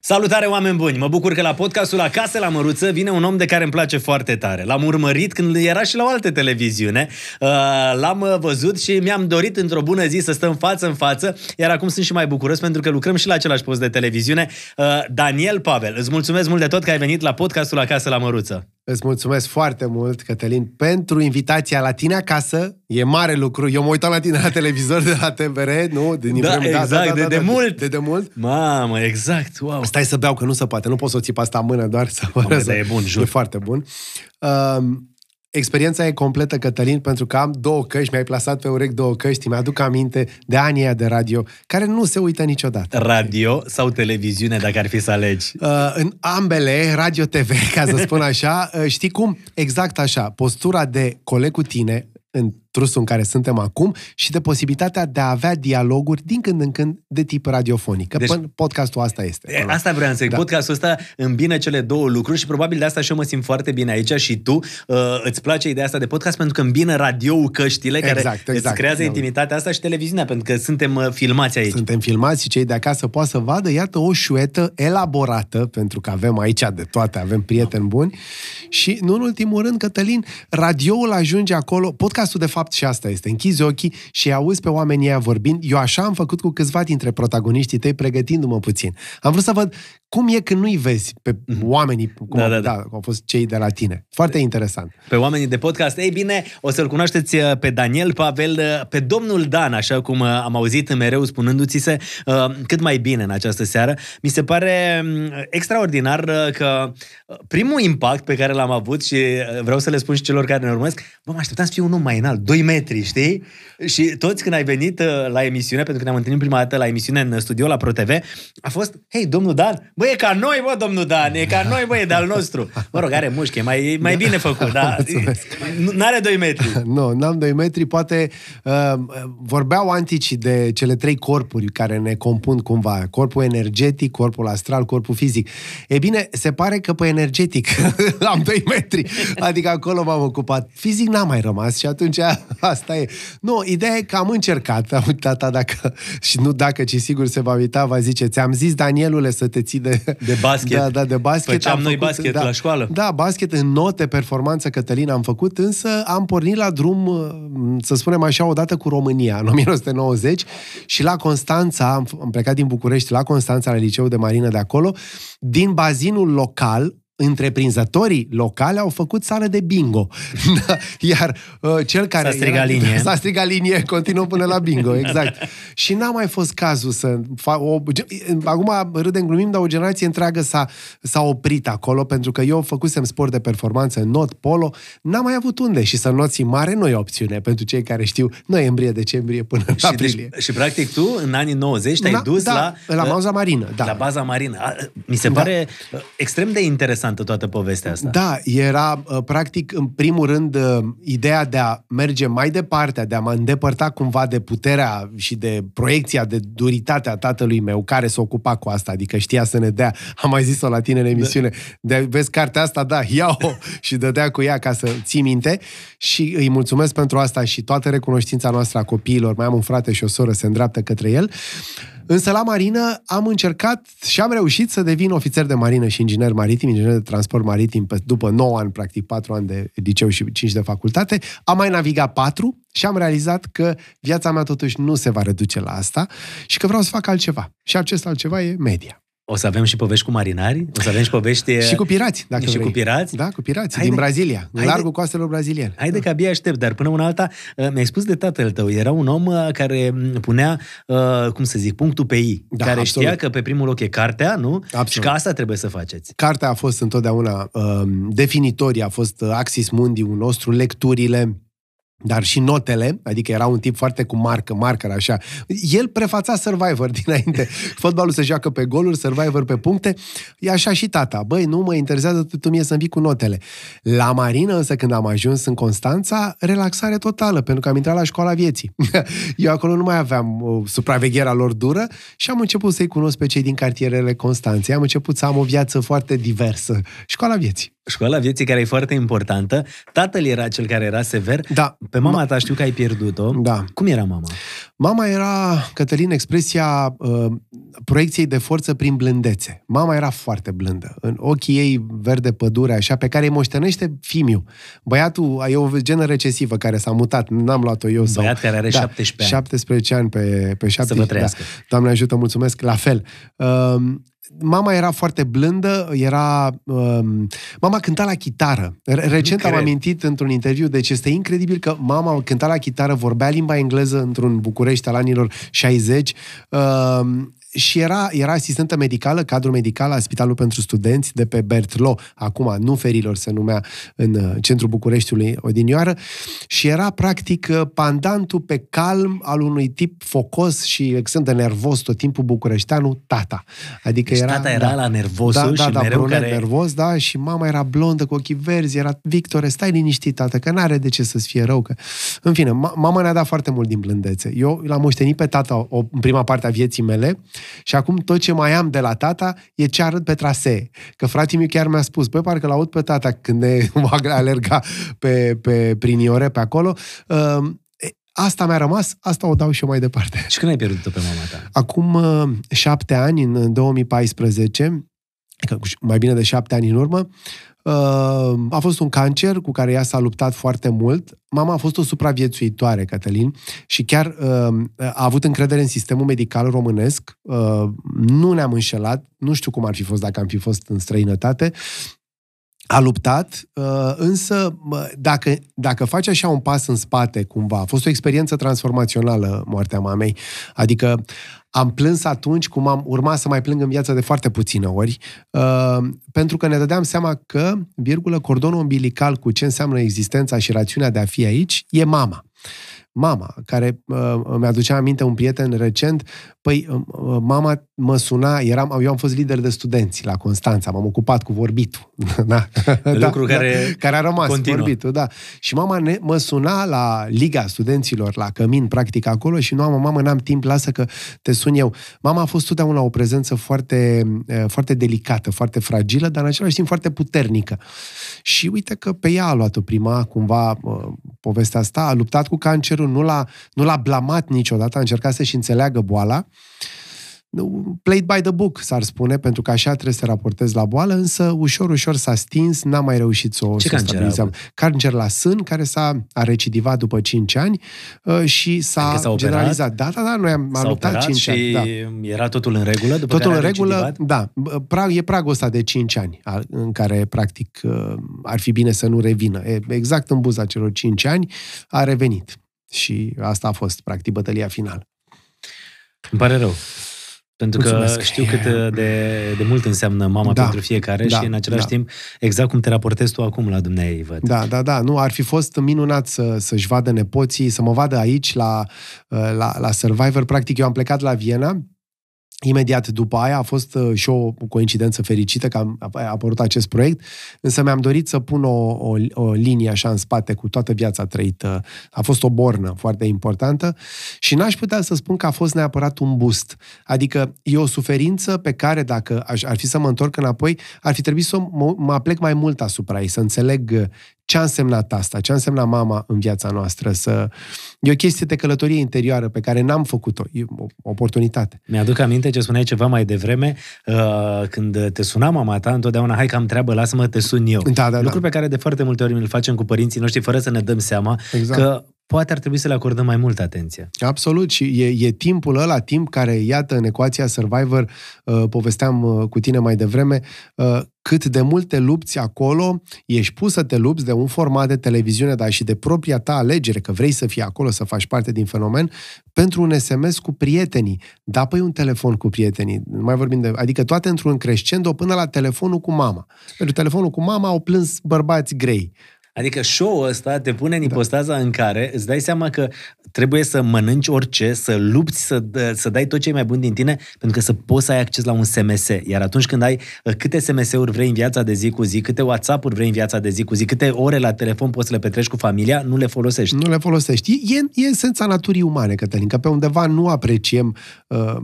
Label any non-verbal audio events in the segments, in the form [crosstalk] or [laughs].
Salutare oameni buni! Mă bucur că la podcastul Acasă la Măruță vine un om de care îmi place foarte tare. L-am urmărit când era și la o altă televiziune. Uh, l-am uh, văzut și mi-am dorit într-o bună zi să stăm față în față, iar acum sunt și mai bucuros pentru că lucrăm și la același post de televiziune. Uh, Daniel Pavel, îți mulțumesc mult de tot că ai venit la podcastul Acasă la Măruță. Îți mulțumesc foarte mult, Cătălin, pentru invitația la tine acasă. E mare lucru. Eu mă uitam la tine la televizor de la TVR, nu? Din da, vreme, exact, da, da, da, de, da, de, da, mult. De, de mult. Mamă, exact, wow. Stai să beau, că nu se poate. Nu poți să o ții pe asta în mână doar să... Mamă, să... e bun, jur. E foarte bun. Uh, experiența e completă, Cătălin, pentru că am două căști, mi-ai plasat pe urechi două căști, mi-aduc aminte de anii aia de radio, care nu se uită niciodată. Radio sau televiziune, dacă ar fi să alegi? Uh, în ambele, radio TV, ca să spun așa, uh, știi cum? Exact așa, postura de coleg cu tine, în trusul în care suntem acum și de posibilitatea de a avea dialoguri din când în când de tip radiofonic. Că deci, podcastul asta este. E, asta vreau să zic. Da. Podcastul ăsta îmbine cele două lucruri și probabil de asta și eu mă simt foarte bine aici și tu uh, îți place ideea asta de podcast pentru că îmbină radioul căștile exact, care exact, îți creează da. intimitatea asta și televiziunea pentru că suntem uh, filmați aici. Suntem filmați și cei de acasă poate să vadă, iată, o șuetă elaborată, pentru că avem aici de toate, avem prieteni buni și, nu în ultimul rând, Cătălin, radioul ajunge acolo, podcastul de fapt fapt și asta este. Închizi ochii și auzi pe oamenii ăia vorbind. Eu așa am făcut cu câțiva dintre protagoniștii tăi, pregătindu-mă puțin. Am vrut să văd cum e când nu-i vezi pe mm-hmm. oamenii, cum da, da, da. da, au fost cei de la tine. Foarte interesant. Pe oamenii de podcast. Ei bine, o să-l cunoașteți uh, pe Daniel Pavel, uh, pe domnul Dan, așa cum uh, am auzit mereu spunându-ți se cât mai bine în această seară. Mi se pare mm, extraordinar că primul impact pe care l-am avut și vreau să le spun și celor care ne urmesc, bă, mă așteptam să fiu un om mai înalt, 2 metri, știi? Și toți când ai venit la emisiune, pentru că ne-am întâlnit prima dată la emisiune în studio la ProTV, a fost, hei, domnul Dan, Bă, e ca noi, bă, domnul Dan, e ca noi, bă, e de-al nostru. Mă rog, are mușchi, e mai, mai bine făcut, [laughs] dar nu are 2 metri. [laughs] Nu, n-am 2 metri, poate uh, vorbeau antici de cele trei corpuri care ne compun cumva, corpul energetic, corpul astral, corpul fizic. E bine, se pare că pe energetic [laughs] am 2 metri, adică acolo m-am ocupat. Fizic n-am mai rămas și atunci asta e. Nu, ideea e că am încercat, am uitat dacă, și nu dacă, ci sigur se va uita, va zice, ți-am zis, Danielule, să te ții de... De basket. Da, da, de basket. Făceam am noi făcut, basket da, la școală. Da, basket în note, performanță, Cătălin am făcut, însă am pornit la drum, să spunem așa, odată cu România, în 1990, și la Constanța, am plecat din București la Constanța, la liceul de marină de acolo, din bazinul local, întreprinzătorii locale au făcut sală de bingo. [laughs] Iar uh, cel care... S-a strigat era, linie. S-a strigat linie, continuă până la bingo, exact. [laughs] și n-a mai fost cazul să... Fa- o, acum râdem, glumim, dar o generație întreagă s-a, s-a oprit acolo, pentru că eu făcusem sport de performanță în not, polo, n-am mai avut unde. Și să noți mare nu e opțiune pentru cei care știu noiembrie, decembrie până în și aprilie. Deci, și practic tu, în anii 90, te-ai dus da, la... La baza marină, da. La baza marină. Mi se da. pare da. extrem de interesant interesantă toată povestea asta. Da, era uh, practic, în primul rând, uh, ideea de a merge mai departe, de a mă îndepărta cumva de puterea și de proiecția, de duritatea tatălui meu, care s-a ocupat cu asta, adică știa să ne dea, am mai zis-o la tine în emisiune, de, vezi cartea asta, da, ia-o [laughs] și dădea cu ea ca să ții minte și îi mulțumesc pentru asta și toată recunoștința noastră a copiilor, mai am un frate și o soră, se îndreaptă către el. Însă la marină am încercat și am reușit să devin ofițer de marină și inginer maritim, inginer de transport maritim după 9 ani, practic 4 ani de liceu și 5 de facultate. Am mai navigat 4 și am realizat că viața mea totuși nu se va reduce la asta și că vreau să fac altceva. Și acest altceva e media. O să avem și povești cu marinari? O să avem și povești... și cu pirați, dacă Și vrei. cu pirați? Da, cu pirați, haide, din Brazilia, în largul coastelor braziliene. Haide că abia aștept, dar până una alta uh, mi-ai spus de tatăl tău. Era un om uh, care punea, uh, cum să zic, punctul pe I. Da, care absolut. știa că pe primul loc e cartea, nu? Absolut. Și că asta trebuie să faceți. Cartea a fost întotdeauna uh, definitorie, a fost Axis Mundi-ul nostru, lecturile, dar și notele, adică era un tip foarte cu marcă, marker așa. El prefața Survivor [laughs] dinainte. Fotbalul se joacă pe goluri, Survivor pe puncte. E așa și tata. Băi, nu mă interesează tu mie să-mi vii cu notele. La marină, însă, când am ajuns în Constanța, relaxare totală, pentru că am intrat la școala vieții. [laughs] Eu acolo nu mai aveam o supravegherea lor dură și am început să-i cunosc pe cei din cartierele Constanței. Am început să am o viață foarte diversă. Școala vieții. Școala vieții care e foarte importantă. Tatăl era cel care era sever. Da. Pe mama ta știu că ai pierdut-o. Da. Cum era mama? Mama era, Cătălin, expresia uh, proiecției de forță prin blândețe. Mama era foarte blândă. În ochii ei verde pădure, așa, pe care îi moștenește Fimiu. Băiatul e o genă recesivă care s-a mutat. N-am luat-o eu. Băiat sau... care are da, 17 ani. 17 ani pe, pe 17. Să vă trăiască. Da. Doamne ajută, mulțumesc. La fel. Uh, mama era foarte blândă, era... Um, mama cânta la chitară. Recent am amintit într-un interviu, deci este incredibil că mama cânta la chitară, vorbea limba engleză într-un București al anilor 60. Um, și era, era asistentă medicală, cadru medical la Spitalul pentru Studenți de pe Bertlo, acum nu ferilor se numea în uh, centrul Bucureștiului odinioară, și era practic uh, pandantul pe calm al unui tip focos și extrem de nervos tot timpul bucureșteanul, tata. Adică deci era, tata era da, la nervosul da, și da, mereu brunet care... nervos, da, și mama era blondă cu ochii verzi, era Victor, stai liniștit, tată, că n-are de ce să-ți fie rău. Că... În fine, mama ne-a dat foarte mult din blândețe. Eu l-am moștenit pe tata o, în prima parte a vieții mele și acum tot ce mai am de la tata e ce arăt pe trasee. Că fratele meu chiar mi-a spus, băi, parcă l-aud pe tata când ne [laughs] alerga pe, pe, prin Iore, pe acolo. Uh, asta mi-a rămas, asta o dau și eu mai departe. Și când ai pierdut-o pe mama ta? Acum uh, șapte ani, în 2014, adică mai bine de șapte ani în urmă, Uh, a fost un cancer cu care ea s-a luptat foarte mult. Mama a fost o supraviețuitoare, Cătălin, și chiar uh, a avut încredere în sistemul medical românesc. Uh, nu ne-am înșelat, nu știu cum ar fi fost dacă am fi fost în străinătate, a luptat, însă dacă, dacă faci așa un pas în spate cumva, a fost o experiență transformațională moartea mamei, adică am plâns atunci cum am urmat să mai plâng în viață de foarte puține ori, uh, pentru că ne dădeam seama că, virgulă, cordonul umbilical cu ce înseamnă existența și rațiunea de a fi aici, e mama mama, care uh, îmi aducea aminte un prieten recent, păi uh, uh, mama mă suna, eram, eu am fost lider de studenți la Constanța, m-am ocupat cu vorbitul. [laughs] da. Lucru da, care, da, care a rămas, continuă. vorbitul, da. Și mama ne, mă suna la Liga Studenților, la Cămin, practic acolo și nu am, mamă, n-am timp, lasă că te sun eu. Mama a fost totdeauna o prezență foarte, uh, foarte delicată, foarte fragilă, dar în același timp foarte puternică. Și uite că pe ea a luat-o prima, cumva, uh, povestea asta, a luptat cu cancerul, nu l-a, nu l-a blamat niciodată, a încercat să-și înțeleagă boala. Played by the book, s-ar spune, pentru că așa trebuie să raportezi la boală, însă ușor, ușor s-a stins, n-a mai reușit să o Ce stabilizăm. Cancer la sân, care s-a a recidivat după 5 ani uh, și s-a, adică s-a generalizat. Da, da, da, noi am, am luptat 5 ani. Da. era totul în regulă? După totul care în regulă, recidivat? da. Prag, e pragul ăsta de 5 ani, în care, practic, uh, ar fi bine să nu revină. Exact în buza celor 5 ani a revenit. Și asta a fost, practic, bătălia finală. Îmi pare rău. Pentru Mulțumesc. că știu cât de, de mult înseamnă mama Da. pentru fiecare Da, și în același da. timp, exact cum te raportezi tu acum la dumneai, văd. Da, da, da. Nu, ar fi fost minunat să, să-și vadă nepoții, să mă vadă aici la, la, la Survivor. Practic, eu am plecat la Viena, Imediat după aia a fost uh, și o coincidență fericită că am, a apărut acest proiect, însă mi-am dorit să pun o, o, o linie așa în spate cu toată viața trăită. A fost o bornă foarte importantă și n-aș putea să spun că a fost neapărat un boost. Adică e o suferință pe care dacă aș, ar fi să mă întorc înapoi, ar fi trebuit să mă, mă aplec mai mult asupra ei, să înțeleg uh, ce a însemnat asta, ce a însemnat mama în viața noastră. Să... E o chestie de călătorie interioară pe care n-am făcut-o. E o oportunitate. Mi-aduc aminte ce spuneai ceva mai devreme, uh, când te suna mama ta, întotdeauna, hai că am treabă, lasă-mă, te sun eu. Da, da, Lucru da. pe care de foarte multe ori îl facem cu părinții noștri, fără să ne dăm seama Exact. că poate ar trebui să le acordăm mai multă atenție. Absolut și e, e timpul ăla, timp care, iată, în ecuația Survivor, uh, povesteam uh, cu tine mai devreme, uh, cât de multe lupți acolo, ești pus să te lupți de un format de televiziune, dar și de propria ta alegere, că vrei să fii acolo, să faci parte din fenomen, pentru un SMS cu prietenii. Da, păi un telefon cu prietenii. Nu mai vorbim de... Adică toate într-un crescendo până la telefonul cu mama. Pentru telefonul cu mama au plâns bărbați grei. Adică show-ul ăsta te pune în ipostaza da. în care îți dai seama că trebuie să mănânci orice, să lupți, să, să dai tot ce e mai bun din tine, pentru că să poți să ai acces la un SMS. Iar atunci când ai uh, câte SMS-uri vrei în viața de zi cu zi, câte WhatsApp-uri vrei în viața de zi cu zi, câte ore la telefon poți să le petreci cu familia, nu le folosești. Nu le folosești. E, e esența naturii umane, Cătălin, că pe undeva nu apreciem uh,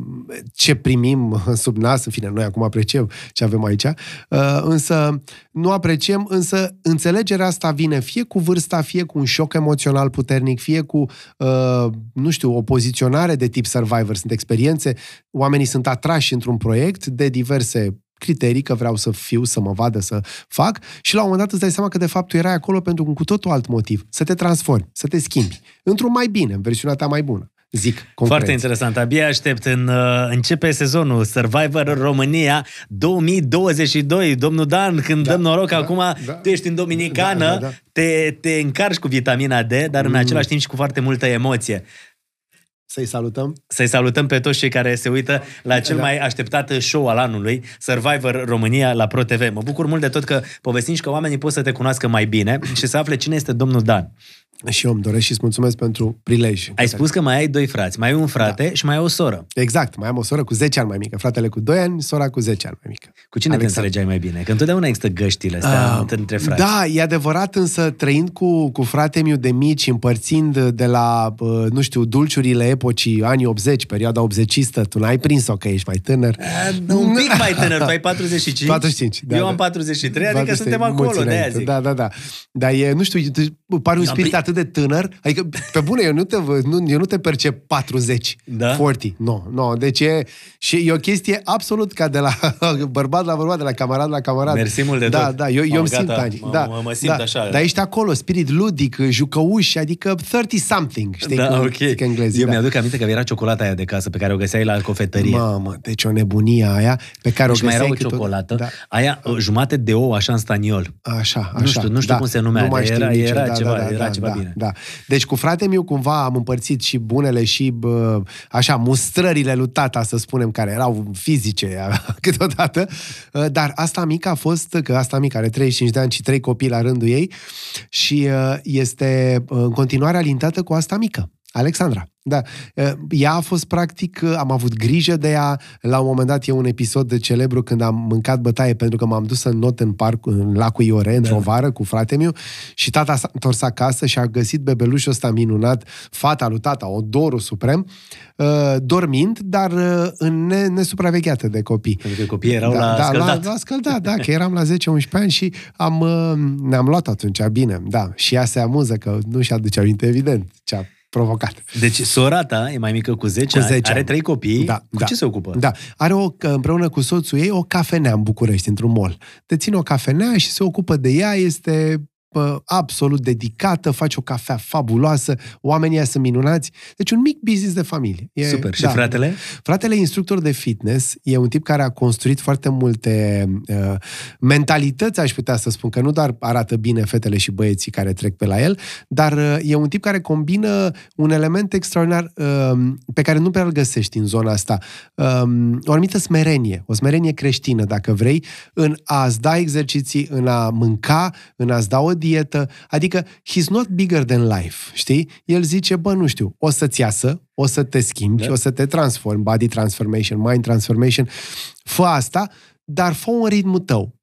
ce primim [laughs] sub nas, în fine, noi acum apreciem ce avem aici, uh, însă nu apreciem, însă înțelegerea asta vine fie cu vârsta, fie cu un șoc emoțional puternic, fie cu, uh, nu știu, o poziționare de tip Survivor. Sunt experiențe, oamenii sunt atrași într-un proiect de diverse criterii, că vreau să fiu, să mă vadă, să fac și la un moment dat îți dai seama că de fapt tu erai acolo pentru un cu totul alt motiv. Să te transformi, să te schimbi într-un mai bine, în versiunea ta mai bună zic concret. Foarte interesant. Abia aștept în uh, începe sezonul Survivor România 2022. Domnul Dan, când da, dăm noroc da, acum, da, tu ești în Dominicană, da, da, da. Te, te încarci cu vitamina D, dar mm. în același timp și cu foarte multă emoție. Să-i salutăm. Să-i salutăm pe toți cei care se uită la cel da. mai așteptat show al anului, Survivor România la ProTV. Mă bucur mult de tot că povestim și că oamenii pot să te cunoască mai bine și să afle cine este domnul Dan. Și eu îmi doresc și îți mulțumesc pentru prilej. Ai spus că mai ai doi frați. Mai ai un frate da. și mai ai o soră. Exact. Mai am o soră cu 10 ani mai mică. Fratele cu 2 ani, sora cu 10 ani mai mică. Cu cine Alexandru. te înțelegeai mai bine? Că întotdeauna există găștile astea uh, între frați. Da, e adevărat, însă trăind cu, cu frate miu de mici, împărțind de la, nu știu, dulciurile epocii anii 80, perioada 80 tu n-ai prins-o că ești mai tânăr. Uh, un pic mai tânăr, tu ai [laughs] 45. 45, da. Eu da. am 43, adică suntem acolo, de aia zic. Da, da, da. Dar e, nu știu, pare un spirit atât de tânăr, adică, pe bune, eu nu te, nu, eu nu te percep 40, da? 40, nu, no, no. Deci e, și e o chestie absolut ca de la [laughs] bărbat la bărbat, de la camarad la camarad. Mersi mult de da, tot. Da, eu, eu îmi simt ani. Mă, da, mă, mă simt da, așa. Dar ești acolo, spirit ludic, jucăuș, adică 30-something, știi da, cum okay. zic englezii. Eu da. mi-aduc aminte că era ciocolata aia de casă pe care o găseai la cofetărie. Mamă, deci o nebunie aia pe care deci o găseai mai era o ciocolată, da. aia jumate de ou, așa în staniol. Așa, așa. Nu știu, nu știu da. cum se numea, nu mai era, nicio, era da, ceva, da, da, era da, ceva da, bine. Da. Deci cu frate meu cumva am împărțit și bunele și bă, așa mustrările lui tata, să spunem, care erau fizice [laughs] câteodată, dar asta mică a fost, că asta mică are 35 de ani și trei copii la rândul ei și este în continuare alintată cu asta mică. Alexandra. Da. Ea a fost practic, am avut grijă de ea. La un moment dat e un episod de celebru când am mâncat bătaie pentru că m-am dus în not în parc, în lacul Iore, într-o da. vară cu frate meu și tata s-a întors acasă și a găsit bebelușul ăsta minunat, fata lui tata, odorul suprem, dormind, dar în nesupravegheată de copii. Pentru că copiii erau da, la da, scăldat. La, la scăldat, da, că eram la 10-11 ani și am, ne-am luat atunci, bine, da. Și ea se amuză că nu și aduce aminte, evident, ce a provocat. Deci sora ta e mai mică cu 10, cu 10 ani, are trei copii, da, cu da, ce se ocupă? Da, are o, împreună cu soțul ei o cafenea în București, într-un mall. Deține o cafenea și se ocupă de ea, este absolut dedicată, face o cafea fabuloasă, oamenii sunt minunați. Deci un mic business de familie. E, Super. Și da, fratele? Fratele e instructor de fitness, e un tip care a construit foarte multe uh, mentalități, aș putea să spun, că nu doar arată bine fetele și băieții care trec pe la el, dar uh, e un tip care combină un element extraordinar uh, pe care nu prea îl găsești în zona asta. Uh, o anumită smerenie, o smerenie creștină, dacă vrei, în a-ți da exerciții, în a mânca, în a-ți da o dietă, adică he's not bigger than life, știi? El zice, bă, nu știu, o să-ți iasă, o să te schimbi, da. o să te transformi, body transformation, mind transformation, fă asta, dar fă un ritmul tău.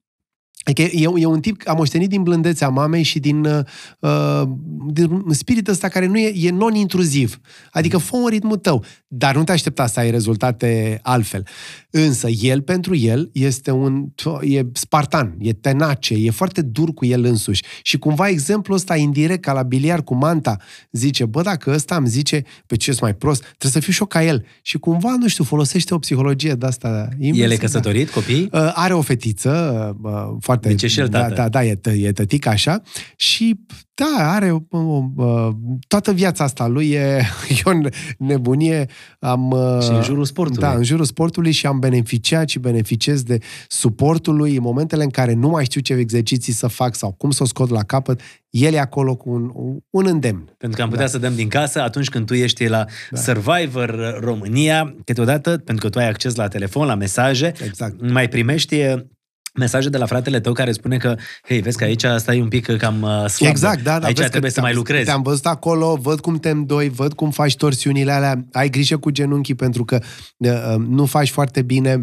Adică e, e un tip, am moștenit din blândețea mamei și din, uh, din spiritul ăsta care nu e, e non-intruziv. Adică fă un ritmul tău, dar nu te aștepta să ai rezultate altfel. Însă el, pentru el, este un, e spartan, e tenace, e foarte dur cu el însuși. Și cumva exemplul ăsta indirect, ca la biliar cu manta, zice, bă, dacă ăsta îmi zice, pe ce mai prost, trebuie să fiu și ca el. Și cumva, nu știu, folosește o psihologie de asta. El e căsătorit, da. copii? Uh, are o fetiță, uh, foarte... Deci e și el da, tată. da, da, e, e tătic așa. Și da, are o, o, o, toată viața asta lui e, [laughs] e o nebunie. Am, și în jurul sportului. Da, în jurul sportului și am beneficiat și beneficiez de suportul lui în momentele în care nu mai știu ce exerciții să fac sau cum să o scot la capăt, el e acolo cu un, un îndemn. Pentru că am putea da. să dăm din casă atunci când tu ești la da. Survivor România, câteodată, pentru că tu ai acces la telefon, la mesaje, exact. mai primești mesaje de la fratele tău care spune că, hei, vezi că aici stai un pic cam uh, slab. Exact, da, da. Aici vezi trebuie că să mai lucrezi. Te-am văzut acolo, văd cum te îndoi, văd cum faci torsiunile alea, ai grijă cu genunchii pentru că uh, uh, nu faci foarte bine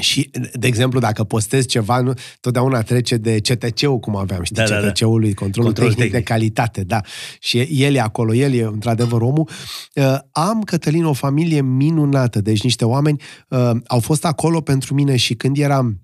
și, de exemplu, dacă postezi ceva, nu, totdeauna trece de CTC-ul, cum aveam, știi, Da, da, da. CTC-ul lui, controlul Control tehnic, tehnic. de calitate, da. Și el e acolo, el e într-adevăr omul. Uh, am, Cătălin, o familie minunată, deci niște oameni uh, au fost acolo pentru mine și când eram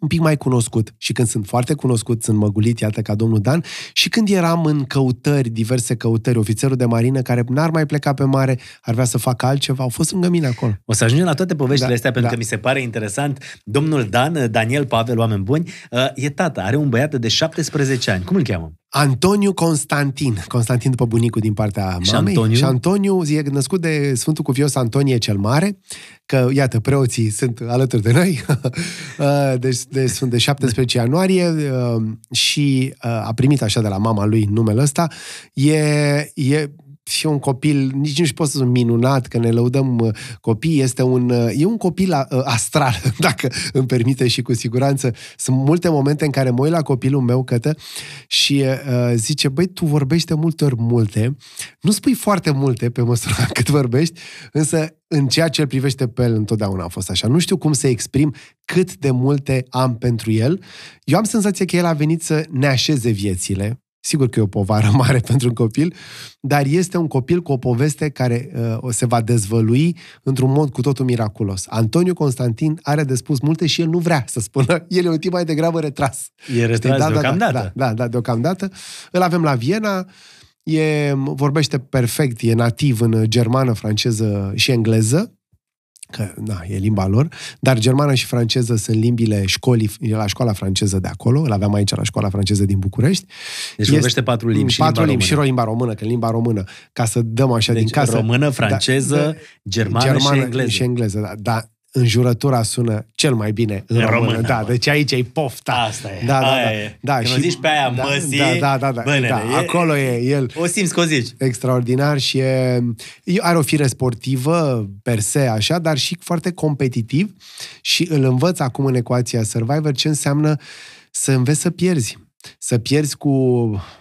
un pic mai cunoscut și când sunt foarte cunoscut, sunt măgulit, iată, ca domnul Dan, și când eram în căutări, diverse căutări, ofițerul de marină care n-ar mai pleca pe mare, ar vrea să facă altceva, au fost lângă mine acolo. O să ajungem la toate poveștile Da, astea, pentru da. că mi se pare interesant. Domnul Dan, Daniel Pavel, oameni buni, uh, e tată, are un băiat de 17 ani. Cum îl cheamă? Antoniu Constantin, Constantin după bunicul din partea Și mamei. Antoniu? Și Antoniu e născut de Sfântul Cuvios Antonie cel Mare, că, iată, preoții sunt alături de noi, [laughs] Uh, deci, deci sunt de 17 ianuarie uh, și uh, a primit așa de la mama lui numele ăsta. E, e și un copil, nici nu-și pot să spun minunat, că ne lăudăm uh, copii, este un, uh, e un copil a- uh, astral, [laughs] dacă îmi permite și cu siguranță. Sunt multe momente în care mă uit la copilul meu, Cătă, și uh, zice, băi, tu vorbești de multe ori multe, nu spui foarte multe pe măsura cât vorbești, însă în ceea ce îl privește pe el întotdeauna a fost așa. Nu știu cum să exprim cât de multe am pentru el. Eu am senzația că el a venit să ne așeze viețile, Sigur că e o povară [laughs] mare pentru un copil, dar este un copil cu o poveste care uh, o se va dezvălui într-un mod cu totul miraculos. Antoniu Constantin are de spus multe și el nu vrea să spună. [laughs] El e un tip mai degrabă retras. E retras da, da, deocamdată. Da, da, da, deocamdată. Îl avem la Viena, e, vorbește perfect, e nativ în germană, franceză și engleză, că na, e limba lor, dar germană și franceză sunt limbile școlii, e la școala franceză de acolo, îl aveam aici la școala franceză din București. Deci vorbește patru limbi și patru limba limbi română. și limba română, că limba română, ca să dăm așa Deci din casă. română, franceză, Da, da, germană și engleză. Și engleză, da. da înjurătura sună cel mai bine în, În română. română, Da, bă. deci aici e pofta. Asta e, Da, da, aia da. e. da Când o zici pe aia da, măsii, da, da, da, da, bă, nene, da, e- acolo e el O simți că o zici. extraordinar și e, e- are o fire sportivă per se așa, dar și foarte competitiv și îl învăț acum în ecuația Survivor ce înseamnă să înveți să pierzi. Să pierzi cu,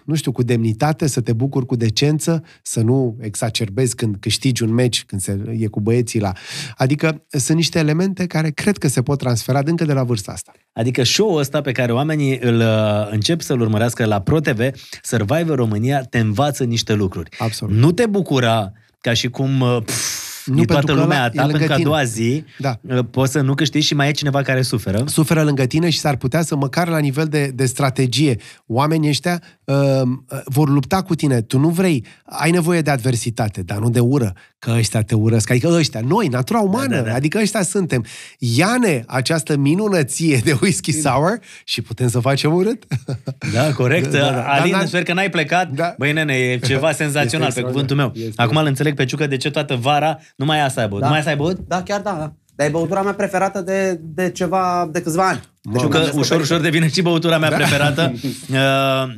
nu știu, cu demnitate, să te bucuri cu decență, să nu exacerbezi când câștigi un meci, când se, e cu băieții la... Adică sunt niște elemente care cred că se pot transfera încă de la vârsta asta. Adică show-ul ăsta pe care oamenii îl uh, încep să-l urmărească la ProTV, Survivor România, te învață niște lucruri. Absolut. Nu te bucura ca și cum uh, pf, Nu, e pentru toată că lumea ăla a e ta, lângă pentru că a tine. doua zi Da. uh, poți să nu câștigi și mai e cineva care suferă. suferă lângă tine și s-ar putea să, măcar la nivel de, de strategie, oamenii ăștia uh, uh, vor lupta cu tine. Tu nu vrei, ai nevoie de adversitate, dar nu de ură, că ăștia te urăsc. Adică ăștia, noi, natura umană, da, da. adică ăștia suntem. Ia-ne această minunăție de whisky sour și putem să facem urât. Da, corect. Da, da, da. Alin, Dar n-am- sper că n-ai plecat. Da. Băi, nene, e [laughs] ceva senzațional, pe extraordinar. cuvântul meu. Este- Acum îl înțeleg pe Ciucă de ce toată vara numai asta ai băut. Numai asta ai băut? Da, chiar da, da. Dar e băutura mea preferată de, de ceva, de câțiva ani. Deci Ciucă, am ușor, descoperit. ușor devine și băutura mea preferată. [laughs] Uh,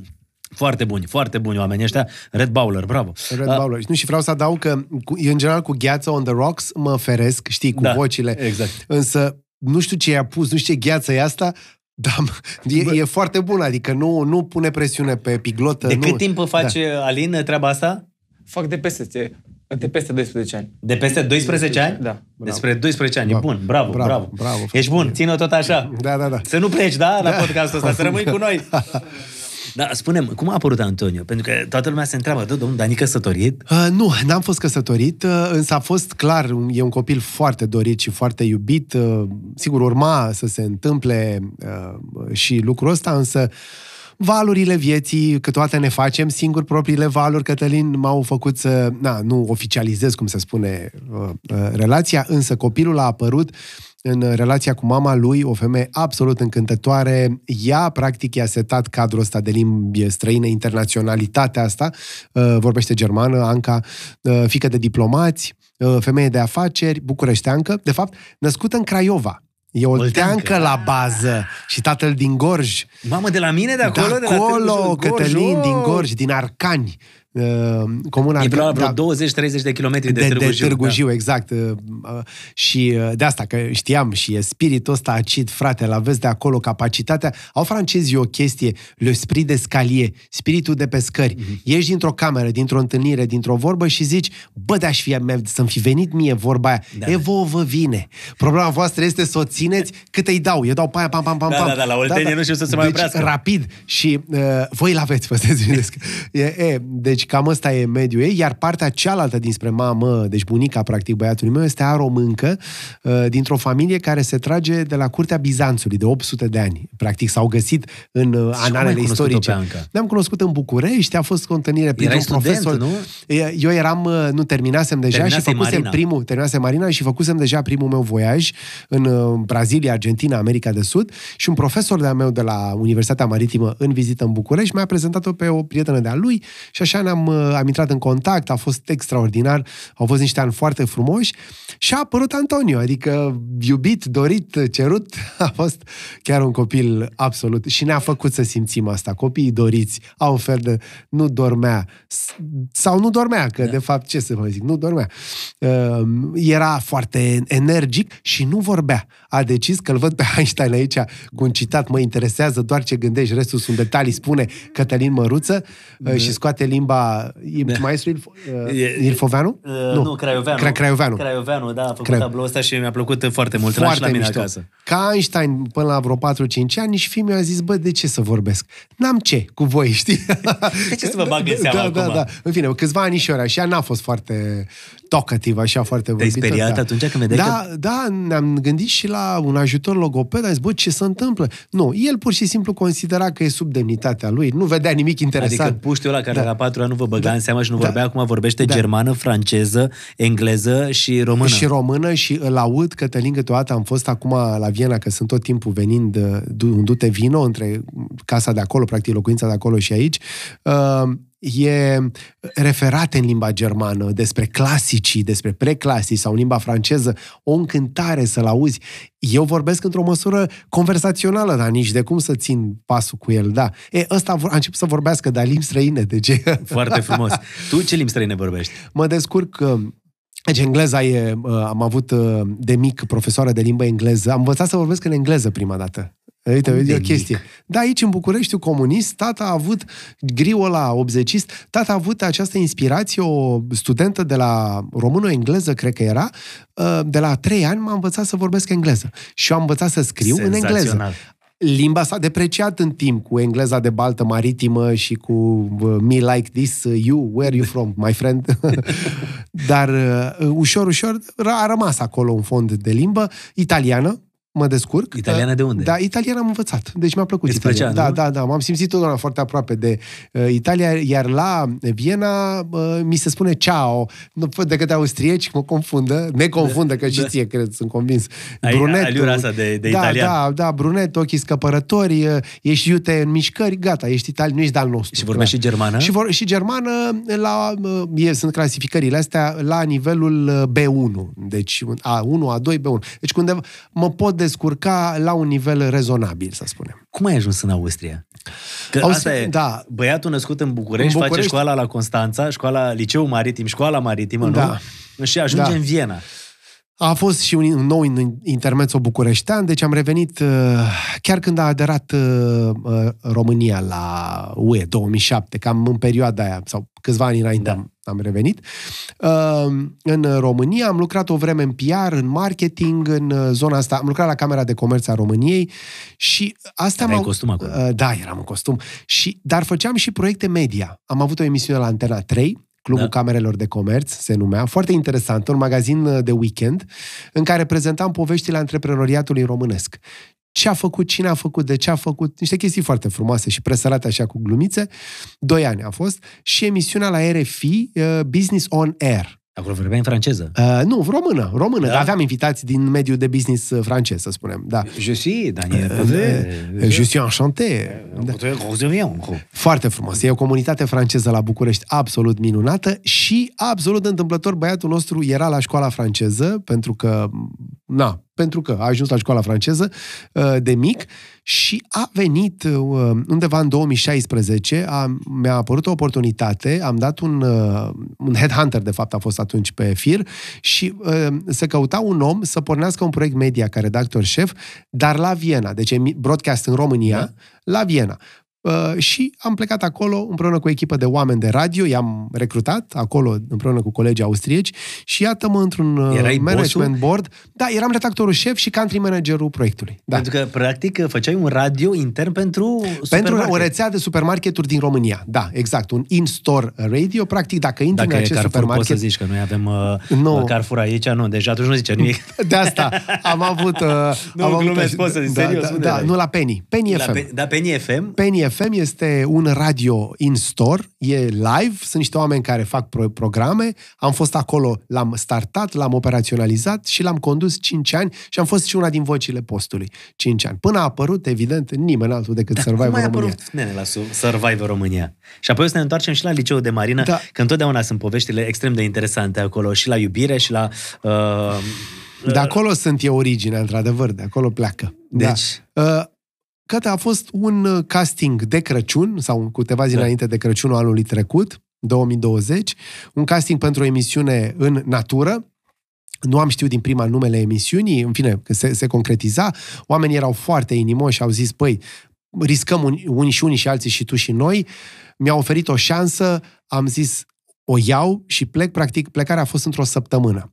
foarte buni, foarte buni oameni ăștia. Red Bowler, bravo. Red Uh, Bull. Nu, și vreau să adaug că, cu, în general, cu gheață on the rocks mă feresc, știi, cu Da, vocile. exact. Însă, nu știu ce i-a pus, nu știu ce gheață e asta, dar [laughs] e, e foarte bun, adică nu, nu pune presiune pe piglotă. De nu. cât timp face Alin treaba asta? Fac de peste, de peste 12 ani. De peste 12 ani? Da. Despre 12 ani. E Bravo. bun, bravo, bravo. Bravo, bravo, Ești bun, ține-o tot așa. Da, da, da. Să nu pleci, da, la podcastul ăsta, să rămâi cu noi. [laughs] Da, spunem, cum a apărut Antonio? Pentru că toată lumea se întreabă, "Dă, domnul Dani căsătorit? Uh, nu, n-am fost căsătorit, uh, însă a fost clar, un- e un copil foarte dorit și foarte iubit. Uh, sigur, urma să se întâmple uh, și lucrul ăsta, însă valurile vieții, câteodată ne facem singur propriile valuri, Cătălin, m-au făcut să, na, nu oficializez, cum se spune, uh, uh, relația, însă copilul a apărut în relația cu mama lui, o femeie absolut încântătoare. Ea, practic, i-a setat cadrul ăsta de limbi străine, internaționalitatea asta. Uh, vorbește germană, Anca, uh, fică de diplomați, uh, femeie de afaceri, bucureșteancă, de fapt, născută în Craiova. E olteancă Olteancă. la bază și tatăl din Gorj. Mamă, de la mine, de acolo? de de la acolo, Târgu Jiu, Cătălin, Gorj, din oh! Gorj, din Arcani. Uh, comuna E Arca- vreo, vreo da, 20-30 de kilometri de, de, Târgu de Jiu. Târgu da. Jiu, exact. Uh, uh, Și uh, de asta, că știam și e spiritul ăsta acid, frate, la vezi de acolo capacitatea. Au francezii o chestie, le spirit de scalier, spiritul de pe scări. Mhm. Mm-hmm. Ieși dintr-o cameră, dintr-o întâlnire, dintr-o vorbă și zici, bă, de-aș fi, să-mi fi venit mie vorba aia. Da, Da, e, da. vouă vă vine. Problema voastră este să o țineți cât îi dau. Eu dau pe aia, pam, pam, pam, Da, pam. da, da, la Oltenie nu știu să se mai deci, oprească. rapid și uh, voi l-aveți, [laughs] vă să gândesc. E, e, deci cam ăsta e mediul ei, iar partea cealaltă dinspre mamă, deci bunica, practic, băiatului meu, este aromâncă, uh, dintr-o familie care se trage de la curtea Bizanțului, de 800 de ani. Practic s-au găsit în uh, cum ai analele cunoscut-o istorice. pe Anca? Ne-am cunoscut în București, a fost o întâlnire printr-un student, profesor. nu? E, Eu eram, uh, nu terminasem deja Terminasei și făcusem Marina. primul, terminasem Marina și făcusem deja primul meu voiaj în uh, Brazilia, Argentina, America de Sud și un profesor de-a meu de la Universitatea Maritimă în vizită în București mi-a prezentat-o pe o prietenă de-a lui și așa ne-am uh, am intrat în contact, a fost extraordinar, au fost niște ani foarte frumoși și a apărut Antonio, adică iubit, dorit, cerut, [laughs] a fost chiar un copil absolut și ne-a făcut să simțim asta. Copiii doriți au un fel de nu dormea s- sau nu dormea, că da. de fapt ce să vă zic, nu dormea. Uh, Era foarte energic și nu vorbea. A decis că îl văd pe [laughs] Einstein aici cu un citat, mă interesează doar ce gândești, restul sunt detalii, spune Cătălin Măruță uh, și scoate limba da. maestrul Ilf- uh, E- Ilfoveanu? Uh, nu, nu, Craioveanu. Cra- Craioveanu. Craioveanu, da, a făcut Cra- tabloul ăsta și mi-a plăcut foarte mult. L-am și la mine mișto. acasă. Ca Einstein până la vreo 4-5 ani și fiul meu a zis, bă, de ce să vorbesc? N-am ce cu voi, știi? De ce să vă bag în [laughs] seamă da, da, acum? da. În fine, câțiva anișori așa, n-a fost foarte talkativ, așa, foarte Te-ai vorbitor. speriat da. atunci când vedeai da, că... Da, ne-am gândit și la un ajutor logoped, am zis, bă, ce se întâmplă? Nu, el pur și simplu considera că e sub demnitatea lui, nu vedea nimic interesant. Adică puștiul ăla care Da. la patru ani nu vă băga Da. în seamă și nu Da. vorbea, acum vorbește Da. germană, franceză, engleză și română. Și română și îl aud, Cătălin, câteodată am fost acum la Viena, că sunt tot timpul venind uh, du- un dute vino între casa de acolo, practic locuința de acolo și aici. Uh, e referate în limba germană despre clasicii, despre preclasici sau în limba franceză, o încântare să-l auzi. Eu vorbesc într-o măsură conversațională, dar nici de cum să țin pasul cu el, da. E, ăsta vor- a început să vorbească, dar limbi străine, deci Foarte frumos. Tu ce limbi străine vorbești? mă descurc uh, deci engleza e, uh, am avut uh, de mic profesoară de limbă engleză, am învățat să vorbesc în engleză prima dată. Uite, Cum e de o mic? chestie. Da, aici în București, comunist, tata a avut griul ăla 80 tata a avut această inspirație, o studentă de la română-engleză, cred că era, uh, de la trei ani m-a învățat să vorbesc engleză. Și eu am învățat să scriu în engleză Senzațional. limba s-a depreciat în timp cu engleza de baltă maritimă și cu uh, me like this, uh, you, where you from, my friend. [laughs] Dar uh, ușor, ușor a rămas acolo un fond de limbă italiană, mă descurc. Italiană de unde? Da, italiană am învățat. Deci mi-a plăcut Îți italiana. plăcea, Da, nu? da, da. M-am simțit totdeauna foarte aproape de uh, Italia, iar la Viena uh, mi se spune ciao. Nu, de către austrieci mă confundă, ne confundă, că și da. ție, cred, sunt convins. Ai aliura asta de- de da, italian. Da, da, brunet, ochii scăpărători, uh, ești iute în mișcări, gata, ești italian, nu ești de-al nostru. Și vorbești clar. și germană? Și, vor, și germană, la, uh, e, sunt clasificările astea la nivelul uh, B1, deci A1, A2, B1. Deci undeva mă pot descurca la un nivel rezonabil, să spunem. Cum ai ajuns în Austria? Că Austria, asta e, da. băiatul născut în București, În face București. școala la Constanța, școala, liceul maritim, școala maritimă, Da. nu? Și ajunge Da. în Viena. A fost și un nou intermezzo bucureștean, deci am revenit uh, chiar când a aderat uh, uh, România la UE 2007, cam în perioada aia, sau câțiva ani înainte Da. am, am revenit. Uh, În România am lucrat o vreme în PR, în marketing, în uh, zona asta. Am lucrat la Camera de Comerț a României și asta Erai m-au- în costum acolo. Uh, Da, eram în costum. Și, dar făceam și proiecte media. Am avut o emisiune la Antena 3, Clubul Da. da. Camerelor de Comerț se numea, foarte interesant, un magazin uh, de weekend în care prezentam poveștile antreprenoriatului românesc. Ce a făcut, cine a făcut, de ce a făcut, niște chestii foarte frumoase și presărate așa cu glumițe. Doi ani a fost. Și emisiunea la RFI, uh, Business on Air. Acolo vorbeai în franceză. Uh, nu, română, română, Da? da? dar aveam invitați din mediul de business uh, francez, să spunem. Da. Je suis Daniel Uh, Je suis enchanté. Da. Foarte frumos. E o comunitate franceză la București absolut minunată și absolut întâmplător băiatul nostru era la școala franceză pentru că na, pentru că a ajuns la școala franceză uh, de mic și a venit uh, undeva în 2016, a, mi-a apărut o oportunitate, am dat un, uh, un headhunter, de fapt a fost atunci pe fir, și uh, se căuta un om să pornească un proiect media ca redactor șef, dar la Viena, deci broadcast în România, da. la Viena. Uh, și am plecat acolo împreună cu o echipă de oameni de radio, i-am recrutat acolo împreună cu colegii austrieci și iată-mă într-un uh, Erai management bossul? board. Da, eram redactorul șef și country managerul proiectului. Da. Pentru că, practic, făceai un radio intern pentru Pentru supermarket. o rețea de supermarketuri din România. Da, exact. Un in-store radio. Practic, dacă intri Dacă în e acest Carrefour, poți să supermarket... zici că noi avem uh, Nu. nu. Carrefour aici, nu, deja atunci nu zice nimic. [laughs] De asta am avut... Uh, [laughs] Nu, am avut glumesc, poți să zici, da, serios, Da, unde da, erai? nu, la Penny. Penny La FM. Pe, da, Penny FM, Penny FM este un radio in-store, e live, sunt niște oameni care fac pro- programe, am fost acolo, l-am startat, l-am operaționalizat și l-am condus 5 ani și am fost și una din vocile postului 5 ani. Până a apărut, evident, nimeni altul decât Dar Survivor cum ai România. apărut, nene, la Su- Survivor România? Și apoi o să ne întoarcem și la liceul de marină, Da. da. că întotdeauna sunt poveștile extrem de interesante acolo, și la iubire, și la... Uh, De acolo sunt eu originea, într-adevăr, de acolo pleacă. Deci- Da. Uh, Cătă a fost un uh, casting de Crăciun, sau câteva zile Da. înainte de Crăciunul anului trecut, 2020, un casting pentru o emisiune în natură, nu am știut din prima numele emisiunii, în fine, că se, se concretiza, oamenii erau foarte inimoși, au zis, păi, riscăm uni- unii și unii și alții și tu și noi, mi-au oferit o șansă, am zis, o iau și plec, practic, plecarea a fost într-o săptămână.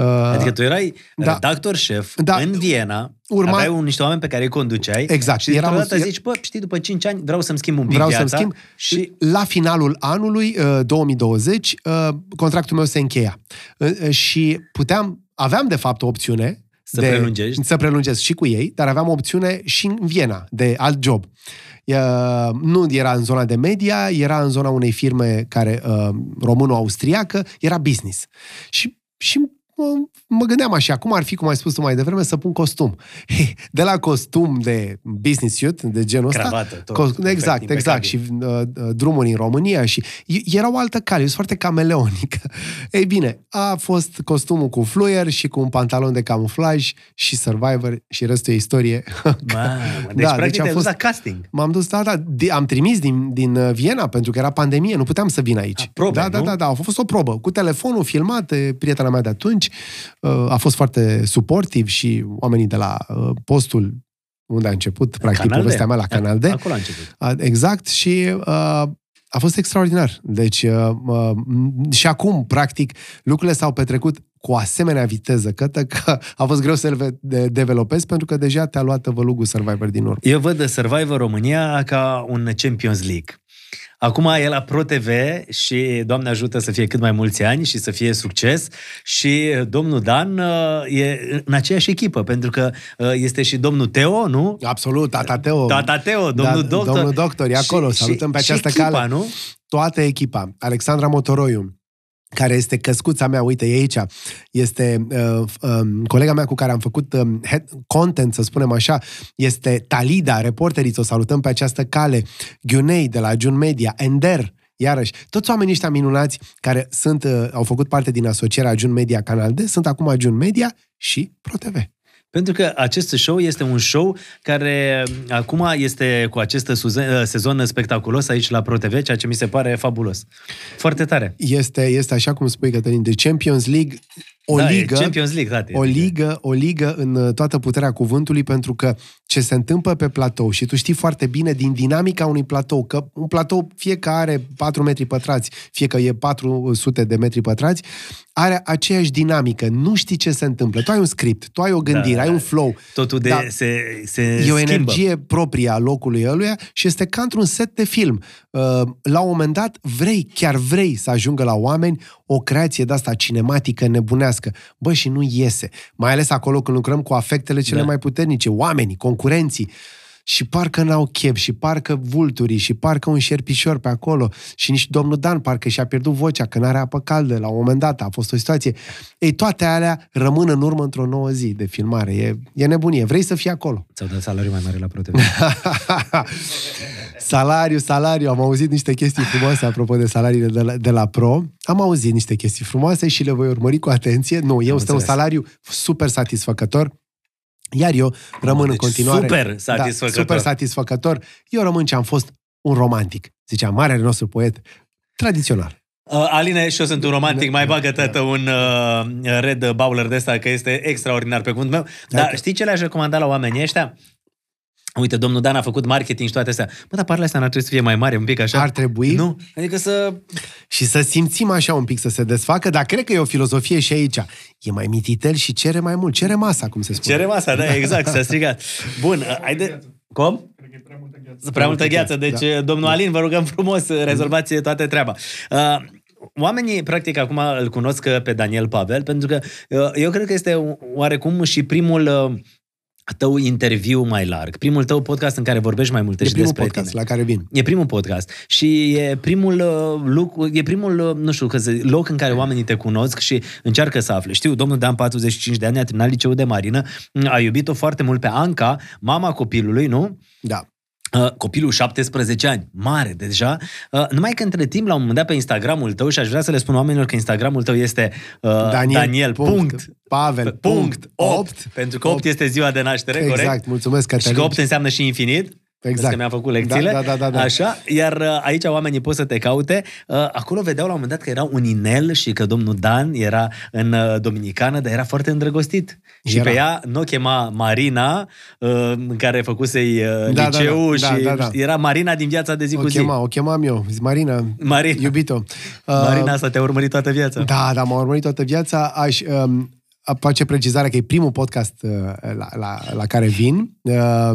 Uh, Adică tu erai Da. da. redactor șef Da. da. în Viena, Urma- Urma... aveai un, niște oameni pe care îi conduceai Exact. și dintr-o Eram- dată zici, bă, știi, după 5 ani vreau să-mi schimb un pic Vreau viața să-mi schimb. și La finalul anului uh, 2020, uh, contractul meu se încheia. Uh, uh, Și puteam, aveam de fapt o opțiune Să de, prelungești. Să prelungesc și cu ei, dar aveam o opțiune și în Viena, de alt job. Uh, nu era în zona de media, era în zona unei firme care uh, româno-austriacă, era business. Și, și mă, mă gândeam așa, cum ar fi, cum ai spus tu mai devreme, să pun costum. [laughs] De la costum de business suit, de genul ăsta, Cravată, tot. cos- Perfect, exact, exact, și impecabil. uh, uh, drumuri în România și e- era o altă cale, eu sunt foarte cameleonică. [laughs] Ei bine, a fost costumul cu fluier și cu un pantalon de camuflaj și Survivor și restul e istorie. [laughs] Mamă, deci Da, practic deci a te-ai dus fost- la casting. M-am dus, da, da, di- am trimis din, din uh, Viena pentru că era pandemie, nu puteam să vin aici. A, probe, da, da, nu? da, da, a fost o probă. Cu telefonul filmat, de prietena mea de atunci, uh, a fost foarte suportiv și oamenii de la uh, postul unde a început, practic, Canal D. povestea mea la Canal D. Acolo a început. A, Exact și uh, a fost extraordinar. Deci uh, uh, și acum, practic, lucrurile s-au petrecut cu o asemenea viteză, cătă că a fost greu să-l ve- de- developezi pentru că deja te-a luat vălugul Survivor din urmă. Eu văd Survivor România ca un Champions League. Acum e la Pro TV și Doamne ajută să fie cât mai mulți ani și să fie succes și domnul Dan uh, e în aceeași echipă, pentru că uh, este și domnul Teo, nu? Absolut, tata Teo. Tata Teo, domnul da, doctor. Domnul doctor, e acolo, Și- salutăm pe și- această și echipa, cale. nu? Toată echipa. Alexandra Motoroiu, care este căscuța mea, uite, e aici, este uh, uh, colega mea cu care am făcut uh, head, content, să spunem așa, este Talida, reporterii, o salutăm pe această cale, Ghiunei de la Jun Media, Ender, iarăși, toți oamenii ăștia minunați care sunt, uh, au făcut parte din asocierea Jun Media Canal D, sunt acum Jun Media și ProTV. Pentru că acest show este un show care uh, acum este cu acest suze- uh, sezon spectaculos aici la Pro TV, ceea ce mi se pare fabulos. Foarte tare. Este, este așa cum spui, Cătălin, de Champions League, o da, ligă... E Champions League, frate. o ligă, o ligă în uh, toată puterea cuvântului, pentru că ce se întâmplă pe platou, și tu știi foarte bine din dinamica unui platou, că un platou, fie că are 4 metri pătrați, fie că e 400 de metri pătrați, are aceeași dinamică. Nu știi ce se întâmplă. Tu ai un script, tu ai o gândire, Da, ai da. un flow. Totul de, Da. se, se E o schimbă. energie proprie a locului ăluia și este ca într-un set de film. Uh, La un moment dat vrei, chiar vrei să ajungă la oameni o creație de asta cinematică nebunească. Bă, și nu iese. Mai ales acolo când lucrăm cu afectele cele Da. mai puternice, oamenii, concurenții. și parcă n-au chef, și parcă vulturii, și parcă un șerpișor pe acolo, și nici domnul Dan parcă și-a pierdut vocea, că n-are apă caldă la un moment dat, a fost o situație. Ei, toate alea rămân în urmă într-o nouă zi de filmare. E, e nebunie. Vrei să fii acolo. Ți-au dat salariu mai mare la ProTV. [laughs] salariu, salariu. Am auzit niște chestii frumoase apropo de salariile de la, de la Pro. Am auzit niște chestii frumoase și le voi urmări cu atenție. Nu, eu este un salariu super satisfăcător. Iar eu rămân deci în continuare... Super satisfăcător. Da, super satisfăcător. Eu rămân ce am fost un romantic. Zicea marele nostru poet tradițional. Uh, Aline, și eu sunt un romantic, mai bagă tătă un uh, red bowler de ăsta, că este extraordinar pe cuvântul meu. Dar știi ce le-aș recomanda la oamenii ăștia? Uite, domnul Dan a făcut marketing și toate astea. Bă, dar parele astea n-ar trebui să fie mai mare, un pic așa? Ar trebui. Nu? Adică să... Și să simțim așa un pic, să se desfacă, dar cred că e o filozofie și aici. E mai mititel și cere mai mult. Cere masa, cum se spune. Cere masa, da, exact, s-a strigat. [laughs] Bun, haide... Cum? prea multă gheață. Prea multă gheață. Deci, da. domnul Alin, vă rugăm frumos, rezolvați toate treaba. Uh, Oamenii, practic, acum îl cunosc pe Daniel Pavel, pentru că uh, eu cred că este oarecum și primul uh, tău interviu mai larg, primul tău podcast în care vorbești mai multe e și primul despre podcast tine. la care vin. E primul podcast și e primul lucru, e primul, nu știu, că loc în care oamenii te cunosc și încearcă să afle. Știu, domnul Dan, 45 de ani, a terminat liceul de marină, a iubit-o foarte mult pe Anca, mama copilului, nu? Da. Uh, copilul 17 ani, mare deja, uh, numai că între timp la un moment dat pe Instagramul tău și aș vrea să le spun oamenilor că Instagramul tău este uh, Daniel, Daniel punct, punct, Pavel punct, 8, 8 pentru că 8, 8 este ziua de naștere, exact, corect? Exact, mulțumesc Cătălin. Și că 8 înseamnă și infinit. Exact. că mi-a făcut lecțiile. Da, da, da, da. Așa, iar uh, aici oamenii pot să te caute. Uh, acolo vedeau la un moment dat că era un inel și că domnul Dan era în uh, Dominicană, dar era foarte îndrăgostit. Și era. pe ea nu o chema Marina, în care făcusei da, liceu da, da, și da, da, da. era Marina din viața de zi o cu chema, zi. O chemam eu, Zic, Marina, Marina. iubito. Marina asta te-a urmărit toată viața. Da, da, m-a urmărit toată viața. Aș, um, face precizarea că e primul podcast uh, la, la, la care vin. Uh,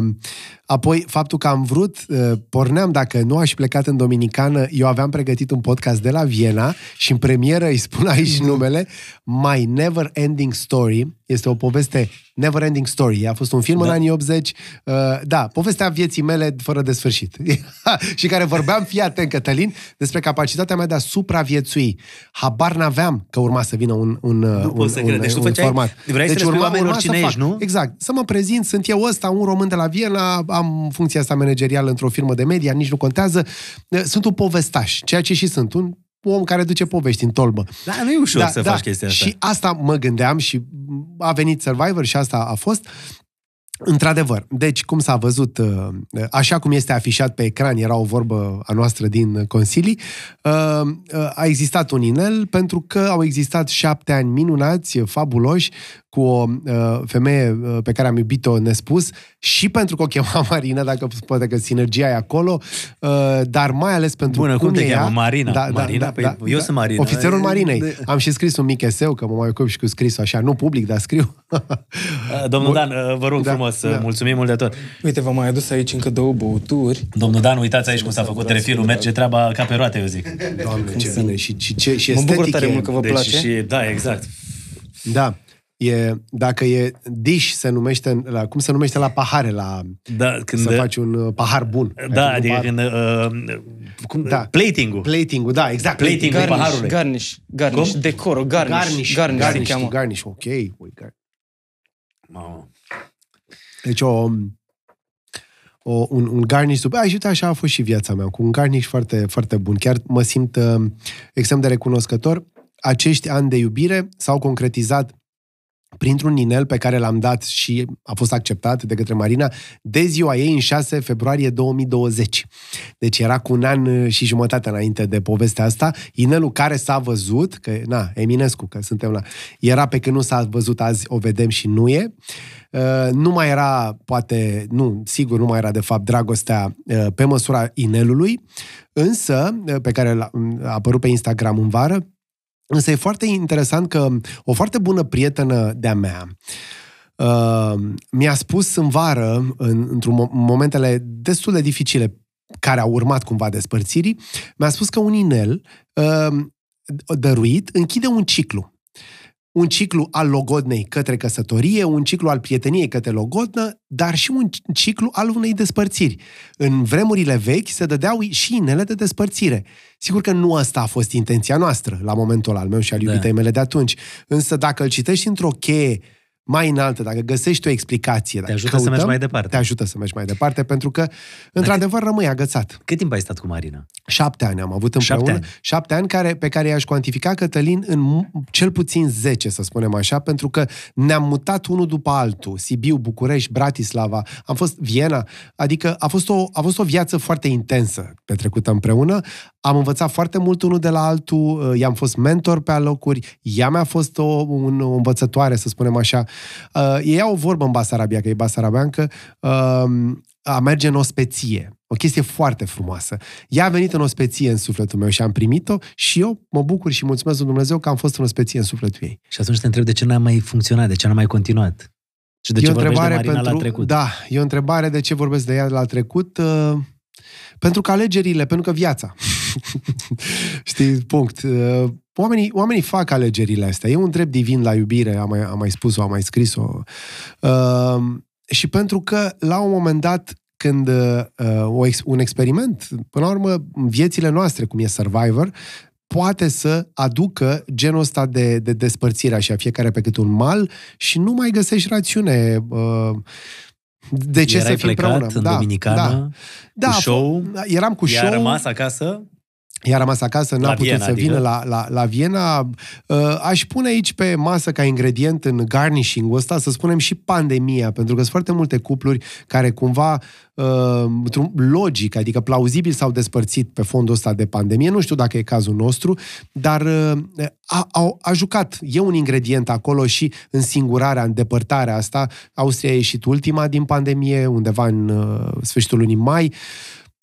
apoi, faptul că am vrut, uh, porneam, dacă nu aș plecat în Dominicană, eu aveam pregătit un podcast de la Viena și în premieră îi spun aici mm. numele My Never Ending Story. Este o poveste Never Ending Story. A fost un film da. în anii 80. Uh, da, povestea vieții mele fără de sfârșit. [laughs] și care vorbeam, fii atent, Cătălin, despre capacitatea mea de a supraviețui. Habar n-aveam că urma să vină un, un, nu un, să un, deci un, un format. Vrei deci să urma, urma cine ești, nu? Exact. Să mă prezint, sunt eu ăsta, un român de la Viena, am funcția asta managerială într-o firmă de media, nici nu contează. Sunt un povestaș, ceea ce și sunt, un om care duce povești în tolbă. Da, nu e ușor da, să da. faci chestia asta. Și asta mă gândeam și a venit Survivor și asta a fost. Într-adevăr, deci cum s-a văzut, uh, așa cum este afișat pe ecran, era o vorbă a noastră din consilii, uh, uh, a existat un inel pentru că au existat șapte ani minunați, fabuloși, cu o uh, femeie uh, pe care am iubit-o nespus și pentru că o chema [laughs] Marina, dacă poate că sinergia e acolo, uh, dar mai ales pentru Bună, cum, cum te cheamă? cheamă? Marina. Da, Marina? Da, păi da, eu da, sunt Marina. Ofițerul Marinei. De... Am și scris un mic eseu, că mă mai ocup și cu scrisul așa, nu public, dar scriu. [laughs] Domnul Dan, vă rog da, frumos, da. mulțumim mult de tot. Uite, v-am mai adus aici încă două băuturi. Domnul Dan, uitați aici cum s-a făcut refilul, merge treaba ca pe roate, eu zic. Doamne, ce bine și, și, ce, și Mă bucur tare mult că vă deci, place. Și, da, exact. Da. E, dacă e dish, se numește, la, cum se numește la pahare, la, da, când, să faci un uh, pahar bun. Da, adică pahar... când, uh, cum, da. plating-ul. Plating-ul, da, exact. Plating-ul garnish, paharului. Garnish, garnish, cum? decoro, garnish. Garnish, garnish, garnish, se cheamă. garnish, ok. Ui, gar... Mamă. Deci o, o, un, un garnish super. Ai, uite, așa a fost și viața mea, cu un garnish foarte, foarte bun. Chiar mă simt uh, extrem de recunoscător. Acești ani de iubire s-au concretizat printr-un inel pe care l-am dat și a fost acceptat de către Marina de ziua ei în 6 februarie 2020. Deci era cu un an și jumătate înainte de povestea asta. Inelul care s-a văzut, că, na, Eminescu, că suntem la... Era pe când nu s-a văzut azi, o vedem și nu e. Uh, nu mai era, poate, nu, sigur, nu mai era de fapt dragostea uh, pe măsura inelului, însă, uh, pe care a apărut pe Instagram în vară, Însă e foarte interesant că o foarte bună prietenă de-a mea uh, mi-a spus în vară, în, într-un momentele destul de dificile care au urmat cumva despărțirii, mi-a spus că un inel uh, dăruit închide un ciclu. Un ciclu al logodnei către căsătorie, un ciclu al prieteniei către logodnă, dar și un ciclu al unei despărțiri. În vremurile vechi se dădeau și inele de despărțire. Sigur că nu asta a fost intenția noastră la momentul al meu și al Da. iubitei mele de atunci. Însă dacă îl citești într-o cheie mai înaltă, dacă găsești o explicație, dacă ajută să mergi mai departe. Te ajută să mergi mai departe, pentru că, într-adevăr, rămâi agățat. Cât timp ai stat cu Marina? Șapte ani am avut împreună. Șapte ani. Șapte ani care, pe care i-aș cuantifica, Cătălin, în mu- cel puțin 10, să spunem așa, pentru că ne-am mutat unul după altul. Sibiu, București, Bratislava, am fost Viena, adică a fost o, a fost o viață foarte intensă petrecută împreună. Am învățat foarte mult unul de la altul, uh, i-am fost mentor pe alocuri, ea mi-a fost o, un, o învățătoare, să spunem așa. Uh, ei au o vorbă în Basarabia, că e basarabeancă, uh, a merge în ospeție. O chestie foarte frumoasă. Ea a venit în ospeție în sufletul meu și am primit-o și eu mă bucur și mulțumesc lui Dumnezeu că am fost în ospeție în sufletul ei. Și atunci te întreb de ce n-a mai funcționat, de ce n-a mai continuat. Și de ce e o vorbești de întrebare Marina pentru, la trecut. Da, e o întrebare de ce vorbesc de ea la trecut. Uh, pentru că alegerile, pentru că viața. [laughs] Știi, punct. Uh, oamenii, oamenii fac alegerile astea. E un drept divin la iubire, am mai, am mai spus-o, am mai scris-o. Uh, și pentru că, la un moment dat, când uh, o ex- un experiment, până la urmă, în viețile noastre, cum e Survivor, poate să aducă genul ăsta de, de despărțire, așa, fiecare pe cât un mal și nu mai găsești rațiune. Uh, de ce Erai să fii plecat împreună? în Dominicană, da, cu a f- show, eram cu ea show. a rămas acasă, I-a rămas acasă, n-a La putut Viena, să adică? vină la, la, la Viena. Uh, aș pune aici pe masă ca ingredient în garnishing-ul ăsta, să spunem și pandemia, pentru că sunt foarte multe cupluri care cumva uh, într-un logic, adică plauzibil s-au despărțit pe fondul ăsta de pandemie. Nu știu dacă e cazul nostru, dar uh, a, a, a jucat, e un ingredient acolo și în singurarea, în depărtarea asta. Austria a ieșit ultima din pandemie, undeva în uh, sfârșitul lunii mai.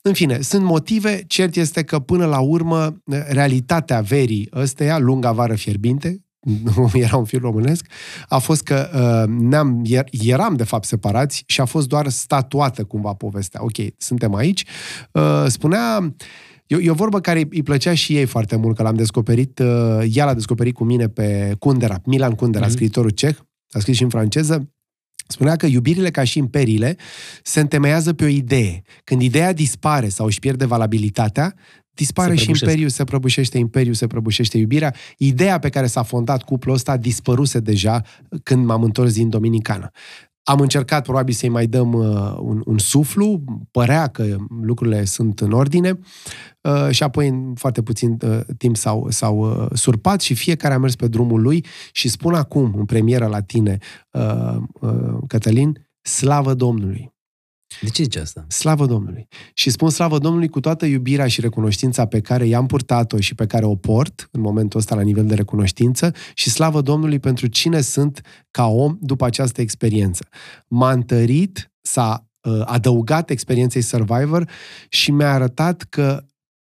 În fine, sunt motive. Cert este că până la urmă realitatea verii ăsteia, lunga vară fierbinte, nu [laughs] era un film românesc, a fost că uh, ne-am, er, eram de fapt separați și a fost doar statuată cumva povestea. Ok, suntem aici. Uh, spunea E, e o vorbă care îi, îi plăcea și ei foarte mult, că l-am descoperit, uh, ea l-a descoperit cu mine pe Kundera, Milan Kundera, mm-hmm. scriitorul ceh, a scris și în franceză, Spunea că iubirile ca și imperiile se întemeiază pe o idee. Când ideea dispare sau își pierde valabilitatea, dispare Se și prăbușesc. imperiul, se prăbușește imperiul, se prăbușește iubirea. Ideea pe care s-a fondat cuplul ăsta dispăruse deja când m-am întors din Dominicană. Am încercat probabil să-i mai dăm uh, un, un suflu, părea că lucrurile sunt în ordine uh, și apoi în foarte puțin uh, timp s-au, s-au uh, surpat și fiecare a mers pe drumul lui și spun acum, în premieră la tine, uh, uh, Cătălin, slavă Domnului! De ce zici asta? Slavă Domnului! Și spun slavă Domnului cu toată iubirea și recunoștința pe care i-am purtat-o și pe care o port în momentul ăsta la nivel de recunoștință și slavă Domnului pentru cine sunt ca om după această experiență. M-a întărit, s-a uh, adăugat experienței Survivor și mi-a arătat că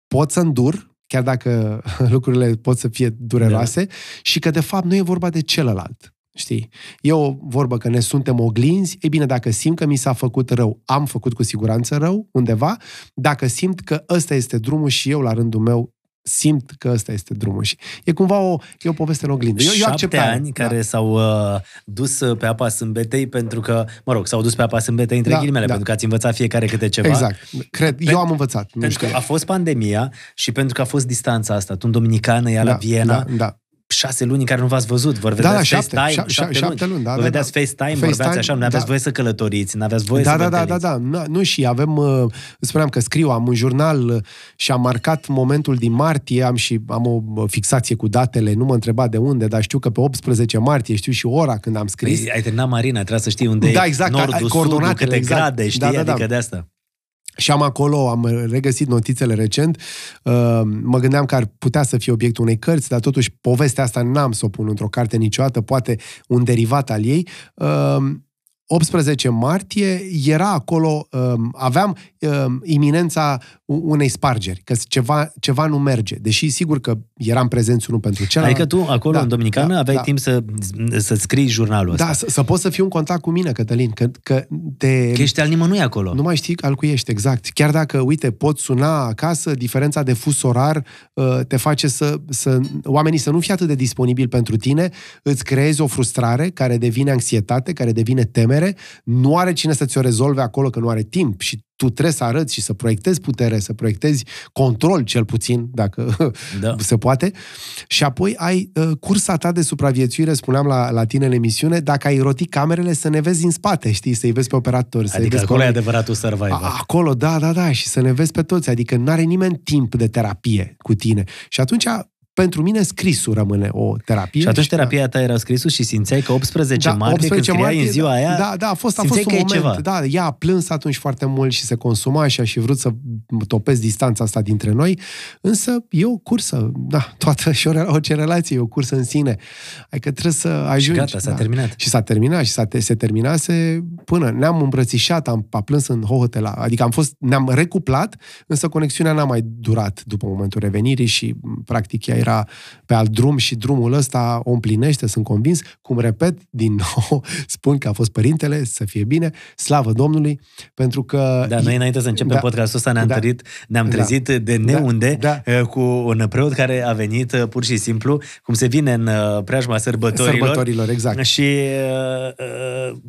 pot să îndur, chiar dacă [laughs] lucrurile pot să fie dureroase, da. și că de fapt nu e vorba de celălalt. Știi? E o vorbă că ne suntem oglinzi. E bine, dacă simt că mi s-a făcut rău, am făcut cu siguranță rău undeva. Dacă simt că ăsta este drumul și eu, la rândul meu, simt că ăsta este drumul. Și e cumva o, e o poveste în oglindă. Eu, eu Șapte acceptare. ani care s-au uh, dus uh, pe apa sâmbetei pentru că, mă rog, s-au dus pe apa sâmbetei între Da, ghilimele, da. pentru că ați învățat fiecare câte ceva. Exact. Cred. Eu am învățat. Nu Pentru știu. că a fost pandemia și pentru că a fost distanța asta. Tu în Dominicană, ea la da, Viena, Da, da. Șase luni în care nu v-ați văzut. Vă Da, vedeați da, șapte, FaceTime, șapte, șapte luni, da, Vă da, vedeați da. FaceTime, FaceTime, vorbeați așa, nu aveați da. voie să călătoriți, nu aveați voie Da, să da, vă da, da, întâlniți. da. Nu, nu și avem, uh, spuneam că scriu, am un jurnal uh, și am marcat momentul din martie, am și am o uh, fixație cu datele, nu mă întreba de unde, dar știu că pe 18 martie știu și ora când am scris. Păi, ai terminat Marina, trebuie să știi unde Da, e exact, nordul, ai- sudul, coordonatele, câte exact. grade, știi? Da, da, da. Adică de asta. Și am acolo, am regăsit notițele recent, uh, mă gândeam că ar putea să fie obiectul unei cărți, dar totuși povestea asta n-am să o pun într-o carte niciodată, poate un derivat al ei. Uh, 18 martie era acolo, um, aveam um, iminența u- unei spargeri, că ceva, ceva nu merge. Deși sigur că eram prezenți unul pentru celălalt. Adică tu acolo, Da, în Dominicană, da, aveai da. timp să, să scrii jurnalul ăsta. Da, să, să poți să fii în contact cu mine, Cătălin, că, că te... Că ești al nimănui acolo. Nu mai știi al cui ești, exact. Chiar dacă, uite, poți suna acasă, diferența de fus orar uh, te face să, să oamenii să nu fie atât de disponibili pentru tine, îți creezi o frustrare care devine anxietate, care devine temere, nu are cine să ți-o rezolve acolo că nu are timp și tu trebuie să arăți și să proiectezi putere, să proiectezi control, cel puțin, dacă Da. [laughs] se poate. Și apoi ai uh, cursa ta de supraviețuire, spuneam la, la tine în emisiune, dacă ai roti camerele, să ne vezi în spate, știi, să-i vezi pe operatori, să-i Adică vezi acolo e pe adevăratul survivor. a, acolo, da, da, da, și să ne vezi pe toți. Adică nu are nimeni timp de terapie cu tine. Și atunci, pentru mine, scrisul rămâne o terapie. Și atunci terapia ta era scrisul și simțeai că 18 da, martie, când scriai în ziua aia, Da, da, a fost, a fost simțeai un că e moment. ceva. Da, ea a plâns atunci foarte mult și se consuma și a și vrut să topesc distanța asta dintre noi. Însă e o cursă, da, toată și o- orice relație e o cursă în sine. Adică trebuie să ajungi. gata, s-a da. terminat. Și s-a terminat și s-a te- se terminase până ne-am îmbrățișat, am a plâns în hohote la... Adică am fost, ne-am recuplat, însă conexiunea n-a mai durat după momentul revenirii și m, practic ea era pe alt drum și drumul ăsta o împlinește, sunt convins. Cum repet, din nou [laughs] spun că a fost părintele, să fie bine, slavă Domnului, pentru că... Da, noi înainte să începem Da. podcastul ăsta ne-am, Da. trezit, ne-am Da. trezit de neunde Da. eh, cu un preot care a venit eh, pur și simplu, cum se vine în eh, preajma sărbătorilor. Sărbătorilor, exact. Și uh,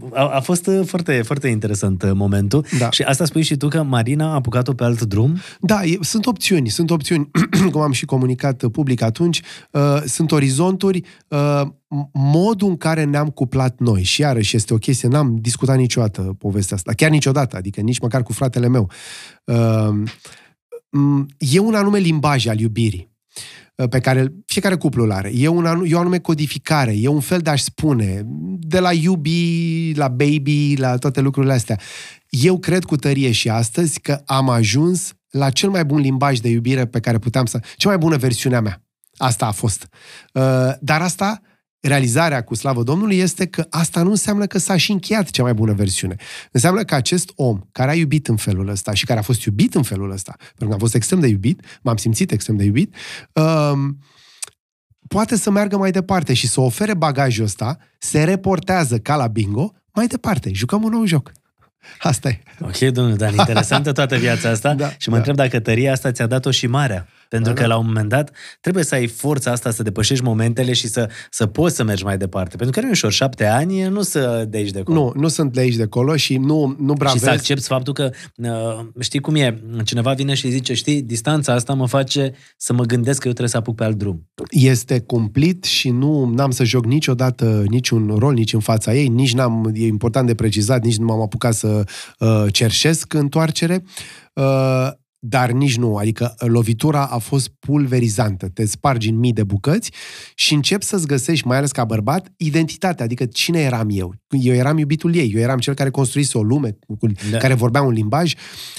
uh, a, a fost uh, foarte, foarte interesant uh, momentul. Da. Și asta spui și tu că Marina a apucat-o pe alt drum? Da, e, sunt opțiuni, sunt opțiuni, [clears throat] cum am și comunicat uh, public atunci, uh, sunt orizonturi, uh, m- modul în care ne-am cuplat noi. Și iarăși este o chestie, n-am discutat niciodată povestea asta, chiar niciodată, adică nici măcar cu fratele meu. Uh, m- e un anume limbaj al iubirii uh, pe care fiecare cuplu îl are. E, un anu- e o anume codificare, e un fel de a-și spune, de la iubi, la baby, la toate lucrurile astea. Eu cred cu tărie și astăzi că am ajuns la cel mai bun limbaj de iubire pe care puteam să... Cea mai bună versiune a mea. Asta a fost. Uh, Dar asta, realizarea cu slavă Domnului, este că asta nu înseamnă că s-a și încheiat cea mai bună versiune. Înseamnă că acest om care a iubit în felul ăsta și care a fost iubit în felul ăsta, pentru că am fost extrem de iubit, m-am simțit extrem de iubit, um, poate să meargă mai departe și să ofere bagajul ăsta, se reportează ca la bingo, mai departe, jucăm un nou joc. Asta e. Ok, domnule Dan, interesantă toată viața asta [laughs] Da, și mă da. întreb dacă tăria asta ți-a dat-o și marea. Pentru Da, că da. la un moment dat trebuie să ai forța asta să depășești momentele și să, să poți să mergi mai departe. Pentru că nu e ușor, șapte ani, nu să de aici de acolo. Nu, nu sunt de aici de acolo și nu, nu Și bravez. să accepti faptul că, uh, știi cum e, cineva vine și zice, știi, distanța asta mă face să mă gândesc că eu trebuie să apuc pe alt drum. este cumplit și nu n-am să joc niciodată niciun rol nici în fața ei, nici n-am, e important de precizat, nici nu m-am apucat să uh, cerșesc întoarcere, uh, dar nici nu, adică lovitura a fost pulverizantă, te spargi în mii de bucăți și începi să-ți găsești, mai ales ca bărbat, identitatea, adică cine eram eu. Eu eram iubitul ei, eu eram cel care construise o lume, cu, Da. care vorbea un limbaj,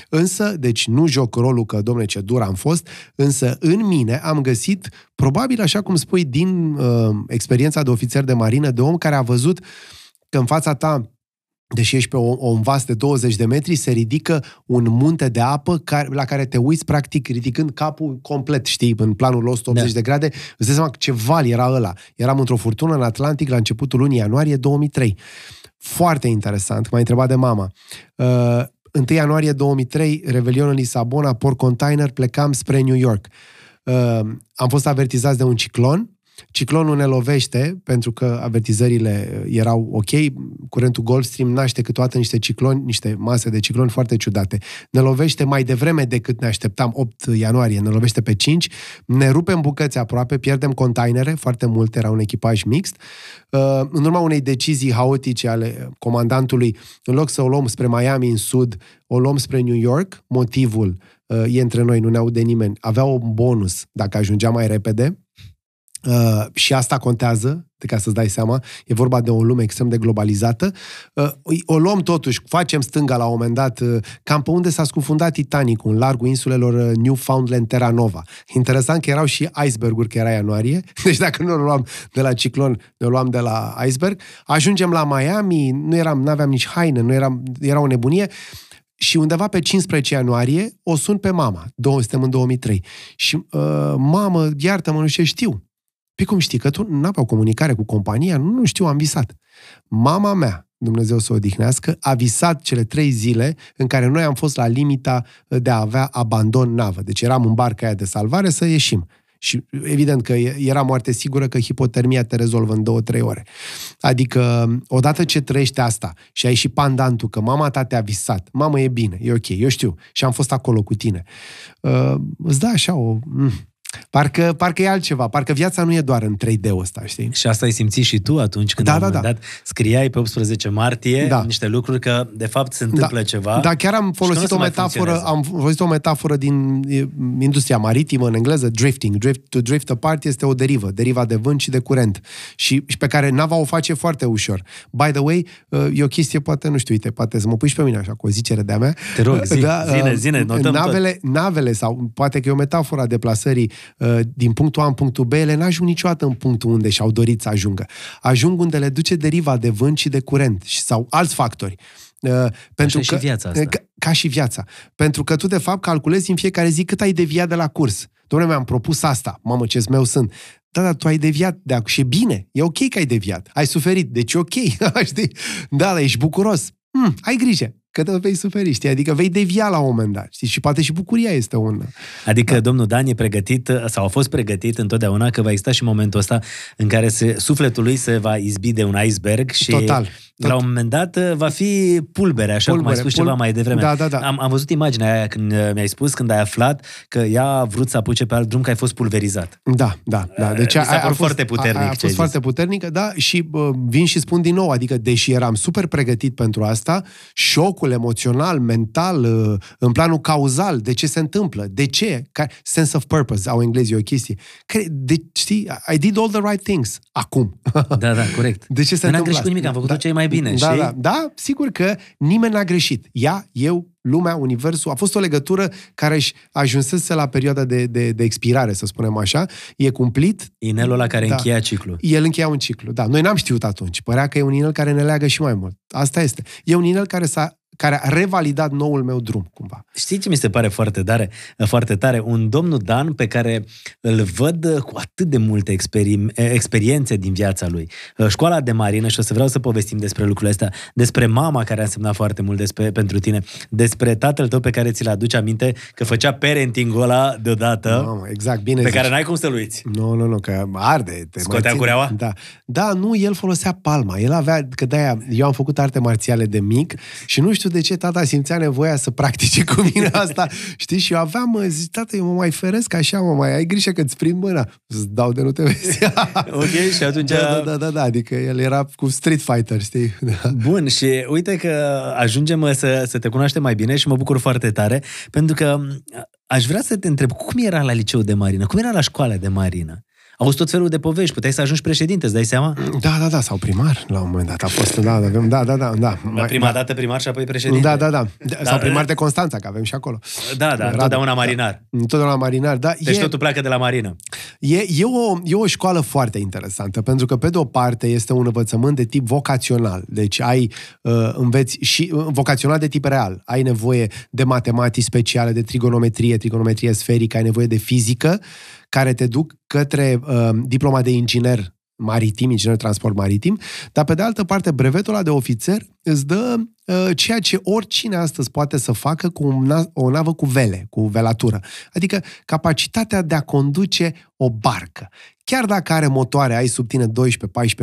însă, deci nu joc rolul că, domne, ce dur am fost, însă în mine am găsit, probabil așa cum spui, din uh, experiența de ofițer de marină, de om care a văzut că în fața ta deși ești pe o, o un vas de 20 de metri, se ridică un munte de apă care, la care te uiți, practic, ridicând capul complet, știi, în planul 180 Da. de grade, îți dai seama ce val era ăla. Eram într-o furtună în Atlantic la începutul lunii ianuarie 2003. Foarte interesant, m-a întrebat de mama. Uh, 1 ianuarie 2003, Revelion în Lisabona, port container, plecam spre New York. Uh, am fost avertizați de un ciclon, Ciclonul ne lovește, pentru că avertizările erau ok, curentul Gulf Stream naște câteodată niște cicloni, niște mase de cicloni foarte ciudate. Ne lovește mai devreme decât ne așteptam, 8 ianuarie, ne lovește pe 5, ne rupem bucăți aproape, pierdem containere, foarte multe, era un echipaj mixt. Uh, În urma unei decizii haotice ale comandantului, în loc să o luăm spre Miami în sud, o luăm spre New York, motivul uh, e între noi, nu ne aude nimeni, avea un bonus dacă ajungea mai repede, Uh, și asta contează, de ca să-ți dai seama, e vorba de o lume extrem de globalizată. Uh, o luăm totuși, facem stânga la un moment dat, uh, cam pe unde s-a scufundat Titanic, în largul insulelor uh, Newfoundland, Terra Nova. Interesant că erau și iceberguri, că era ianuarie, [laughs] deci dacă nu o luam de la ciclon, ne luam de la iceberg. Ajungem la Miami, nu eram, nu aveam nici haine, nu eram, era o nebunie. Și undeva pe 15 ianuarie o sun pe mama, două, suntem în 2003. Și, uh, mamă, iartă-mă, nu știu, știu. Păi cum știi? Că tu nu aveau comunicare cu compania? Nu, nu știu, am visat. Mama mea, Dumnezeu să o odihnească, a visat cele trei zile în care noi am fost la limita de a avea abandon navă. Deci eram în barca aia de salvare să ieșim. Și evident că era moarte sigură că hipotermia te rezolvă în două, trei ore. Adică, odată ce trăiești asta și ai și pandantul că mama ta te-a visat, mamă, e bine, e ok, eu știu, și am fost acolo cu tine, uh, îți da așa o... Mm, Parcă, parcă e altceva, parcă viața nu e doar în 3D-ul ăsta, știi? Și asta ai simțit și tu atunci când Da, la un da, moment da. dat scriai pe 18 martie Da. niște lucruri că de fapt se întâmplă da, ceva. Da, chiar am și că nu folosit se o mai metaforă, funcționează. am folosit o metaforă din e, industria maritimă în engleză, drifting. Drift, to drift apart este o derivă, deriva de vânt și de curent. Și, și pe care nava o face foarte ușor. By the way, uh, e o chestie, poate, nu știu, uite, poate să mă puși și pe mine așa, cu o zicere de-a mea. Te rog, zi, zine, uh, zine, notăm navele, navele, sau poate că e o metaforă a deplasării uh, din punctul A în punctul B, ele n-ajung niciodată în punctul unde și-au dorit să ajungă. Ajung unde le duce deriva de vânt și de curent și- sau alți factori. Uh, pentru e și că, viața asta. Ca, ca și viața. Pentru că tu, de fapt, calculezi în fiecare zi cât ai deviat de la curs. Dom'le, mi-am propus asta. Mamă, ce meu sunt. Da, dar tu ai deviat de acum. Și e bine. E ok că ai deviat. Ai suferit. Deci e ok. [laughs] Știi? Da, dar ești bucuros. Hmm, ai grijă că te vei suferi, știi? Adică vei devia la un moment dat, știi? Și poate și bucuria este un... Adică domnul Dan e pregătit, sau a fost pregătit întotdeauna că va exista și momentul ăsta în care se, sufletul lui se va izbi de un iceberg și Total. la un moment dat va fi pulbere, așa cum ai Pulbere, spus pul- ceva mai devreme. Da, da, da. Am, am văzut imaginea aia când uh, mi-ai spus, când ai aflat că ea a vrut să apuce pe alt drum, că ai fost pulverizat. Da, da, da. Deci Mi s-a aia părut foarte puternic aia A ce ai fost zis. foarte puternică, da, și bă, vin și spun din nou, adică deși eram super pregătit pentru asta, șocul emoțional, mental, uh, în planul cauzal, de ce se întâmplă, de ce, ca, sense of purpose, au englezii o chestie. Care, de, știi, I did all the right things, acum. [laughs] Da, da, corect. De ce se Noi n-am întâmplă greșit cu asta? nimic, am făcut da, tot ce e mai bine, da, știi? Da, da, sigur că nimeni n-a greșit. Ea, eu, lumea, universul, a fost o legătură care își ajunsese la perioada de, de, de expirare, să spunem așa, e cumplit, Inelul ăla care Da. încheia ciclul. el încheia un ciclu. Da, noi n-am știut atunci. Părea că e un inel care ne leagă și mai mult. Asta este. E un inel care, s-a, care a revalidat noul meu drum, cumva. Știi ce mi se pare foarte tare? Foarte tare? Un domnul Dan pe care îl văd cu atât de multe experim- experiențe din viața lui. Școala de marină, și o să vreau să povestim despre lucrurile astea, despre mama care a însemnat foarte mult despre, pentru tine, despre tatăl tău pe care ți-l aduce aminte că făcea parenting-ul ăla deodată, Mamă, exact, bine pe zici. care n-ai cum să-l uiți. Nu, nu, nu, că arde. Te Scotea mai ține. cureaua? Da. Da, nu, el folosea palma. El avea, că de-aia, eu am făcut arte marțiale de mic și nu știu de ce tata simțea nevoia să practice cu mine [laughs] asta. Știi? Și eu aveam, mă, zic, tata, eu mă mai feresc așa, mă, mai ai grijă că-ți prind mâna. Îți dau de nu te vezi. [laughs] Ok, și atunci... Da, da, da, da, da, adică el era cu Street Fighter, știi? [laughs] Da. Bun, și uite că ajungem uh, să, să te cunoaștem mai bine și mă bucur foarte tare, pentru că uh, aș vrea să te întreb, cum era la liceu de marină? Cum era la școala de marină? Auzi tot felul de povești, puteai să ajungi președinte, îți dai seama? Da, da, da, sau primar la un moment dat a fost, da, da, avem, da, da, da, da. La Mai- prima da. dată primar și apoi președinte. Da, da, da. Da, Sau primar de Constanța, că avem și acolo. Da, da, Radu, întotdeauna marinar. Da. Întotdeauna marinar, da. Deci e, totul pleacă de la marină. e, e, o, e o școală foarte interesantă, pentru că, pe de o parte, este un învățământ de tip vocațional. Deci ai, uh, înveți și uh, vocațional de tip real. Ai nevoie de matematici speciale, de trigonometrie, trigonometrie sferică, ai nevoie de fizică, care te duc către uh, diploma de inginer maritim, inginer transport maritim, dar pe de altă parte brevetul ăla de ofițer îți dă uh, ceea ce oricine astăzi poate să facă cu un na- o navă cu vele, cu velatură. Adică capacitatea de a conduce o barcă. Chiar dacă are motoare, ai sub tine 12-14.000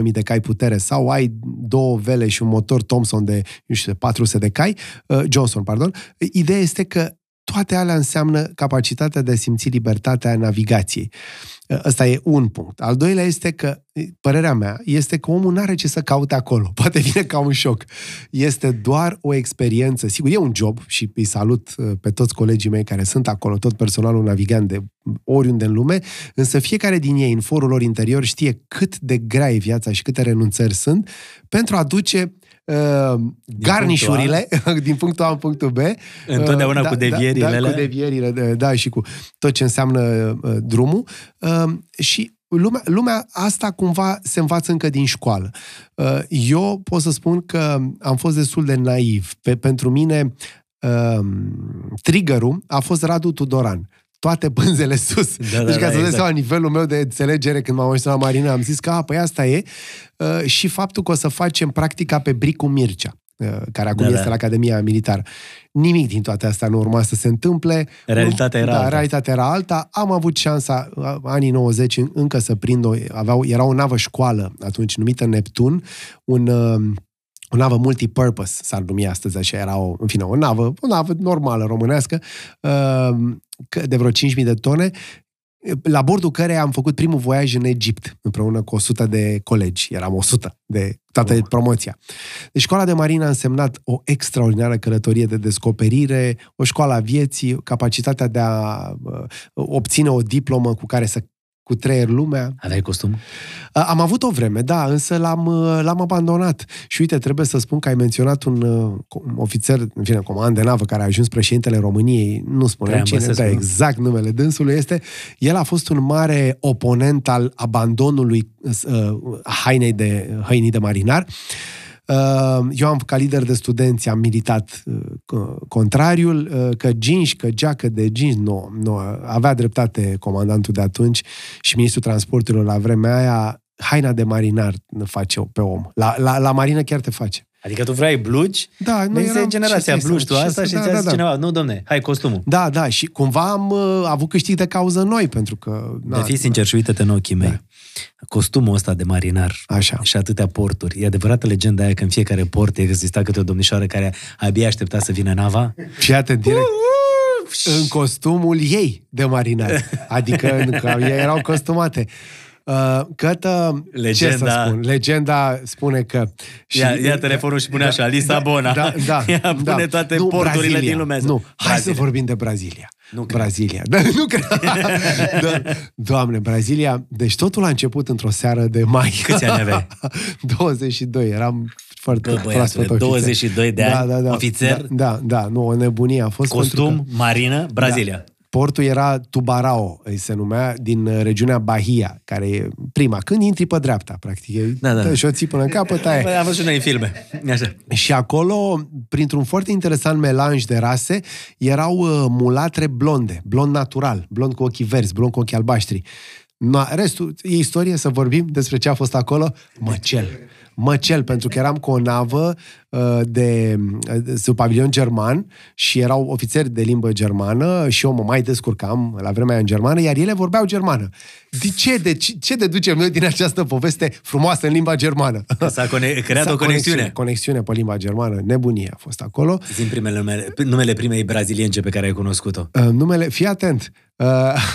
de cai putere sau ai două vele și un motor Thomson de, nu știu, 400 de cai, uh, Johnson, pardon, ideea este că toate alea înseamnă capacitatea de a simți libertatea navigației. Ăsta e un punct. Al doilea este că, părerea mea, este că omul nu are ce să caute acolo. [laughs] Poate vine ca un șoc. Este doar o experiență. Sigur, e un job și îi salut uh, pe toți colegii mei care sunt acolo, tot personalul navigant de oriunde în lume, însă fiecare din ei, în forul lor interior, știe cât de grea e viața și câte renunțări sunt pentru a duce uh, garnișurile punctul [laughs] din punctul A în punctul B. Întotdeauna uh, cu devierile da, da, alea? cu devierile, da, da, și cu tot ce înseamnă uh, drumul. Uh, și lumea, lumea asta cumva se învață încă din școală. Uh, eu pot să spun că am fost destul de naiv. Pe, pentru mine, uh, triggerul a fost Radu Tudoran toate pânzele sus. Da, da, deci, ca da, să exact. exact. la nivelul meu de înțelegere când m-am ajuns la marină, am zis că, a, păi asta e. Uh, și faptul că o să facem practica pe Bricu Mircea, uh, care acum Da, da, da. este la Academia Militară. Nimic din toate astea nu urma să se întâmple. Realitatea era da, alta. realitatea era alta. Am avut șansa, uh, anii 90, în- încă să prind o... Aveau, era o navă școală atunci numită Neptun, un... Uh, o navă multipurpose, s-ar numi astăzi, așa era o, în fine, o navă, o navă normală românească, uh, că- de vreo 5.000 de tone, la bordul care am făcut primul voiaj în Egipt, împreună cu 100 de colegi. Eram 100 de toată Oh. promoția. Deci școala de marină a însemnat o extraordinară călătorie de descoperire, o școală a vieții, capacitatea de a uh, obține o diplomă cu care să cu treier lumea. Aveai costum? Am avut o vreme, da, însă l-am, l-am abandonat. Și uite, trebuie să spun că ai menționat un uh, ofițer, în fine, comandant de navă, care a ajuns președintele României, nu spunem Traian cine, Băsescu, da, nu? exact numele dânsului este, el a fost un mare oponent al abandonului uh, hainei de, hainii de marinar. Uh, Eu am, ca lider de studenți, am militat uh, contrariul, uh, că ginși, că geacă de ginși, nu, nu. Avea dreptate comandantul de atunci și ministrul transporturilor la vremea aia, haina de marinar ne face pe om. La, la, la marină chiar te face. Adică tu vrei blugi? Da, nu eram- generația ce să- blugi tu ce asta să- și da, ți-a da, zis da. cineva, nu domne, hai costumul. Da, da, și cumva am uh, avut câștig de cauză noi, pentru că... Da, de fii sincer și uite-te în ochii mei. Da. Costumul ăsta de marinar Așa. și atâtea porturi. E adevărată legenda aia că în fiecare port exista câte o domnișoară care abia aștepta să vină nava? Și iată, direct, în costumul ei de marinar. Adică în, că ei erau costumate. Uh, Cătă, ce Legenda- să spun? Legenda spune că... Ia, ia telefonul și pune așa, Lisabona. Da, da, [laughs] Ia da. pune toate nu, porturile Brazilia. din lumea. Nu, hai Brazilia. să vorbim de Brazilia. Nu cred. Brazilia. Da, nu cred. [laughs] da. Doamne, Brazilia. Deci totul a început într-o seară de mai. Câți ani aveai? [laughs] 22. Eram foarte Bă, băiatule, proaspăt ofițer. 22 de ani, ofițer? Da, da, da, nu, o nebunie a fost. pentru că- Costum, marină, Brazilia. da. Portul era Tubarao, îi se numea, din uh, regiunea Bahia, care e prima. Când intri pe dreapta, practic. E, Da, da. dă și o ții până în capăt, aia. e. Bă, Am văzut și noi în filme. Așa. Și acolo, printr-un foarte interesant melanj de rase, erau uh, mulatre blonde, blond natural, blond cu ochii verzi, blond cu ochii albaștri. No, restul e istorie să vorbim despre ce a fost acolo. Măcel. Măcel, pentru că eram cu o navă uh, de, de sub pavilion german și erau ofițeri de limbă germană și eu mă mai descurcam la vremea aia în germană, iar ele vorbeau germană. De ce, de ce, ce deducem noi din această poveste frumoasă în limba germană? S-a cone- [laughs] creat S-a o conexiune. Conexiune pe limba germană, nebunie a fost acolo. Zim primele numele, numele primei brazilience pe care ai cunoscut-o. Uh, numele, fii atent, uh,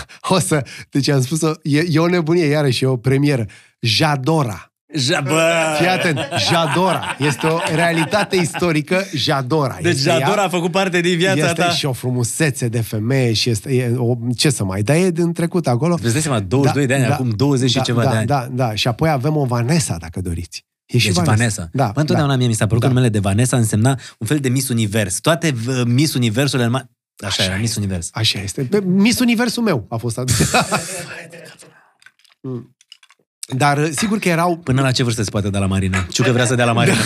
[laughs] o să, deci am spus-o, e, e o nebunie, iarăși, e o premieră. Jadora. Ja, bă! Fii atent, Jadora. Este o realitate istorică, Jadora. Deci Este Jadora ea. a făcut parte din viața este ta. și o frumusețe de femeie și este, e, o, ce să mai, dar e din trecut acolo. Îți dai seama, 22 de ani, acum 20 și da, ceva da, de ani. Da, da, și apoi avem o Vanessa, dacă doriți. E și Deci Vanessa. Da, Bă, întotdeauna da. mie mi s-a părut Da. că numele de Vanessa însemna un fel de Miss Univers. Toate uh, Miss Universurile... Așa, Așa era, Miss Univers. Așa este. Pe Miss Universul meu a fost atunci. [laughs] Mm. Dar uh, sigur că erau... Până la ce vârstă se poate da la marină? Știu că vrea să dea la marină. [laughs]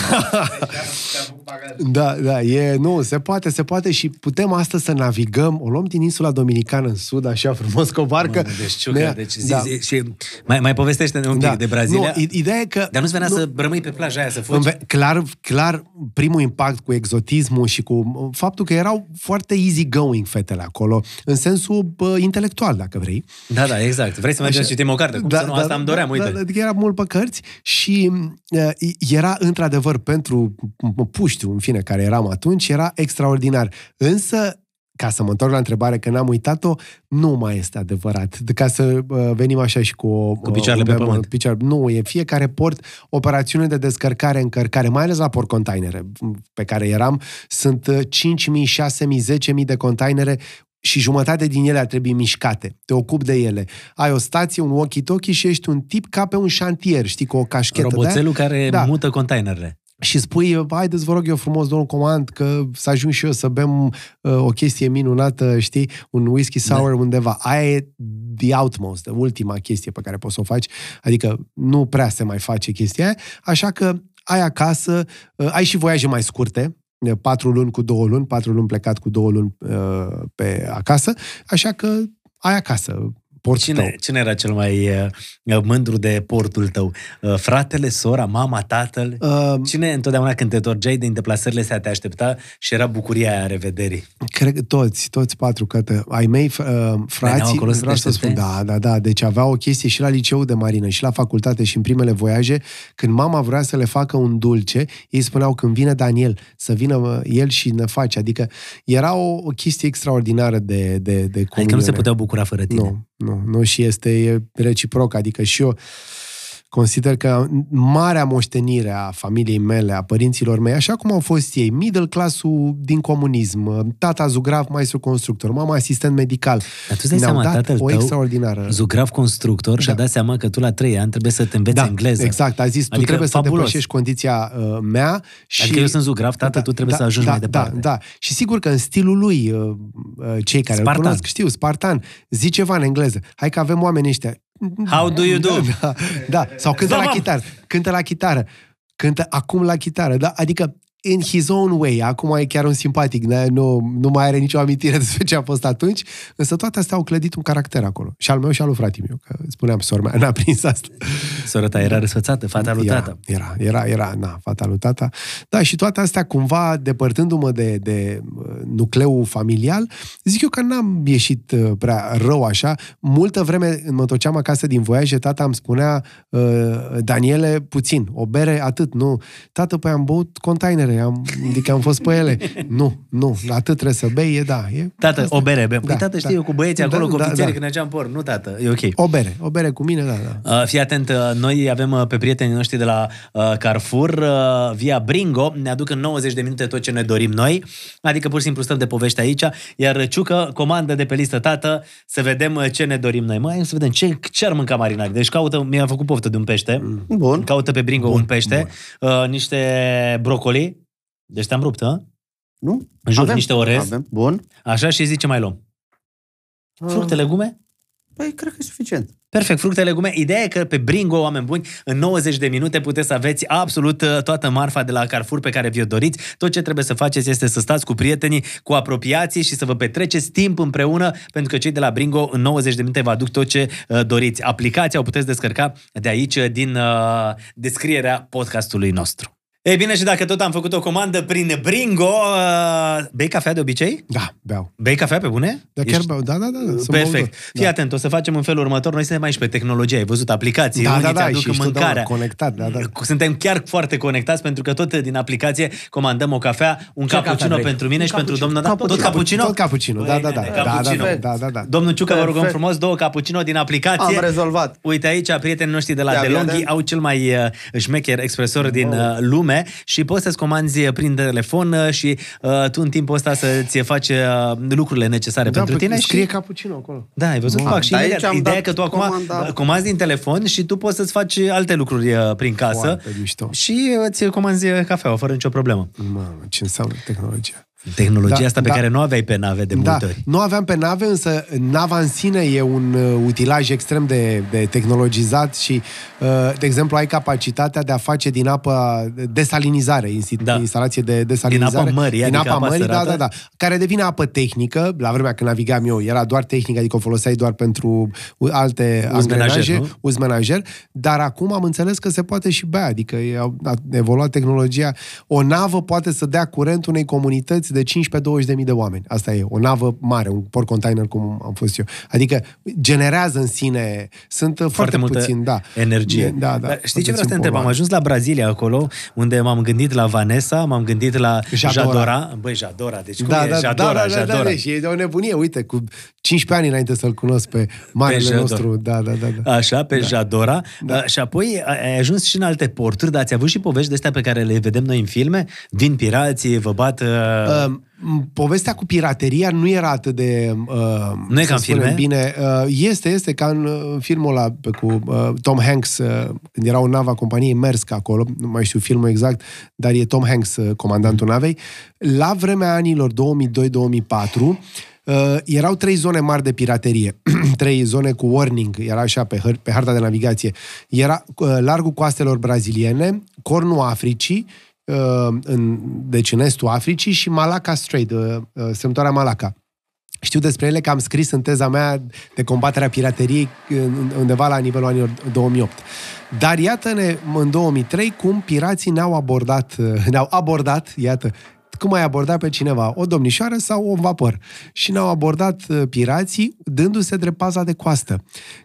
Da, da, e, nu, se poate, se poate și putem astăzi să navigăm, o luăm din insula Dominicană în sud, așa frumos, cu o barcă. Mamă, deci, știu Ne- că, deci zi, da. zi, și mai, mai povestește un pic Da. de Brazilia. Nu, i- ideea e că... Dar nu-ți venea nu- să rămâi pe plaja aia, să fugi? Îmi ve- Clar, clar, primul impact cu exotismul și cu uh, faptul că erau foarte easy going fetele acolo, în sensul bă, intelectual, dacă vrei. Da, da, exact. Vrei să mergem să citim o carte? Cum să nu? Asta îmi doream, uite. Da, adică era mult pe cărți și uh, era într-adevăr pentru puștiu, în fine, care eram atunci, era extraordinar. Însă ca să mă întorc la întrebare, că n-am uitat-o, nu mai este adevărat. De ca să uh, venim așa și cu... O, Cu picioarele un pe memo- pământ. Picioare, nu, e fiecare port operațiune de descărcare, încărcare, mai ales la port containere pe care eram, sunt uh, 5.000, 6.000, 10.000 de containere și jumătate din ele ar trebui mișcate. Te ocupi de ele. Ai o stație, un walkie-talkie și ești un tip ca pe un șantier, știi, cu o cașchetă de Roboțelul care Da. mută containerele. și spui, haideți vă rog eu frumos, domnul comand, că să ajung și eu să bem uh, o chestie minunată, știi, un whisky sour da. undeva. Aia e the outmost, ultima chestie pe care poți să o faci, adică nu prea se mai face chestia aia, așa că ai acasă, uh, ai și voiaje mai scurte, uh, patru luni cu două luni, patru luni plecat cu două luni uh, pe acasă, așa că ai acasă portul tău. Cine, cine era cel mai uh, mândru de portul tău? Uh, fratele, sora, mama, tatăl? Uh, Cine întotdeauna când te torgeai din deplasările astea te aștepta și era bucuria aia a revederii? Cred că toți, toți patru, că te- ai mei, f- uh, Veneau frații, acolo să vreau te să spun, aștepte? da, da, da, deci aveau o chestie și la liceu de marină și la facultate și în primele voiaje, când mama vrea să le facă un dulce, ei spuneau când vine Daniel, să vină mă, el și ne face, adică era o, o chestie extraordinară de, de, de Adică nu comuniune. se puteau bucura fără tine. Nu, nu, nu și este e reciproc, adică și eu consider că marea moștenire a familiei mele, a părinților mei, așa cum au fost ei, middle classul din comunism, tata zugrav, maestru constructor, mama asistent medical, Dar tu îți dai ne-au seama, dat tatăl o tău, extraordinară... zugrav constructor, și-a Da. dat seama că tu la trei ani trebuie să te înveți da, engleză. exact, a zis, tu Adică trebuie fabulos. să depășești condiția uh, mea și... Adică eu sunt zugrav, tată, tu trebuie să ajungi da, mai departe. Da, da. Și sigur că în stilul lui, uh, uh, cei care Spartan. îl cunosc, știu, Spartan, zi ceva în engleză. Hai că avem oameni ăștia. How do you do? [laughs] Da, da. sau cântă la Zomam! chitară. Cântă la chitară. Cântă acum la chitară. Da? Adică in his own way. Acum e chiar un simpatic. da? Nu, nu mai are nicio amintire [laughs] despre ce a fost atunci. Însă toate astea au clădit un caracter acolo. Și al meu și al lui frate meu. Că spuneam, sora mea n-a prins asta. Sora ta era răsfățată, fata lui era, tata. Era, era, era, na, fata lui tata. Da, și toate astea cumva, depărtându-mă de, de uh, nucleul familial, zic eu că n-am ieșit uh, prea rău așa. Multă vreme când mă întorceam acasă din voiaje, tata îmi spunea, uh, Daniele, puțin, o bere, atât, nu. Tată, păi am băut containere, am, adică am fost pe ele. Nu, nu, atât trebuie să bei, e da. E, Tată, asta o e. bere, bem. Păi Da, tată, știi da. eu cu băieții acolo, Da, cu da, ofițerii, da. când mergeam por. Nu, tată, e ok. O bere, o bere cu mine, da, da. Uh, fii atent, uh, noi avem uh, pe prietenii noștri de la uh, Carrefour, uh, via Bringo, ne aduc în 90 de minute tot ce ne dorim noi, adică pur și simplu stăm de poveste aici, iar Ciucă comandă de pe listă, tată, să vedem uh, ce ne dorim noi. Mai să vedem ce, ce ar mânca marinari. Deci caută, mi-a făcut poftă de un pește, mm. Bun. caută pe Bringo Bun, un pește, uh, niște brocoli, deci te-am rupt, hă? Nu? În jur, Avem. niște orez, Avem. Bun. așa și zice mai luăm. Fructe, legume? Păi, cred că e suficient. Perfect, fructe, legume. Ideea e că pe Bringo, oameni buni, în 90 de minute puteți să aveți absolut uh, toată marfa de la Carrefour pe care vi-o doriți. Tot ce trebuie să faceți este să stați cu prietenii, cu apropiații și să vă petreceți timp împreună, pentru că cei de la Bringo în 90 de minute vă aduc tot ce uh, doriți. Aplicația o puteți descărca de aici, uh, din uh, descrierea podcastului nostru. Ei bine, și dacă tot am făcut o comandă prin Bringo, uh, bei cafea de obicei? Da, beau. Bei cafea pe bune? Da, chiar beau. Da, da, da. da. sunt Perfect. băutor. Fii atent, o să facem în felul următor. Noi suntem aici pe tehnologie. Ai văzut aplicații, Da, unii da, da, ți-aduc și știu, mâncarea. da, conectat, da, da. Suntem chiar foarte conectați pentru că tot din aplicație comandăm o cafea, un Ce cappuccino cafea vrei? pentru mine Un și pentru cappuccino. domnul... Da, tot cappuccino? Tot cappuccino, da, da, da. Băi, Da, da, cappuccino. da, da, da, da. Domnul Ciucă, vă rugăm Perfect. frumos, două cappuccino din aplicație. Am rezolvat. Uite aici, prietenii noștri de la Ia, DeLonghi ia, au cel mai uh, șmecher expresor din uh, lume și poți să-ți comanzi prin telefon uh, și uh, tu în timpul ăsta să-ți faci uh, lucrurile necesare Da, pentru păi tine. scrie și... cappuccino acolo. Da, ai văzut? Bun. Fac și Dar imediat. aici am Ideea e dat că tu acum comanda. comanzi din telefon și tu poți să-ți faci alte lucruri uh, prin casă Foarte mișto. și îți comanzi cafeaua fără nicio problemă. Mamă, ce înseamnă tehnologia. Tehnologia Da, asta pe da. care nu aveai pe nave de Da, multe ori. nu aveam pe nave, însă nava în sine e un uh, utilaj extrem de, de tehnologizat și, uh, de exemplu, ai capacitatea de a face din apă desalinizare, insti- Da. instalație de desalinizare. Din apă mării, din adică apa apa mării, da, sărată? da, da, care devine apă tehnică. La vremea când navigam eu, era doar tehnică, adică o foloseai doar pentru alte Uz menajer, angrenaje, nu? uz menajer, dar acum am înțeles că se poate și bea, adică e- a a evoluat tehnologia. O navă poate să dea curent unei comunități capacitate de 15-20 de mii de oameni. Asta e, o navă mare, un port container cum am fost eu. Adică generează în sine, sunt foarte, foarte multă puțin, da. energie. Da, da. Dar știi ce foarte vreau să te puțin întreb? Am povară. ajuns la Brazilia acolo, unde m-am gândit la Vanessa, m-am gândit la Jadora. Jadora. Băi, Jadora, deci cum Da, e da, Jadora, da, da, da, Jadora? da, deci e de o nebunie. Uite, cu 15 ani înainte să-l cunosc pe marele Jador. nostru. Da, da, da. da. Așa, pe da. Jadora. Da. Și apoi ai ajuns și în alte porturi, dar ați avut și povești de astea pe care le vedem noi în filme? Vin pirații, vă bat... Uh... Uh, povestea cu pirateria nu era atât de... Uh, Nu e să ca în spunem filme? Bine, uh, este, este ca în uh, filmul ăla pe cu uh, Tom Hanks, uh, când era o navă a companiei Maersk acolo, nu mai știu filmul exact, dar e Tom Hanks uh, comandantul navei. La vremea anilor 2002-2004, Uh, erau trei zone mari de piraterie, [clears throat] trei zone cu warning, era așa pe, hăr- pe harta de navigație. Era uh, largul coastelor braziliene, cornul Africii, uh, în, deci în estul Africii și Malacca Strait, uh, uh, strâmtoarea Malacca. Știu despre ele că am scris în teza mea de combaterea pirateriei în- undeva la nivelul anilor 2008. Dar iată-ne în 2003 cum pirații ne-au abordat, uh, ne-au abordat, iată, cum ai abordat pe cineva, o domnișoară sau un vapor. Și ne-au abordat uh, pirații dându-se drept paza de coastă,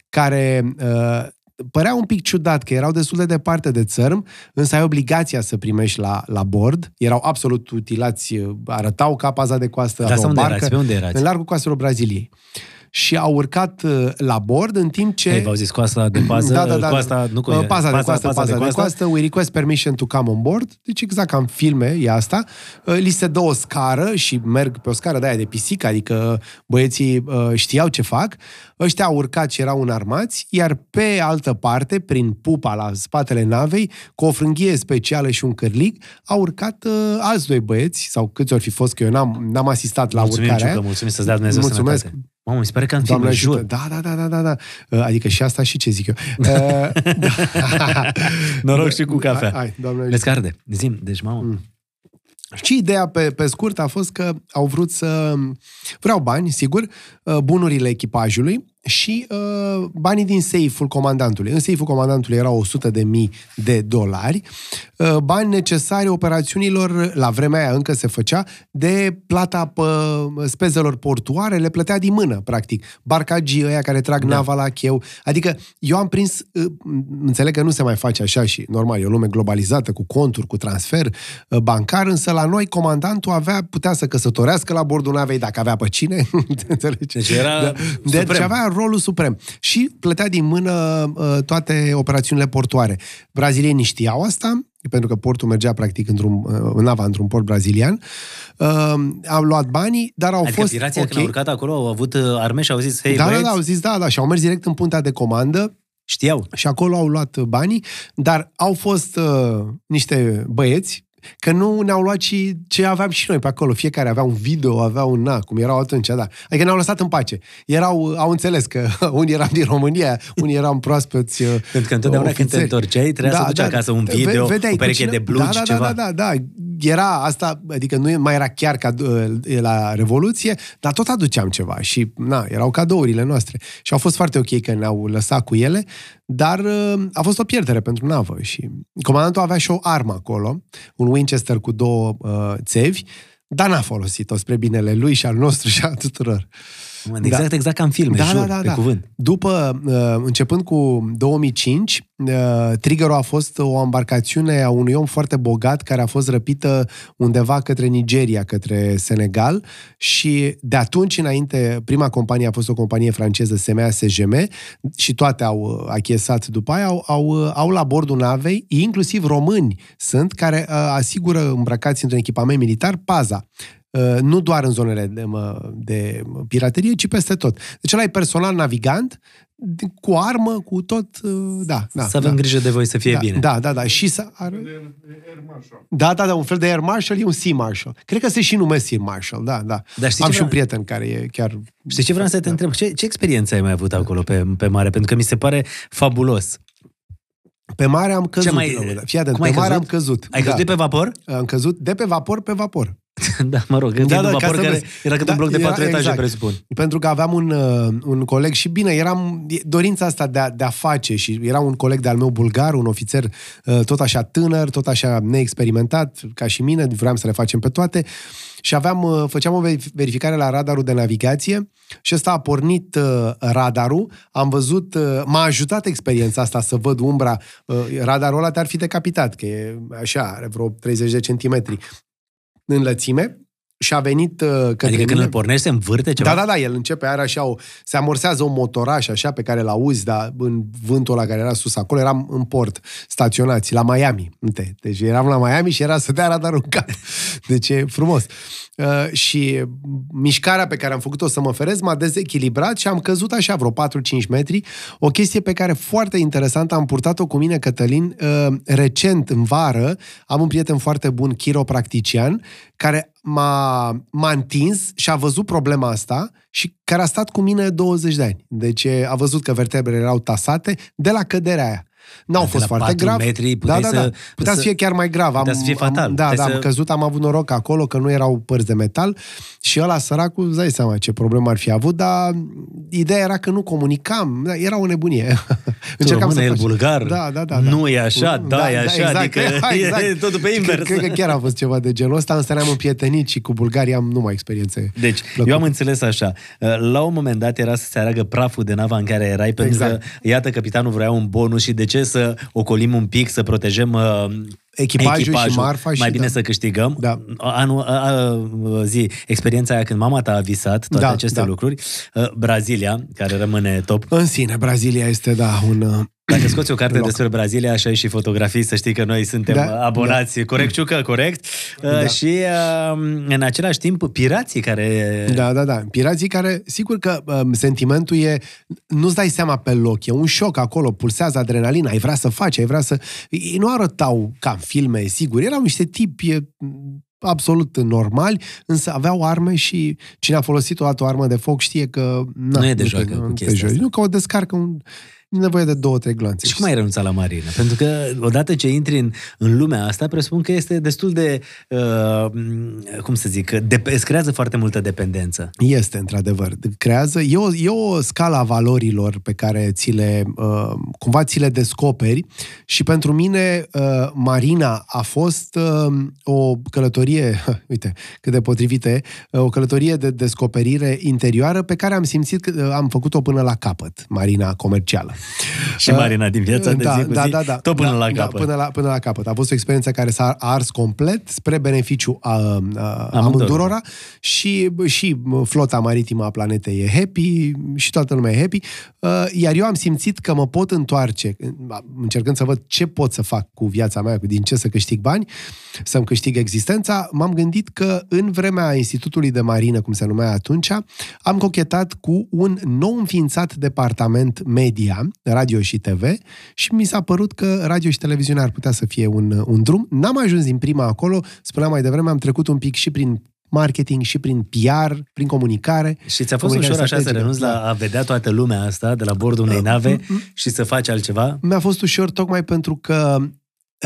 care uh, părea un pic ciudat că erau destul de departe de țărm, însă ai obligația să primești la, la bord. Erau absolut utilați, uh, arătau ca paza de coastă, Dar aveau asta o unde barcă, erați? Pe unde erați? În largul coastelor Braziliei. Și au urcat uh, la bord în timp ce... Ei, v-au zis coasta de [clears throat] pază, Da, da, da. coasta, nu cu Uh, paza, de coastă, paza, de coastă, we request permission to come on board. Deci exact ca în filme e asta. Uh, Li se dă o scară și merg pe o scară de aia de pisică, adică băieții uh, știau ce fac. Ăștia au urcat și erau înarmați, iar pe altă parte, prin pupa la spatele navei, cu o frânghie specială și un cârlig, au urcat uh, alți doi băieți, sau câți ori fi fost, că eu n-am, n-am asistat la Mulțumim, urcarea Ciucă, aia. mulțumim să-ți dea Dumnezeu Mulțumesc. sănătate. Mamă, mi se pare că în film, Doamne jur. ajută. Da, da, da, da, da, da. Uh, Adică și asta și ce zic eu. Uh, da. [laughs] [laughs] Noroc și cu cafea. Hai, hai, doamne ajută. Vezi că arde. Zim, deci mamă. Mm. Și ideea pe, pe scurt a fost că au vrut să... Vreau bani, sigur, uh, bunurile echipajului și uh, banii din seiful comandantului. În seiful comandantului erau 100 de mii de dolari, uh, bani necesari operațiunilor, la vremea aia încă se făcea, de plata pe spezelor portoare, le plătea din mână, practic. Barcagii ăia care trag da. nava la cheu. Adică eu am prins, uh, înțeleg că nu se mai face așa și normal, e o lume globalizată, cu conturi, cu transfer uh, bancar, însă la noi comandantul avea, putea să căsătorească la bordul navei dacă avea pe cine. [laughs] Înțelegi? Deci era Da. Deci suprem. avea rolul suprem. Și plătea din mână uh, toate operațiunile portoare. Brazilienii știau asta, pentru că portul mergea practic într-un, uh, nava într-un port brazilian. Uh, au luat banii, dar au Adică fost pirații ok. când au urcat acolo au avut uh, arme și au zis, hei, da, da, băieți, da, au zis da, da, și au mers direct în puntea de comandă știau. și acolo au luat banii, dar au fost uh, niște băieți că nu ne-au luat și ce aveam și noi pe acolo. Fiecare avea un video, avea un na, cum erau atunci, da. Adică ne-au lăsat în pace. Erau, au înțeles că [laughs] unii eram din România, unii eram proaspeți uh, Pentru că întotdeauna când te ofițeri. întorceai, trebuia să duci acasă un video, vedeai o cu pereche cine- de blugi, da, da, ceva. Da, da, da, da. Era asta, adică nu mai era chiar ca uh, la Revoluție, dar tot aduceam ceva și na, erau cadourile noastre. Și au fost foarte ok că ne-au lăsat cu ele, dar uh, a fost o pierdere pentru navă și comandantul avea și o armă acolo, un Winchester cu două uh, țevi, dar n-a folosit-o spre binele lui și al nostru și al tuturor. Mă, Exact, exact ca în filme, Da, jur, da, da, pe da. cuvânt. După, uh, începând cu 2005, uh, Trigger a fost o embarcațiune a unui om foarte bogat care a fost răpită undeva către Nigeria, către Senegal și de atunci înainte, prima companie a fost o companie franceză, SMA SGM și toate au uh, achesat după aia, au, au, uh, au la bordul navei, inclusiv români sunt, care uh, asigură îmbrăcați într-un echipament militar paza. Uh, nu doar în zonele de, mă, de piraterie, ci peste tot. Deci ăla e personal navigant, de- cu armă, cu tot, uh, da. da Să avem da. grijă de voi să fie da, bine. Da, da, da. Și să are... Da, da, da, un fel de Air Marshal e un Sea Marshal. Cred că se și numesc Sea Marshal, da, da. Dar știi Am ce și un vreau- prieten care e chiar... Știi ce vreau să te întreb? Ce, ce experiență ai mai avut acolo pe, pe mare? Pentru că mi se pare fabulos. Pe mare am căzut. Ce mai- Lăudă. Fii atent, cum pe ai mare căzut? am căzut. Ai căzut de pe vapor? Am căzut de pe vapor pe vapor. [laughs] Da, mă rog, da, da, un vapor ca să care vezi. era cât Da, un bloc de era- patru etaje, exact. presupun. Pentru că aveam un, uh, un coleg și bine, eram dorința asta de a, de a face și era un coleg de-al meu bulgar, un ofițer uh, tot așa tânăr, tot așa neexperimentat, ca și mine, vreau să le facem pe toate și aveam, uh, făceam o verif- verificare la radarul de navigație și ăsta a pornit uh, radarul, am văzut, uh, m-a ajutat experiența asta să văd umbra, uh, radarul ăla te-ar fi decapitat, că e așa, are vreo 30 de centimetri în lățime și a venit uh, către Adică când mine. îl pornești, se învârte ceva? Da, da, da, el începe, are așa o, se amorsează un motoraș așa pe care l-auzi, dar în vântul ăla care era sus acolo, eram în port, staționați, la Miami. Uite, deci eram la Miami și era să dea radarul în cap. [laughs] Deci e frumos. Uh, și mișcarea pe care am făcut-o să mă ferez m-a dezechilibrat și am căzut așa vreo 4-5 metri. O chestie pe care foarte interesantă am purtat-o cu mine, Cătălin, uh, recent, în vară, am un prieten foarte bun, chiropractician, care m-a, m-a întins și a văzut problema asta și care a stat cu mine 20 de ani. Deci e, a văzut că vertebrele erau tasate de la căderea aia. N-au De fost la foarte patru grav. metri da, puteai da, da. să- Putea să să- fie chiar mai grav. putea să fie fatal. Am, da, Puteai da, să- am căzut, am avut noroc acolo că nu erau părți de metal și ăla săracul, îți dai seama ce problemă ar fi avut, dar ideea era că nu comunicam, da, era o nebunie. [laughs] Tu român, el facem. bulgar. Da, da, da. Nu da. e așa, da, e așa, adică [laughs] e totul pe invers. Cred, cred că chiar a fost ceva de genul ăsta, însă ne-am împietenit și cu Bulgaria am numai experiențe. Deci, plăcute. eu am înțeles așa. La un moment dat era să se aragă praful de nava în care erai, pentru Exact. că, iată, capitanul vrea un bonus și de ce să ocolim un pic, să protejăm uh, Echipajul și marfa și mai bine da. să câștigăm. Da. Anul, a, a, zi, experiența aia când mama ta a visat toate Da, aceste da. lucruri, uh, Brazilia, care rămâne top. În sine, Brazilia este, da, un... uh, Dacă scoți o carte Loc. despre Brazilia, așa și fotografii, să știi că noi suntem Da, da, abonați. Da. Corect, Ciucă? Corect. Da. Da. Și uh, în același timp, pirații care... Da, da, da. Pirații care, sigur că um, sentimentul e, nu-ți dai seama pe loc, e un șoc acolo, pulsează adrenalina, ai vrea să faci, ai vrea să... Ei nu arătau ca în filme, sigur, erau niște tipi e, absolut normali, însă aveau arme și cine a folosit o dată o armă de foc știe că... Na, Nu e de te- joacă cu nu te chestia joci. asta. Nu, că o descarcă un... E nevoie de două, trei glanțe. Și cum ai renunțat la marină? Pentru că odată ce intri în, în lumea asta, presupun că este destul de, uh, cum să zic, de, îți creează foarte multă dependență. Este, într-adevăr. Creează, e o, e o scală a valorilor pe care ți le, uh, cumva ți le descoperi și pentru mine uh, Marina a fost uh, o călătorie, [laughs] uite cât de potrivită e, uh, o călătorie de descoperire interioară pe care am simțit că uh, am făcut-o până la capăt, Marina comercială. Și marina din viața de zi cu zi, tot până da, la da, capăt. până, la, până la capăt. A fost o experiență care s-a ars complet spre beneficiu a, a, Amândurora. amândurora și, și flota maritimă a planetei e happy și toată lumea e happy. Uh, Iar eu am simțit că mă pot întoarce, încercând să văd ce pot să fac cu viața mea, din ce să câștig bani, să-mi câștig existența, m-am gândit că în vremea Institutului de Marină, cum se numea atunci, am cochetat cu un nou înființat departament media, radio și TV, și mi s-a părut că radio și televiziune ar putea să fie un, un drum. N-am ajuns din prima acolo, spuneam mai devreme, am trecut un pic și prin marketing și prin PR, prin comunicare. Și ți-a fost Comunicare ușor așa să strategică, renunți da. la a vedea toată lumea asta de la bordul unei nave și să faci altceva? Mi-a fost ușor tocmai pentru că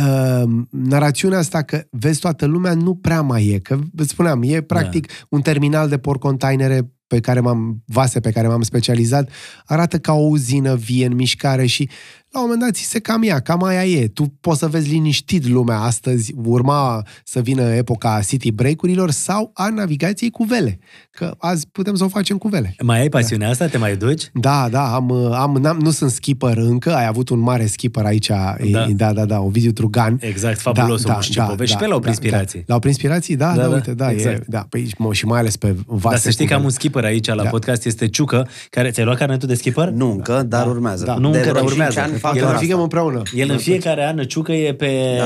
uh, narațiunea asta că vezi toată lumea nu prea mai e. Că, îți spuneam, e practic da. un terminal de porcontainere pe care m-am, vase pe care m-am specializat, arată ca o uzină vie în mișcare și la un moment dat ți se cam ia, cam aia e. Tu poți să vezi liniștit lumea astăzi, urma să vină epoca city break-urilor sau a navigației cu vele. Că azi putem să o facem cu vele. Mai ai pasiunea asta? Te mai duci? Da, da, am, am, n-am, nu sunt skipper încă, ai avut un mare skipper aici, da, Da. da, da, da Ovidiu Trugan. Exact, fabulos omul și ce povesti. Și pe el au prin inspirații. Da, la prin inspirații, da, Da, da, da, da, uite, da, exact. e, da, păi, mă, și mai ales pe vase. Dar să știi cu că am vele. un skipper aici la Da. podcast, este Ciucă, care ți-ai luat carnetul de skipper? Nu încă, dar urmează. Da. Nu de încă, vreo dar cinci urmează. Ani fac El doar Planificăm asta. împreună. El în fiecare an, Ciucă e pe,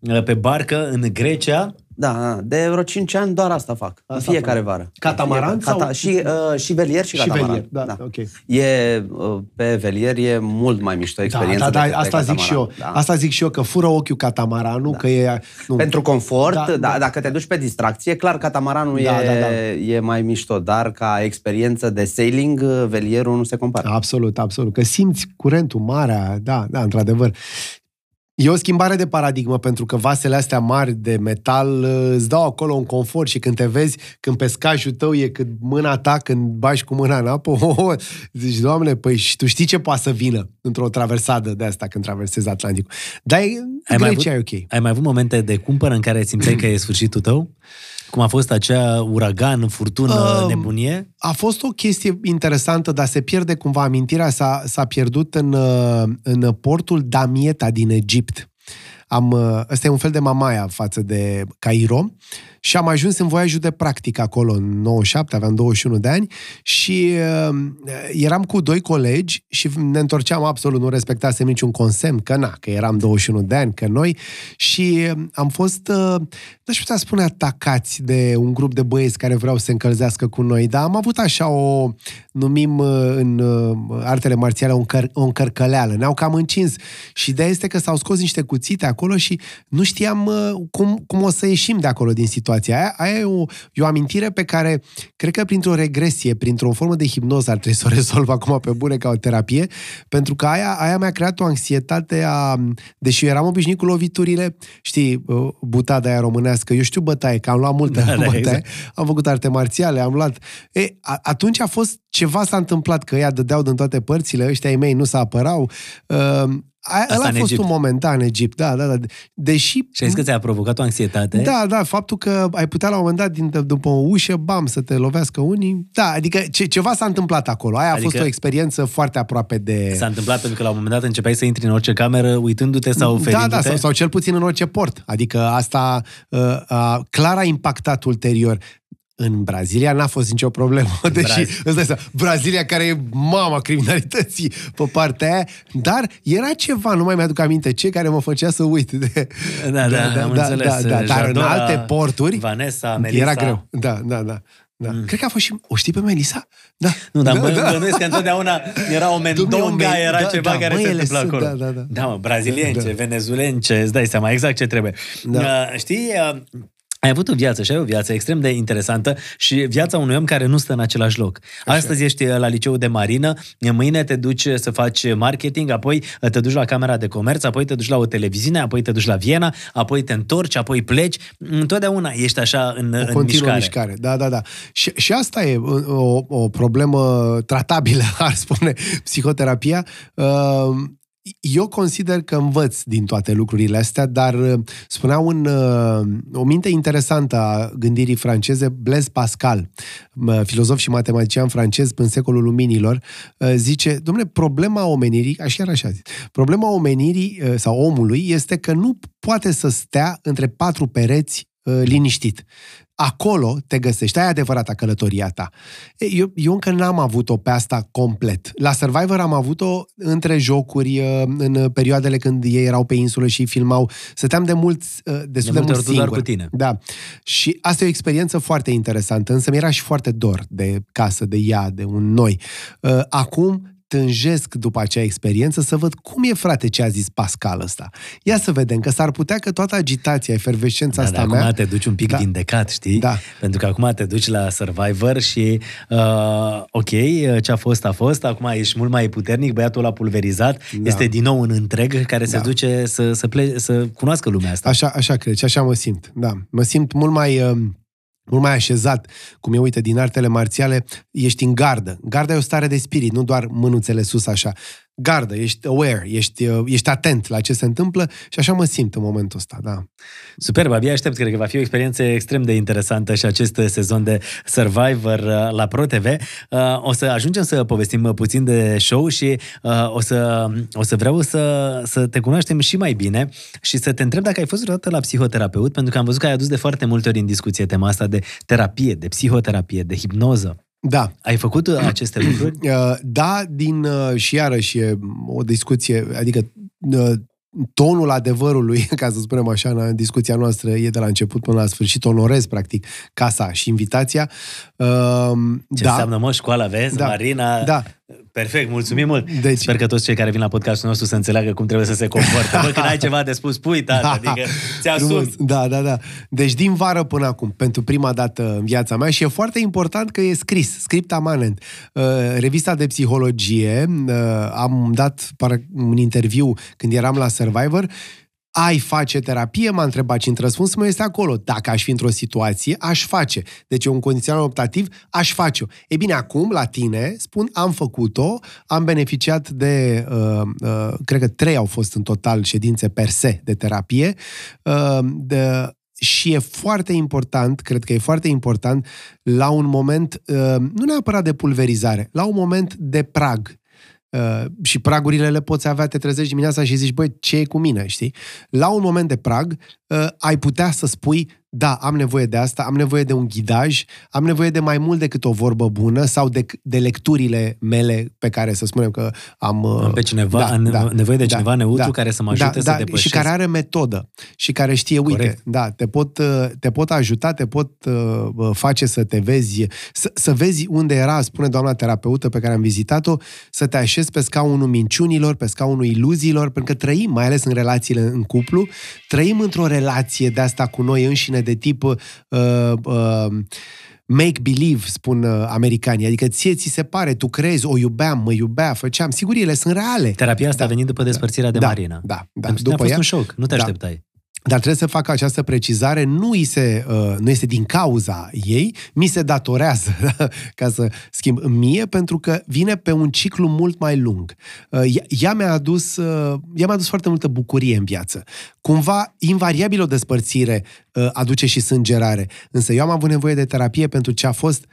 da. pe barcă în Grecia. Da, da, de vreo 5 ani doar asta fac. În Asta fiecare fac. vară. Catamaran Fiecare- sau- și, uh, și velier și, Și catamaran. velier, da, ok. E, uh, pe velier e mult mai mișto Da, experiența da, da, decât pe asta zic și eu. catamaran. Da. Asta zic și eu, că fură ochiul catamaranul, că e... Nu, Pentru confort, Da, da, da. da, dacă te duci pe distracție, clar catamaranul Da, e, da, da. e mai mișto, dar ca experiență de sailing, uh, velierul nu se compară. Absolut, absolut. Că simți curentul, marea, da, da, într-adevăr. E o schimbare de paradigmă pentru că vasele astea mari de metal uh, îți dau acolo un confort și când te vezi, când pescajul tău e cât mâna ta, când bași cu mâna în apă, [laughs] oh, oh, zici, doamne, păi și tu știi ce poate să vină într-o traversadă de asta când traversezi Atlanticul. Dar e, Ai mai, Grecia avut, e ok. ai mai avut momente de cumpăr în care simțeai că e sfârșitul tău? Cum a fost acea uragan, furtună, Um, nebunie? A fost o chestie interesantă, dar se pierde cumva amintirea. S-a, s-a pierdut în, uh, în portul Damieta din Egipt. Am, uh, ăsta e un fel de Mamaia față de Cairo și am ajuns în voiajul de practic acolo în 97, aveam 21 de ani și uh, eram cu doi colegi și ne întorceam absolut, nu respectasem niciun consemn, că na, că eram 21 de ani, că noi. Și uh, am fost, uh, n-aș putea spune atacați de un grup de băieți care vreau să se încălzească cu noi, dar am avut așa o, numim uh, în uh, artele marțiale o, încăr- o încărcăleală, ne-au cam încins și ideea este că s-au scos niște cuțite acolo și nu știam uh, cum, cum o să ieșim de acolo din situația aia. Aia e o, e o amintire pe care cred că printr-o regresie, printr-o formă de hipnoză ar trebui să o [laughs] rezolv acum pe bune ca o terapie, pentru că aia, aia mi-a creat o anxietate a... Deși eu eram obișnuit cu loviturile, știi, uh, butada aia românească, eu știu bătaie, că am luat multe Da, da, [laughs] da, bătaie, exact. am făcut arte marțiale, am luat... E, a, atunci a fost ceva s-a întâmplat, că ea dădeau din toate părțile, ăștia ai mei nu s apărau. Uh, a, ăla a în fost Egipt. un moment, da, în Egipt, da, da, da. Deși... Și ai zis că ți-a provocat o anxietate? Da, da, faptul că ai putea la un moment dat, din, după o ușă, bam, să te lovească unii. Da, adică ce, ceva s-a întâmplat acolo. Aia Adică- a fost o experiență foarte aproape de... S-a întâmplat pentru că la un moment dat începeai să intri în orice cameră uitându-te sau Da, oferindu-te? da, sau, sau cel puțin în orice port. Adică asta uh, uh, clar a impactat ulterior. În Brazilia n-a fost nicio problemă, deși Braz- îți dai seama, Brazilia care e mama criminalității pe partea aia, dar era ceva, nu mai mi-aduc aminte ce, care mă făcea să uit. De, Da, da, am înțeles. Da, da, dar în Jadora, alte porturi Vanessa, Melissa. era greu. Da, da, da. Da. Mm. Cred că a fost și... O știi pe Melissa? Da. Nu, dar da, mă da. bănuiesc că întotdeauna era o Dom'le, mendonga, o men- era da, ceva da, care mă, se ele întâmpla sunt, acolo. da, da, da. da mă, brazilience, Da. venezuelence, îți dai seama exact ce trebuie. Da. Uh, știi, uh, ai avut o viață și ai o viață extrem de interesantă și viața unui om care nu stă în același loc. Astăzi ești uh, la liceul de marină, mâine te duci să faci marketing, apoi uh, te duci la camera de comerț, apoi te duci la o televiziune, apoi te duci la Viena, apoi te întorci, apoi pleci. Întotdeauna ești așa în, o în continuă mișcare. mișcare. Da, da, da. Și, și asta e o, o problemă tratabilă, [laughs] ar spune, psihoterapia. Uh, Eu consider că învăț din toate lucrurile astea, dar uh, spunea un, uh, o minte interesantă a gândirii franceze, Blaise Pascal, uh, filozof și matematician francez în secolul luminilor, uh, zice, domnule, problema omenirii, așa era așa zis, problema omenirii uh, sau omului este că nu poate să stea între patru pereți uh, liniștit. Acolo te găsești, aia e adevărata călătoria ta. E, Eu, eu încă n-am avut-o pe asta complet. La Survivor am avut-o între jocuri, uh, în perioadele când ei erau pe insulă și filmau. Stăteam de mult, uh, destul De de, multe mult ori tu doar singur. cu tine. Da. Și asta e o experiență foarte interesantă, însă mi-era și foarte dor de casă, de ea, de un noi. Uh, Acum tânjesc după acea experiență să văd cum e, frate, ce a zis Pascal ăsta. Ia să vedem, că s-ar putea că toată agitația, efervescența Da, asta dar acum mea... te duci un pic Da. vindecat, știi? Da. Pentru că acum te duci la Survivor și uh, ok, ce a fost a fost, acum ești mult mai puternic, băiatul ăla pulverizat, Da. este din nou un întreg care se Da. duce să, să, ple- să cunoască lumea asta. Așa, așa cred și așa mă simt, da. Mă simt mult mai, uh, mult mai așezat, cum e, uite, din artele marțiale, ești în gardă. Garda e o stare de spirit, nu doar mânuțele sus așa. Gardă, ești aware, ești, uh, ești atent la ce se întâmplă și așa mă simt în momentul ăsta, da. Superb, abia aștept, cred că va fi o experiență extrem de interesantă și acest sezon de Survivor uh, la ProTV. Uh, O să ajungem să povestim uh, puțin de show și uh, o să, o să vreau să, să te cunoaștem și mai bine și să te întreb dacă ai fost vreodată la psihoterapeut, pentru că am văzut că ai adus de foarte multe ori în discuție tema asta de terapie, de psihoterapie, de hipnoză. Da, Ai făcut uh, aceste [clears throat] lucruri? Uh, Da, din, uh, și iarăși e o discuție, adică uh, tonul adevărului, [laughs] ca să spunem așa, în discuția noastră e de la început până la sfârșit, onorez practic casa și invitația. Uh, Ce da, înseamnă, mă, școala, vezi? Da. Marina? Da. Perfect, mulțumim mult. Deci- Sper că toți cei care vin la podcastul nostru să înțeleagă cum trebuie să se comporte. Bă, când ai ceva de spus, spui, tată, adică ți-asumi. Frumos. Da, da, da. Deci din vară până acum, pentru prima dată în viața mea și e foarte important că e scris, script amanent. Uh, revista de psihologie, uh, am dat par- un interviu când eram la Survivor ai face terapie? M-a întrebat și între răspunsul meu este acolo. Dacă aș fi într-o situație, aș face. Deci un condițional optativ, aș face-o. E bine, acum, la tine, spun, am făcut-o, am beneficiat de, uh, uh, cred că trei au fost în total ședințe per se de terapie, uh, de, și e foarte important, cred că e foarte important, la un moment, uh, nu neapărat de pulverizare, la un moment de prag. Uh, și pragurile le poți avea, te trezești dimineața și zici, băi, ce e cu mine, știi? La un moment de prag, uh, ai putea să spui, da, am nevoie de asta, am nevoie de un ghidaj, am nevoie de mai mult decât o vorbă bună sau de, de lecturile mele pe care să spunem că am... Am pe cineva, da, am da, nevoie de cineva da, neutru da, care să mă ajute da, să da, depășesc. Și care are metodă și care știe, Corect. uite, da, te pot, te pot ajuta, te pot uh, face să te vezi, să, să vezi unde era, spune doamna terapeută pe care am vizitat-o, să te așezi pe scaunul minciunilor, pe scaunul iluziilor, pentru că trăim, mai ales în relațiile în cuplu, trăim într-o relație de asta cu noi înșine de tip uh, uh, make-believe, spun uh, americanii. Adică ție ți se pare, tu crezi, o iubeam, mă iubea, făceam. Sigur, ele sunt reale. Terapia asta da. a venit după despărțirea da. de Marina. Da, da. Pentru după a fost ea, un șoc, nu te da. așteptai. Dar trebuie să fac această precizare, nu, îi se, uh, nu este din cauza ei, mi se datorează, [laughs] ca să schimb mie, pentru că vine pe un ciclu mult mai lung. Uh, ea, ea, mi-a adus, uh, ea mi-a adus foarte multă bucurie în viață. Cumva, invariabil o despărțire uh, aduce și sângerare, însă eu am avut nevoie de terapie pentru ce a fost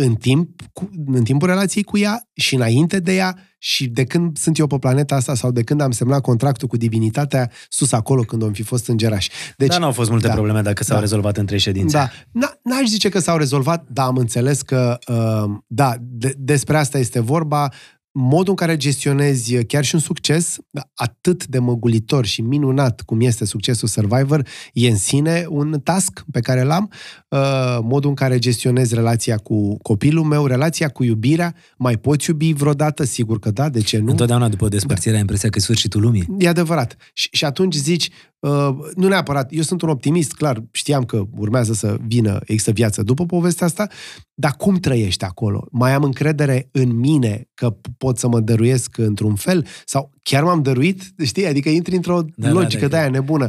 în, timp, cu, în timpul relației cu ea și înainte de ea și de când sunt eu pe planeta asta sau de când am semnat contractul cu divinitatea sus acolo când am fi fost îngerași. Deci, da, nu au fost multe da, probleme dacă s-au da, rezolvat între ședințe. Da, n-aș zice că s-au rezolvat, dar am înțeles că, uh, da, de, despre asta este vorba modul în care gestionezi chiar și un succes atât de măgulitor și minunat cum este succesul Survivor, e în sine un task pe care l-am, uh, modul în care gestionezi relația cu copilul meu, relația cu iubirea, mai poți iubi vreodată? Sigur că da, de ce nu? Întotdeauna după despărțire da. ai impresia că e sfârșitul lumii. E adevărat. Și, și atunci zici, Uh, nu neapărat, eu sunt un optimist, clar, știam că urmează să vină, există viață după povestea asta, dar cum trăiești acolo? Mai am încredere în mine că pot să mă dăruiesc într-un fel? Sau chiar m-am dăruit? Știi? Adică intri într-o da, logică da, da, de aia nebună.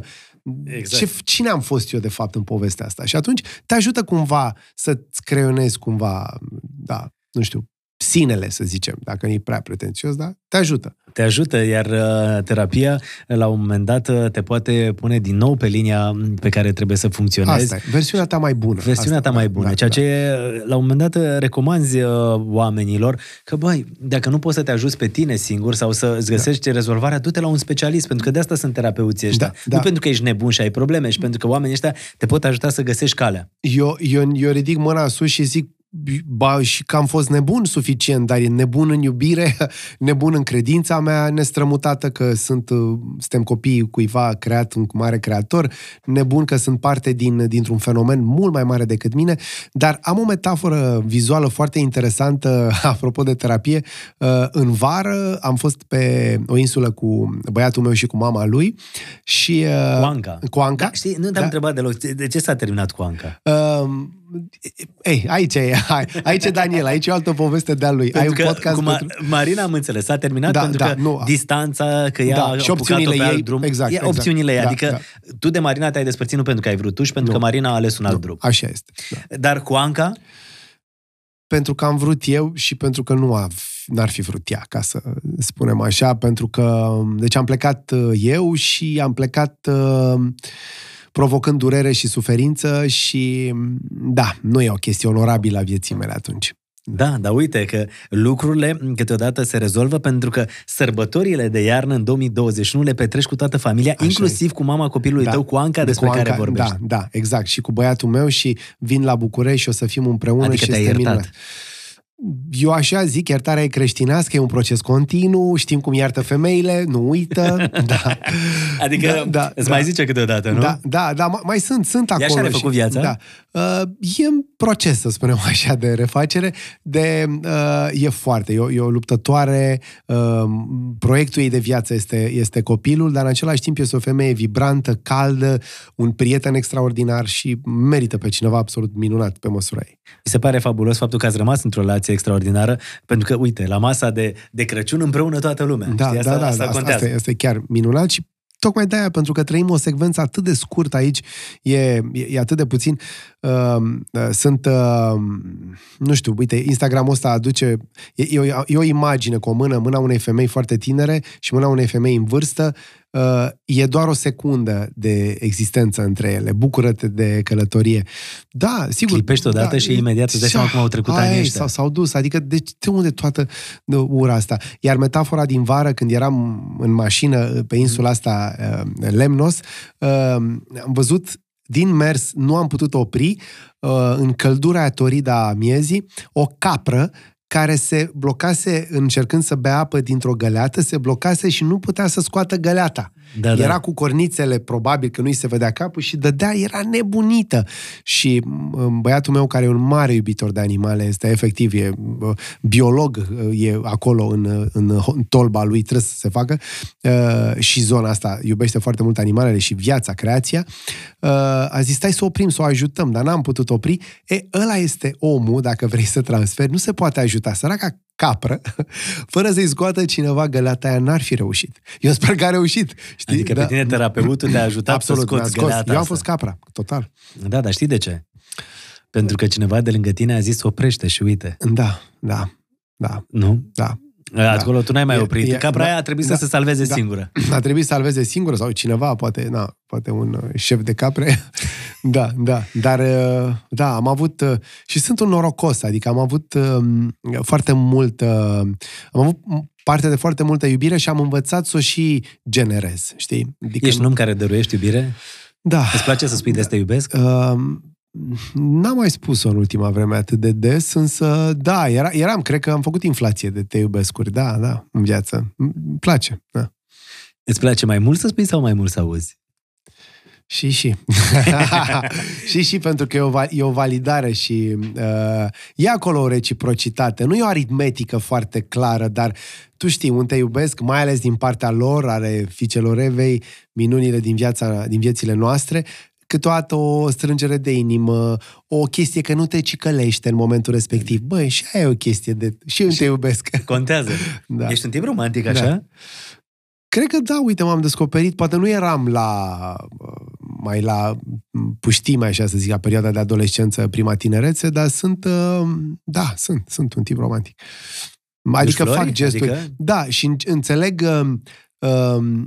Exact. Ce, cine am fost eu, de fapt, în povestea asta? Și atunci te ajută cumva să-ți creionezi cumva, da, nu știu, sinele, să zicem, dacă nu e prea pretențios, da? Te ajută. Te ajută, iar uh, terapia, la un moment dat, uh, te poate pune din nou pe linia pe care trebuie să funcționezi. Asta e. Versiunea ta mai bună. Versiunea Asta, ta mai bună. Da, ceea da. ce, la un moment dat, uh, recomanzi oamenilor că, băi, dacă nu poți să te ajuți pe tine singur sau să îți găsești da. rezolvarea, du-te la un specialist, pentru că de asta sunt terapeuții ăștia. Da, da. Nu pentru că ești nebun și ai probleme, și pentru că oamenii ăștia te pot ajuta să găsești calea. Eu, eu, eu ridic mâna sus și zic, ba, și că am fost nebun suficient, dar e nebun în iubire, [laughs] nebun în credința mea nestrămutată că sunt, uh, suntem copiii cuiva creat, un mare creator, nebun că sunt parte din, dintr-un fenomen mult mai mare decât mine, dar am o metaforă vizuală foarte interesantă, [laughs] apropo de terapie. Uh, în vară am fost pe o insulă cu băiatul meu și cu mama lui și... Uh, cu Anca. Cu Anca. Da, știi, nu te-am da. întrebat deloc, de ce s-a terminat cu Anca? Uh, ei, aici e, aici e Daniel, aici e o altă poveste de-a lui. Pentru Ai un podcast cu pentru... Marina am înțeles, s-a terminat da, pentru da, că nu. distanța, că ea da, și opțiunile pe ei, alt drum, exact, exact, opțiunile ei, da, adică da. tu de Marina te-ai despărțit nu pentru că ai vrut tu și pentru nu. că Marina a ales un alt nu. drum. Așa este. Da. Dar cu Anca? Pentru că am vrut eu și pentru că nu a, n-ar fi vrut ea, ca să spunem așa, pentru că, deci am plecat uh, eu și am plecat uh, provocând durere și suferință și, da, nu e o chestie onorabilă a vieții mele atunci. Da, dar uite că lucrurile câteodată se rezolvă pentru că sărbătorile de iarnă în 2021 le petreci cu toată familia, Așa inclusiv e. cu mama copilului da. tău, cu Anca, despre cu Anca, care vorbești. Da, da, exact. Și cu băiatul meu și vin la București și o să fim împreună adică și este iertat. minunat. Eu așa zic, iertarea e creștinească, e un proces continuu, știm cum iartă femeile, nu uită. [laughs] Da. Adică da, da, îți da. mai zice câteodată, nu? Da, da, da mai sunt, sunt acolo. E așa făcut viața? Da. Uh, e în proces, să spunem [laughs] așa, de refacere. De, uh, e foarte, e o, e o luptătoare. Uh, proiectul ei de viață este, este copilul, dar în același timp este o femeie vibrantă, caldă, un prieten extraordinar și merită pe cineva absolut minunat pe măsura ei. Mi se pare fabulos faptul că ați rămas într-o relație extraordinară, pentru că, uite, la masa de, de Crăciun împreună toată lumea. Da, știi? Asta, da, da, asta, asta, asta, asta e chiar minunat și tocmai de-aia, pentru că trăim o secvență atât de scurtă aici, e, e, e atât de puțin. Uh, uh, sunt, uh, nu știu, uite, Instagramul ăsta aduce, e, e, o, e o imagine cu o mână, mâna unei femei foarte tinere și mâna unei femei în vârstă, uh, e doar o secundă de existență între ele. Bucură-te de călătorie. Da, sigur. Clipești odată da, și imediat îți dai seama cum au trecut aia anii e, ăștia. S-au, s-au dus. Adică, de, de unde toată uh, ura asta? Iar metafora din vară, când eram în mașină uh, pe insula asta uh, Lemnos, uh, am văzut din mers, nu am putut opri, uh, în căldura aia torida a miezii, o capră care se blocase încercând să bea apă dintr-o găleată, se blocase și nu putea să scoată găleata. Da, da. Era cu cornițele, probabil că nu-i se vedea capul și dădea, era nebunită. Și m, băiatul meu, care e un mare iubitor de animale, este efectiv, e bă, biolog, e acolo în, în, în tolba lui, trebuie să se facă, uh, și zona asta iubește foarte mult animalele și viața, creația, uh, a zis, stai să oprim, să o ajutăm, dar n-am putut opri. E, ăla este omul, dacă vrei să transferi, nu se poate ajuta. Săraca capră, [laughs] fără să-i scoată cineva găleata aia, n-ar fi reușit. Eu sper că a reușit. Știi? Adică pe tine terapeutul te-a ajutat Absolut, să mi-a scoți scos. găleata Eu am asta. fost capra, total. Da, dar știi de ce? Pentru că cineva de lângă tine a zis oprește și uite. Da, da, da, Nu? da. Acolo tu n-ai mai E- oprit. e- Capra da, aia a trebuit da, să se salveze da. singură. A trebuit să salveze singură sau cineva, poate, na, poate un uh, șef de capre. [laughs] da, da. Dar, uh, da, am avut, uh, și sunt un norocos, adică am avut um, foarte mult, uh, am avut parte de foarte multă iubire și am învățat să o și generez, știi? Adică Ești un om care dăruiești iubire? Da. Îți place să spui de asta iubesc? Uh, N-am mai spus-o în ultima vreme atât de des, însă da, era, eram, cred că am făcut inflație de te iubescuri, da, da, în viață. Îmi place, da. Îți place mai mult să spui sau mai mult să auzi? Și, și. [laughs] și, și, pentru că e o, va- e o validare și uh, e acolo o reciprocitate. Nu e o aritmetică foarte clară, dar tu știi, un te iubesc, mai ales din partea lor, ale fiicelor Evei, minunile din, viața, din viețile noastre, câteodată o strângere de inimă, o chestie că nu te cicălește în momentul respectiv. Băi, și aia e o chestie de... Și eu te iubesc. Contează. [laughs] Da. Ești un tip romantic, așa? Da. Cred că da, uite, m-am descoperit, poate nu eram la uh, mai la puștime, așa să zic, la perioada de adolescență, prima tinerețe, dar sunt, uh, da, sunt, sunt un tip romantic. Adică flori? fac gesturi. Adică? Da, și în- înțeleg uh, uh,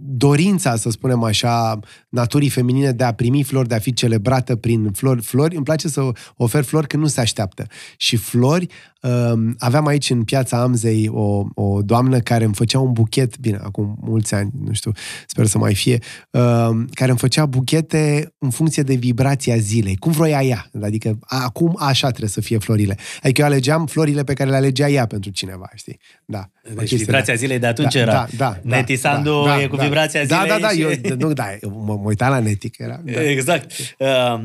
dorința, să spunem așa, naturii feminine de a primi flori, de a fi celebrată prin flori. Flori, îmi place să ofer flori când nu se așteaptă. Și flori, uh, aveam aici în piața Amzei o, o doamnă care îmi făcea un buchet, bine, acum mulți ani, nu știu, sper să mai fie, uh, care îmi făcea buchete în funcție de vibrația zilei. Cum vroia ea. Adică acum așa trebuie să fie florile. Adică eu alegeam florile pe care le alegea ea pentru cineva, știi? Da. O Deci chestie vibrația de- zilei de atunci da, era. Da, da, da, Neti Sandu da, e cu da, vibrația da, zilei Da, da, și- eu, nu, da, mă, mă uitam la Neti, că era... Da. Exact. Uh,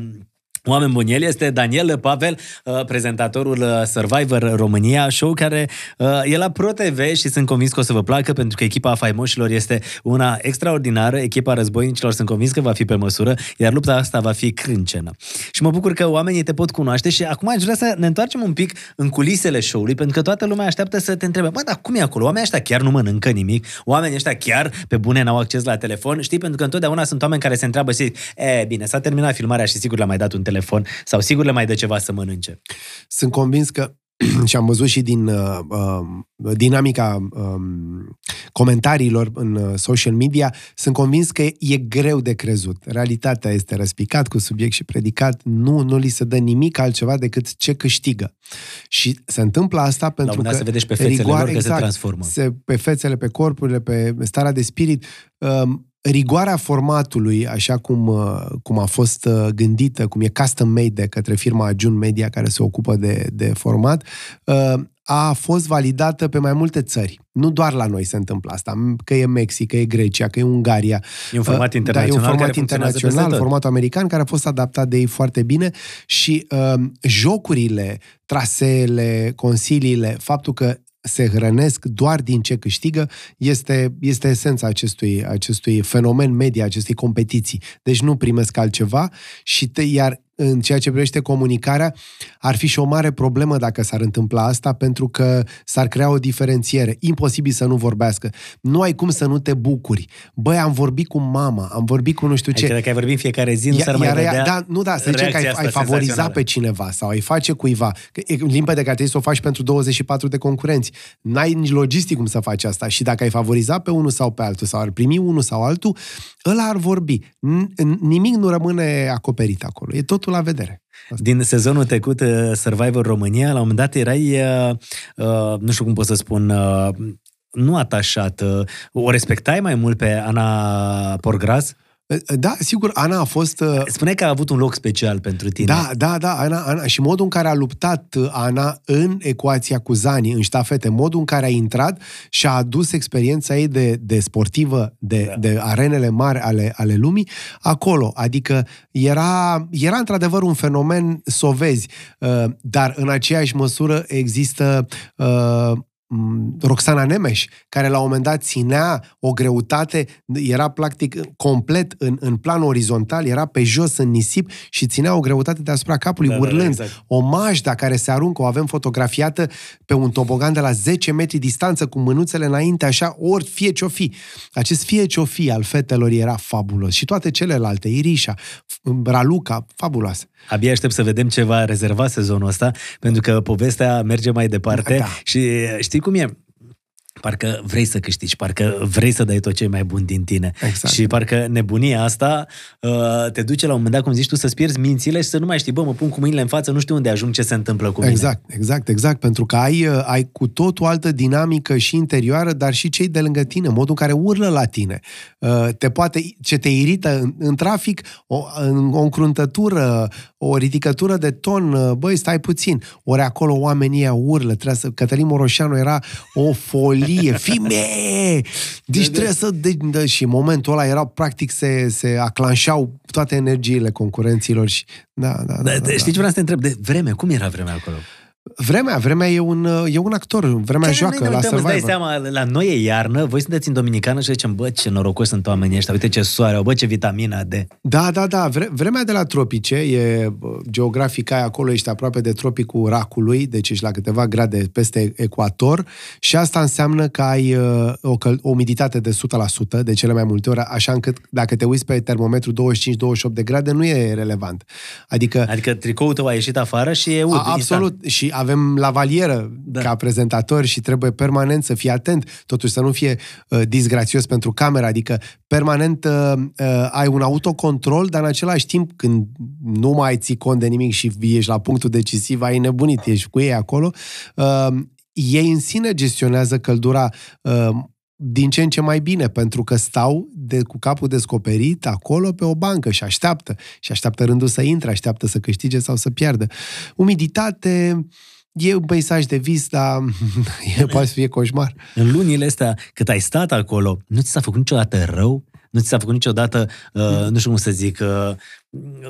Oameni buni, el este Daniel Pavel, uh, prezentatorul uh, Survivor România, show care uh, e la ProTV și sunt convins că o să vă placă pentru că echipa faimoșilor este una extraordinară, echipa războinicilor sunt convins că va fi pe măsură, iar lupta asta va fi crâncenă. Și mă bucur că oamenii te pot cunoaște și acum aș vrea să ne întoarcem un pic în culisele show-ului, pentru că toată lumea așteaptă să te întrebe, bă, dar cum e acolo? Oamenii ăștia chiar nu mănâncă nimic, oamenii ăștia chiar pe bune n-au acces la telefon, știi? Pentru că întotdeauna sunt oameni care se întreabă și zic, e, bine, s-a terminat filmarea și sigur le-a mai dat un telefon sau sigur le mai dă ceva să mănânce. Sunt convins că [clears throat] și am văzut și din uh, uh, dinamica um, comentariilor în uh, social media, sunt convins că e greu de crezut. Realitatea este răspicat cu subiect și predicat, nu, nu li se dă nimic altceva decât ce câștigă. Și se întâmplă asta pentru moment că... dat se vede și pe fețele rigoare- lor că se transformă. Se, pe fețele, pe corpurile, pe starea de spirit. Um, rigoarea formatului, așa cum, uh, cum a fost uh, gândită, cum e custom made de către firma Ajun Media care se ocupă de, de format, uh, a fost validată pe mai multe țări. Nu doar la noi se întâmplă asta, că e Mexic, că e Grecia, că e Ungaria. E un format Uh, internațional Da, e un care format funcționează peste internațional, tot. formatul american, care a fost adaptat de ei foarte bine și uh, jocurile, traseele, consiliile, faptul că se hrănesc doar din ce câștigă, este, este esența acestui, acestui fenomen media, acestei competiții. Deci nu primesc altceva și te, iar în ceea ce privește comunicarea, ar fi și o mare problemă dacă s-ar întâmpla asta, pentru că s-ar crea o diferențiere. Imposibil să nu vorbească. Nu ai cum să nu te bucuri. Băi, am vorbit cu mama, am vorbit cu nu știu ce. Adică dacă ai vorbit în fiecare zi, nu s-ar mai Iar ea- vedea da, nu, da, să zicem că ai, reacția ai asta favoriza senzațională. pe cineva sau ai face cuiva. Că e limpede că ar trebui să o faci pentru 24 de concurenți. N-ai nici logistic cum să faci asta. Și dacă ai favoriza pe unul sau pe altul sau ar primi unul sau altul, ăla ar vorbi. N- Nimic nu rămâne acoperit acolo. E totul la vedere. Din sezonul trecut, uh, Survivor România, la un moment dat erai, uh, uh, nu știu cum pot să spun, uh, nu atașat, uh, o respectai mai mult pe Ana Porgras? Da, sigur, Ana a fost... uh, Spune că a avut un loc special pentru tine. Da, da, da, Ana, Ana. Și modul în care a luptat uh, Ana în ecuația cu Zani, în ștafete, modul în care a intrat și a adus experiența ei de, de sportivă, de, Da. da. de arenele mari ale, ale lumii, acolo. Adică era, era într-adevăr un fenomen să o vezi, uh, dar în aceeași măsură există uh, m, Roxana Nemeș, care la un moment dat ținea o greutate, era practic complet în, în plan orizontal, era pe jos în nisip și ținea o greutate deasupra capului, Da, da, da, da, urlând. exact. O majda care se aruncă, o avem fotografiată pe un tobogan de la 10 metri distanță, cu mânuțele înainte, așa, ori fie ce-o fi. Acest fie ce-o fi al fetelor era fabulos. Și toate celelalte, Irișa, Raluca, fabuloase. Abia aștept să vedem ce va rezerva sezonul ăsta, pentru că povestea merge mai departe Da. și uh, știi cum e? Parcă vrei să câștigi, parcă vrei să dai tot ce e mai bun din tine. Exact. Și parcă nebunia asta uh, te duce la un moment dat, cum zici tu, să-ți pierzi mințile și să nu mai știi, bă, mă pun cu mâinile în față, nu știu unde ajung, ce se întâmplă cu mine. Exact, exact, exact, pentru că ai, uh, ai cu tot o altă dinamică și interioară, dar și cei de lângă tine, modul în care urlă la tine. Uh, Te poate, ce te irită în, în trafic, o, în, o încruntătură, o ridicătură de ton, uh, băi, stai puțin. Ori acolo oamenii ăia urlă, trebuie să, Cătălin Moroșanu era o folie, fime! Deci trebuie să... De, de, și în momentul ăla erau, practic, se, se aclanșau toate energiile concurenților și... Da, da, da. Da, da, da, da. știi ce vreau să te întreb? De vreme, cum era vremea acolo? Vremea, vremea e un, e un actor, vremea Că joacă noi ne la uităm, îți dai Survivor. seama, la noi e iarnă, voi sunteți în Dominicană și zicem, bă, ce norocoși sunt oamenii ăștia, uite ce soare au, bă, ce vitamina D. Da, da, da. Vre, vremea de la tropice e bă, geografic ai acolo, ești aproape de tropicul racului, deci ești la câteva grade peste ecuator și asta înseamnă că ai uh, o, căl- o umiditate de 100% de cele mai multe ori, așa încât dacă te uiți pe termometru 25-28 de grade, nu e relevant. Adică Adică tricoul tău a ieșit afară și e ud. A, absolut. Și avem lavalieră Da. da. ca prezentator și trebuie permanent să fii atent, totuși să nu fie uh, disgrațios pentru cameră, adică permanent uh, uh, ai un autocontrol, dar în același timp când nu mai ții cont de nimic și ești la punctul decisiv, ai nebunit, ești cu ei acolo, uh, ei în sine gestionează căldura uh, din ce în ce mai bine, pentru că stau de, cu capul descoperit acolo pe o bancă și așteaptă. Și așteaptă rândul să intre, așteaptă să câștige sau să piardă. Umiditate e un peisaj de vis, dar [laughs] e, poate să fie coșmar. În lunile astea, cât ai stat acolo, nu ți s-a făcut niciodată rău? Nu ți s-a făcut niciodată, uh, nu știu cum să zic, uh,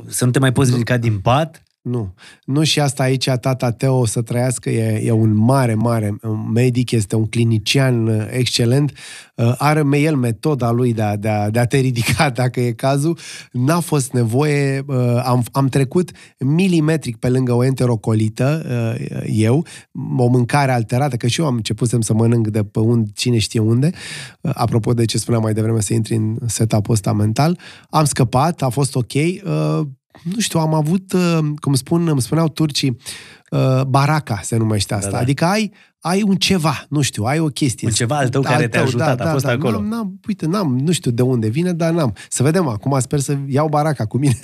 să nu te mai poți ridica din pat? Nu. Nu și asta aici, tata Teo o să trăiască, e, e un mare, mare medic, este un clinician uh, excelent, uh, are me- el metoda lui de a, de, a, de a te ridica [laughs] dacă e cazul. N-a fost nevoie, uh, am, am trecut milimetric pe lângă o enterocolită, uh, eu, o mâncare alterată, că și eu am început să mănânc de pe unde, cine știe unde, uh, apropo de ce spuneam mai devreme, să intri în setup-ul ăsta mental. Am scăpat, a fost ok, uh, nu știu, am avut, uh, cum spun, îmi spuneau turcii, uh, baraca se numește asta. Da, Da, da. da. Adică ai, ai un ceva, nu știu, ai o chestie. Un ceva al tău care te-a ajutat, a fost acolo. N-am, n-am, uite, n-am, nu știu de unde vine, dar n-am. Să vedem acum, sper să iau baraca cu mine.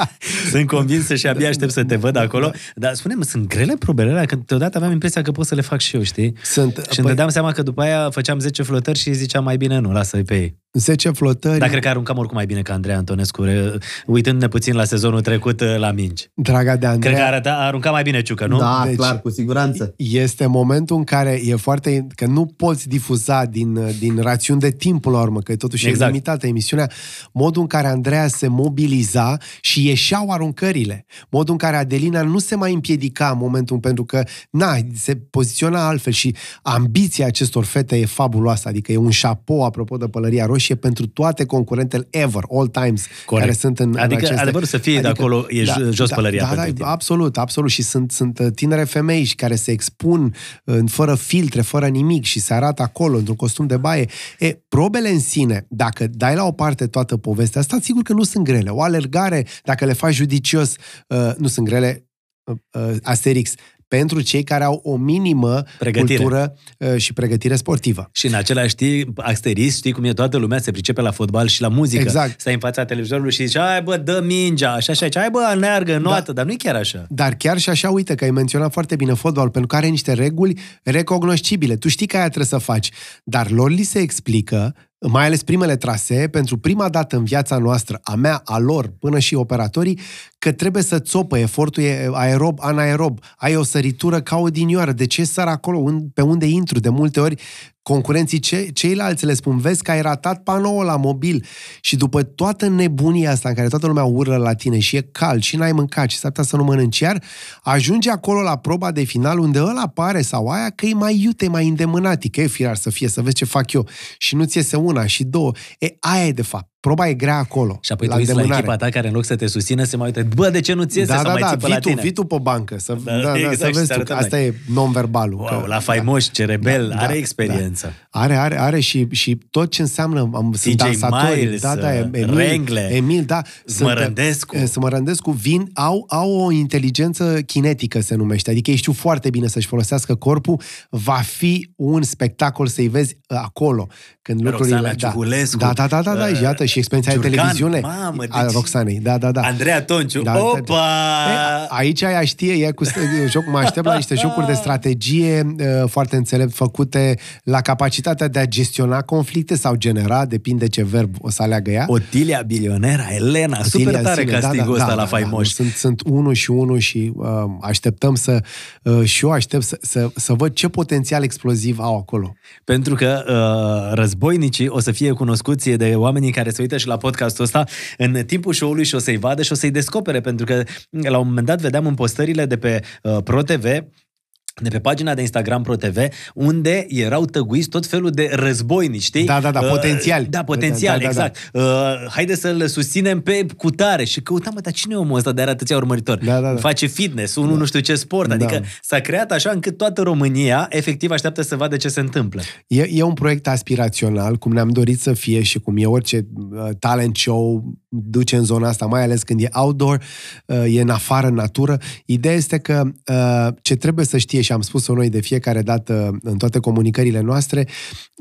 [laughs] Sunt convins și abia aștept să te văd acolo. Dar spune-mi, sunt grele probele alea? Că deodată aveam impresia că pot să le fac și eu, știi? Sunt, Și îmi dădeam seama că după aia făceam 10 flotări și ziceam mai bine nu, lasă-i pe ei. 10 flotări. Dar cred că aruncam oricum mai bine ca Andrei Antonescu, re- uitându-ne puțin la sezonul trecut uh, la mingi. Draga de Andreea, Cred că arăta, arunca mai bine Ciucă, nu? Da, Deci- clar, cu siguranță. este momentul în în care e foarte... că nu poți difuza din, din rațiuni de timp la urmă, că totuși Exact. e limitată emisiunea, modul în care Andreea se mobiliza și ieșeau aruncările, modul în care Adelina nu se mai împiedica în momentul pentru că, na, se poziționa altfel și ambiția acestor fete e fabuloasă, adică e un șapou, apropo de pălăria roșie, pentru toate concurentele ever, all times, Corect. care sunt în, Adică în aceste... adevărul să fie de acolo, e jos pălăria Da, pentru da, tine. absolut, absolut. Și sunt, sunt uh, tinere femei și care se expun în, fără filtre, fără nimic și se arată acolo, într-un costum de baie. E, probele în sine, dacă dai la o parte toată povestea asta, sigur că nu sunt grele. O alergare, dacă le faci judicios, uh, nu sunt grele, uh, uh, Asterix, pentru cei care au o minimă Pregătire. cultură uh, și pregătire sportivă. Și în același timp, asterist, știi cum e, toată lumea se pricepe la fotbal și la muzică. Exact. Stai în fața televizorului și zici, hai bă, dă mingea, așa, așa, hai bă, aneargă, noată, da. dar nu e chiar așa. Dar chiar și așa, uite că ai menționat foarte bine fotbal, pentru că are niște reguli recognoscibile. Tu știi că aia trebuie să faci. Dar lor li se explică, mai ales primele trasee, pentru prima dată în viața noastră, a mea, a lor, până și operatorii, că trebuie să țopă, efortul e aerob, anaerob, ai o săritură ca o dinioară. De ce sar acolo? Un- Pe unde intru? De multe ori concurenții ce, ceilalți le spun, vezi că ai ratat panoul la mobil și după toată nebunia asta în care toată lumea urlă la tine și e cald și n-ai mâncat și s-ar putea să nu mănânci iar, ajunge acolo la proba de final unde ăla pare sau aia că e mai iute, mai îndemânat, că e firar să fie, să vezi ce fac eu și nu ți iese una și două. E, aia e de fapt. Proba e grea acolo. Și apoi tu uiți la îndemânare. echipa ta care în loc să te susțină se mai uită, bă, de ce nu ți iese da, să da, mai da, ții pe la vitu, tine? vitu pe bancă, să, Da, da, da, exact, să și vezi să tu, arătăm că asta noi. e non-verbalul. Wow, că, la faimoși, cerebel, Da, are da, experiență. Are, are, are și, și tot ce înseamnă, am, sunt DJ dansatori, Miles, da, da, Emil, Rengle, Emil, da, Smărândescu. Sunt, Smărândescu vin, au, au o inteligență kinetică, se numește, adică ei știu foarte bine să-și folosească corpul, va fi un spectacol să-i vezi uh, acolo, când lucrurile... Roxana da, Ciuhulescu, da, da, da, da, da, uh, iată, și experiența de Giurcan, televiziune mamă, a deci- Roxanei, da, da, da. Andreea Tonciu, Da, opa! E, aici ea știe, e cu st- joc, mă aștept la niște jocuri de strategie uh, foarte înțelept făcute la capacitatea de a gestiona conflicte sau genera, depinde ce verb o să aleagă ea. Otilia Bilionera, Elena, super Otilia în tare sine, castingul ăsta la faimoși. Sunt, sunt unul și unul și uh, așteptăm să, uh, și eu aștept să, să, să văd ce potențial exploziv au acolo. Pentru că uh, războinicii o să fie cunoscuți de oamenii care se uită și la podcastul ăsta în timpul show-ului și o să-i vadă și o să-i descopere, pentru că la un moment dat vedeam în postările de pe uh, ProTV de pe pagina de Instagram ProTV, unde erau tăguiți tot felul de războinici, știi? Da, da, da, Uh, potențiali. Da, potențial, Da, da, da, da. exact. Uh, haide să-l susținem pe cutare. Și căutam, mă, dar cine e omul ăsta de are atâția urmăritori? Da, da, da. Face fitness, unul nu știu ce sport. Da. Adică s-a creat așa încât toată România efectiv așteaptă să vadă ce se întâmplă. E, e un proiect aspirațional, cum ne-am dorit să fie și cum e orice uh, talent show duce în zona asta, mai ales când e outdoor, uh, e în afară, în natură. Ideea este că uh, ce trebuie să știe, și am spus-o noi de fiecare dată în toate comunicările noastre,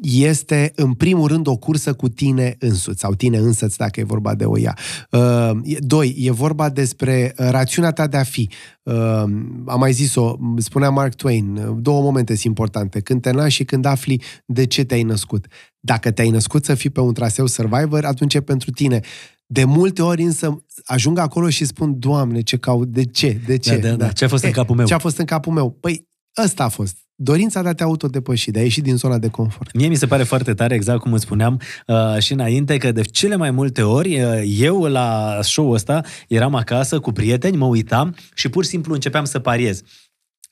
este în primul rând o cursă cu tine însuți, sau tine însăți, dacă e vorba de o ea. Uh, e- doi, e vorba despre uh, rațiunea ta de a fi. Uh, am mai zis-o, spunea Mark Twain, uh, două momente sunt importante, când te naști și când afli de ce te-ai născut. Dacă te-ai născut să fii pe un traseu Survivor, atunci e pentru tine. De multe ori însă ajung acolo și spun, Doamne, ce caut, de ce, de ce? Da, da, da. Ce a fost în capul meu? Ce a fost în capul meu? Păi, ăsta a fost. Dorința de a te autodepăși, de a ieși din zona de confort. Mie mi se pare foarte tare, exact cum îți spuneam uh, și înainte, că de cele mai multe ori uh, eu la show-ul ăsta eram acasă cu prieteni, mă uitam și pur și simplu începeam să pariez.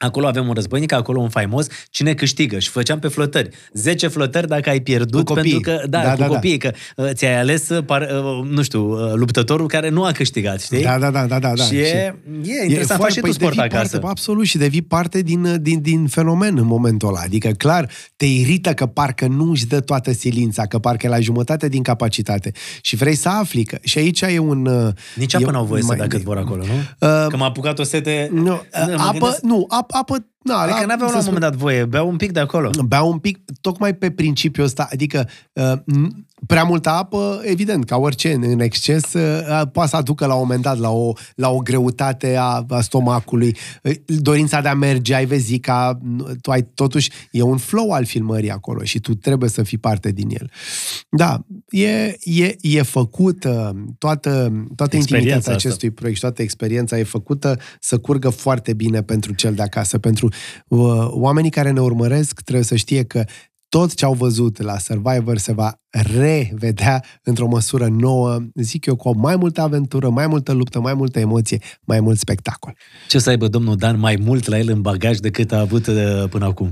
Acolo avem un războinic, acolo un faimos, cine câștigă? Și făceam pe flotări. 10 flotări dacă ai pierdut, Cu copiii. pentru că, da, Da, cu da, da. copiii, că uh, ți-ai ales, uh, par, uh, nu știu, uh, luptătorul care nu a câștigat, știi? Da, da, da, da, da. da. Și e, e interesant, faci și tu păi sport devii acasă. Parte, absolut, și devii parte din, din, din fenomen în momentul ăla. Adică, clar, te irită că parcă nu își dă toată silința, că parcă e la jumătate din capacitate. Și vrei să afli că... Și aici e un... uh, Nici e, apă n-au voie să mai- dea cât vor acolo, nu? Uh, Că m-a apucat o sete... Nu, mă apă, gândesc- nu, apă, apă na, Adică n-aveau să la un spun- moment dat voie, beau un pic de acolo. Bea un pic, tocmai pe principiul ăsta, adică uh, n- Prea multă apă, evident, ca orice, în exces, uh, poate să aducă la un moment dat la o, la o greutate a, a stomacului. Uh, Dorința de a merge, ai vezi ca tu ai, totuși, e un flow al filmării acolo și tu trebuie să fii parte din el. Da, e, e, e făcută toată, toată Experiența intimitatea asta. acestui proiect și toată experiența e făcută să curgă foarte bine pentru cel de acasă. Pentru uh, oamenii care ne urmăresc, trebuie să știe că tot ce au văzut la Survivor se va revedea într-o măsură nouă, zic eu, cu mai multă aventură, mai multă luptă, mai multă emoție, mai mult spectacol. Ce o să aibă domnul Dan mai mult la el în bagaj decât a avut uh, până acum?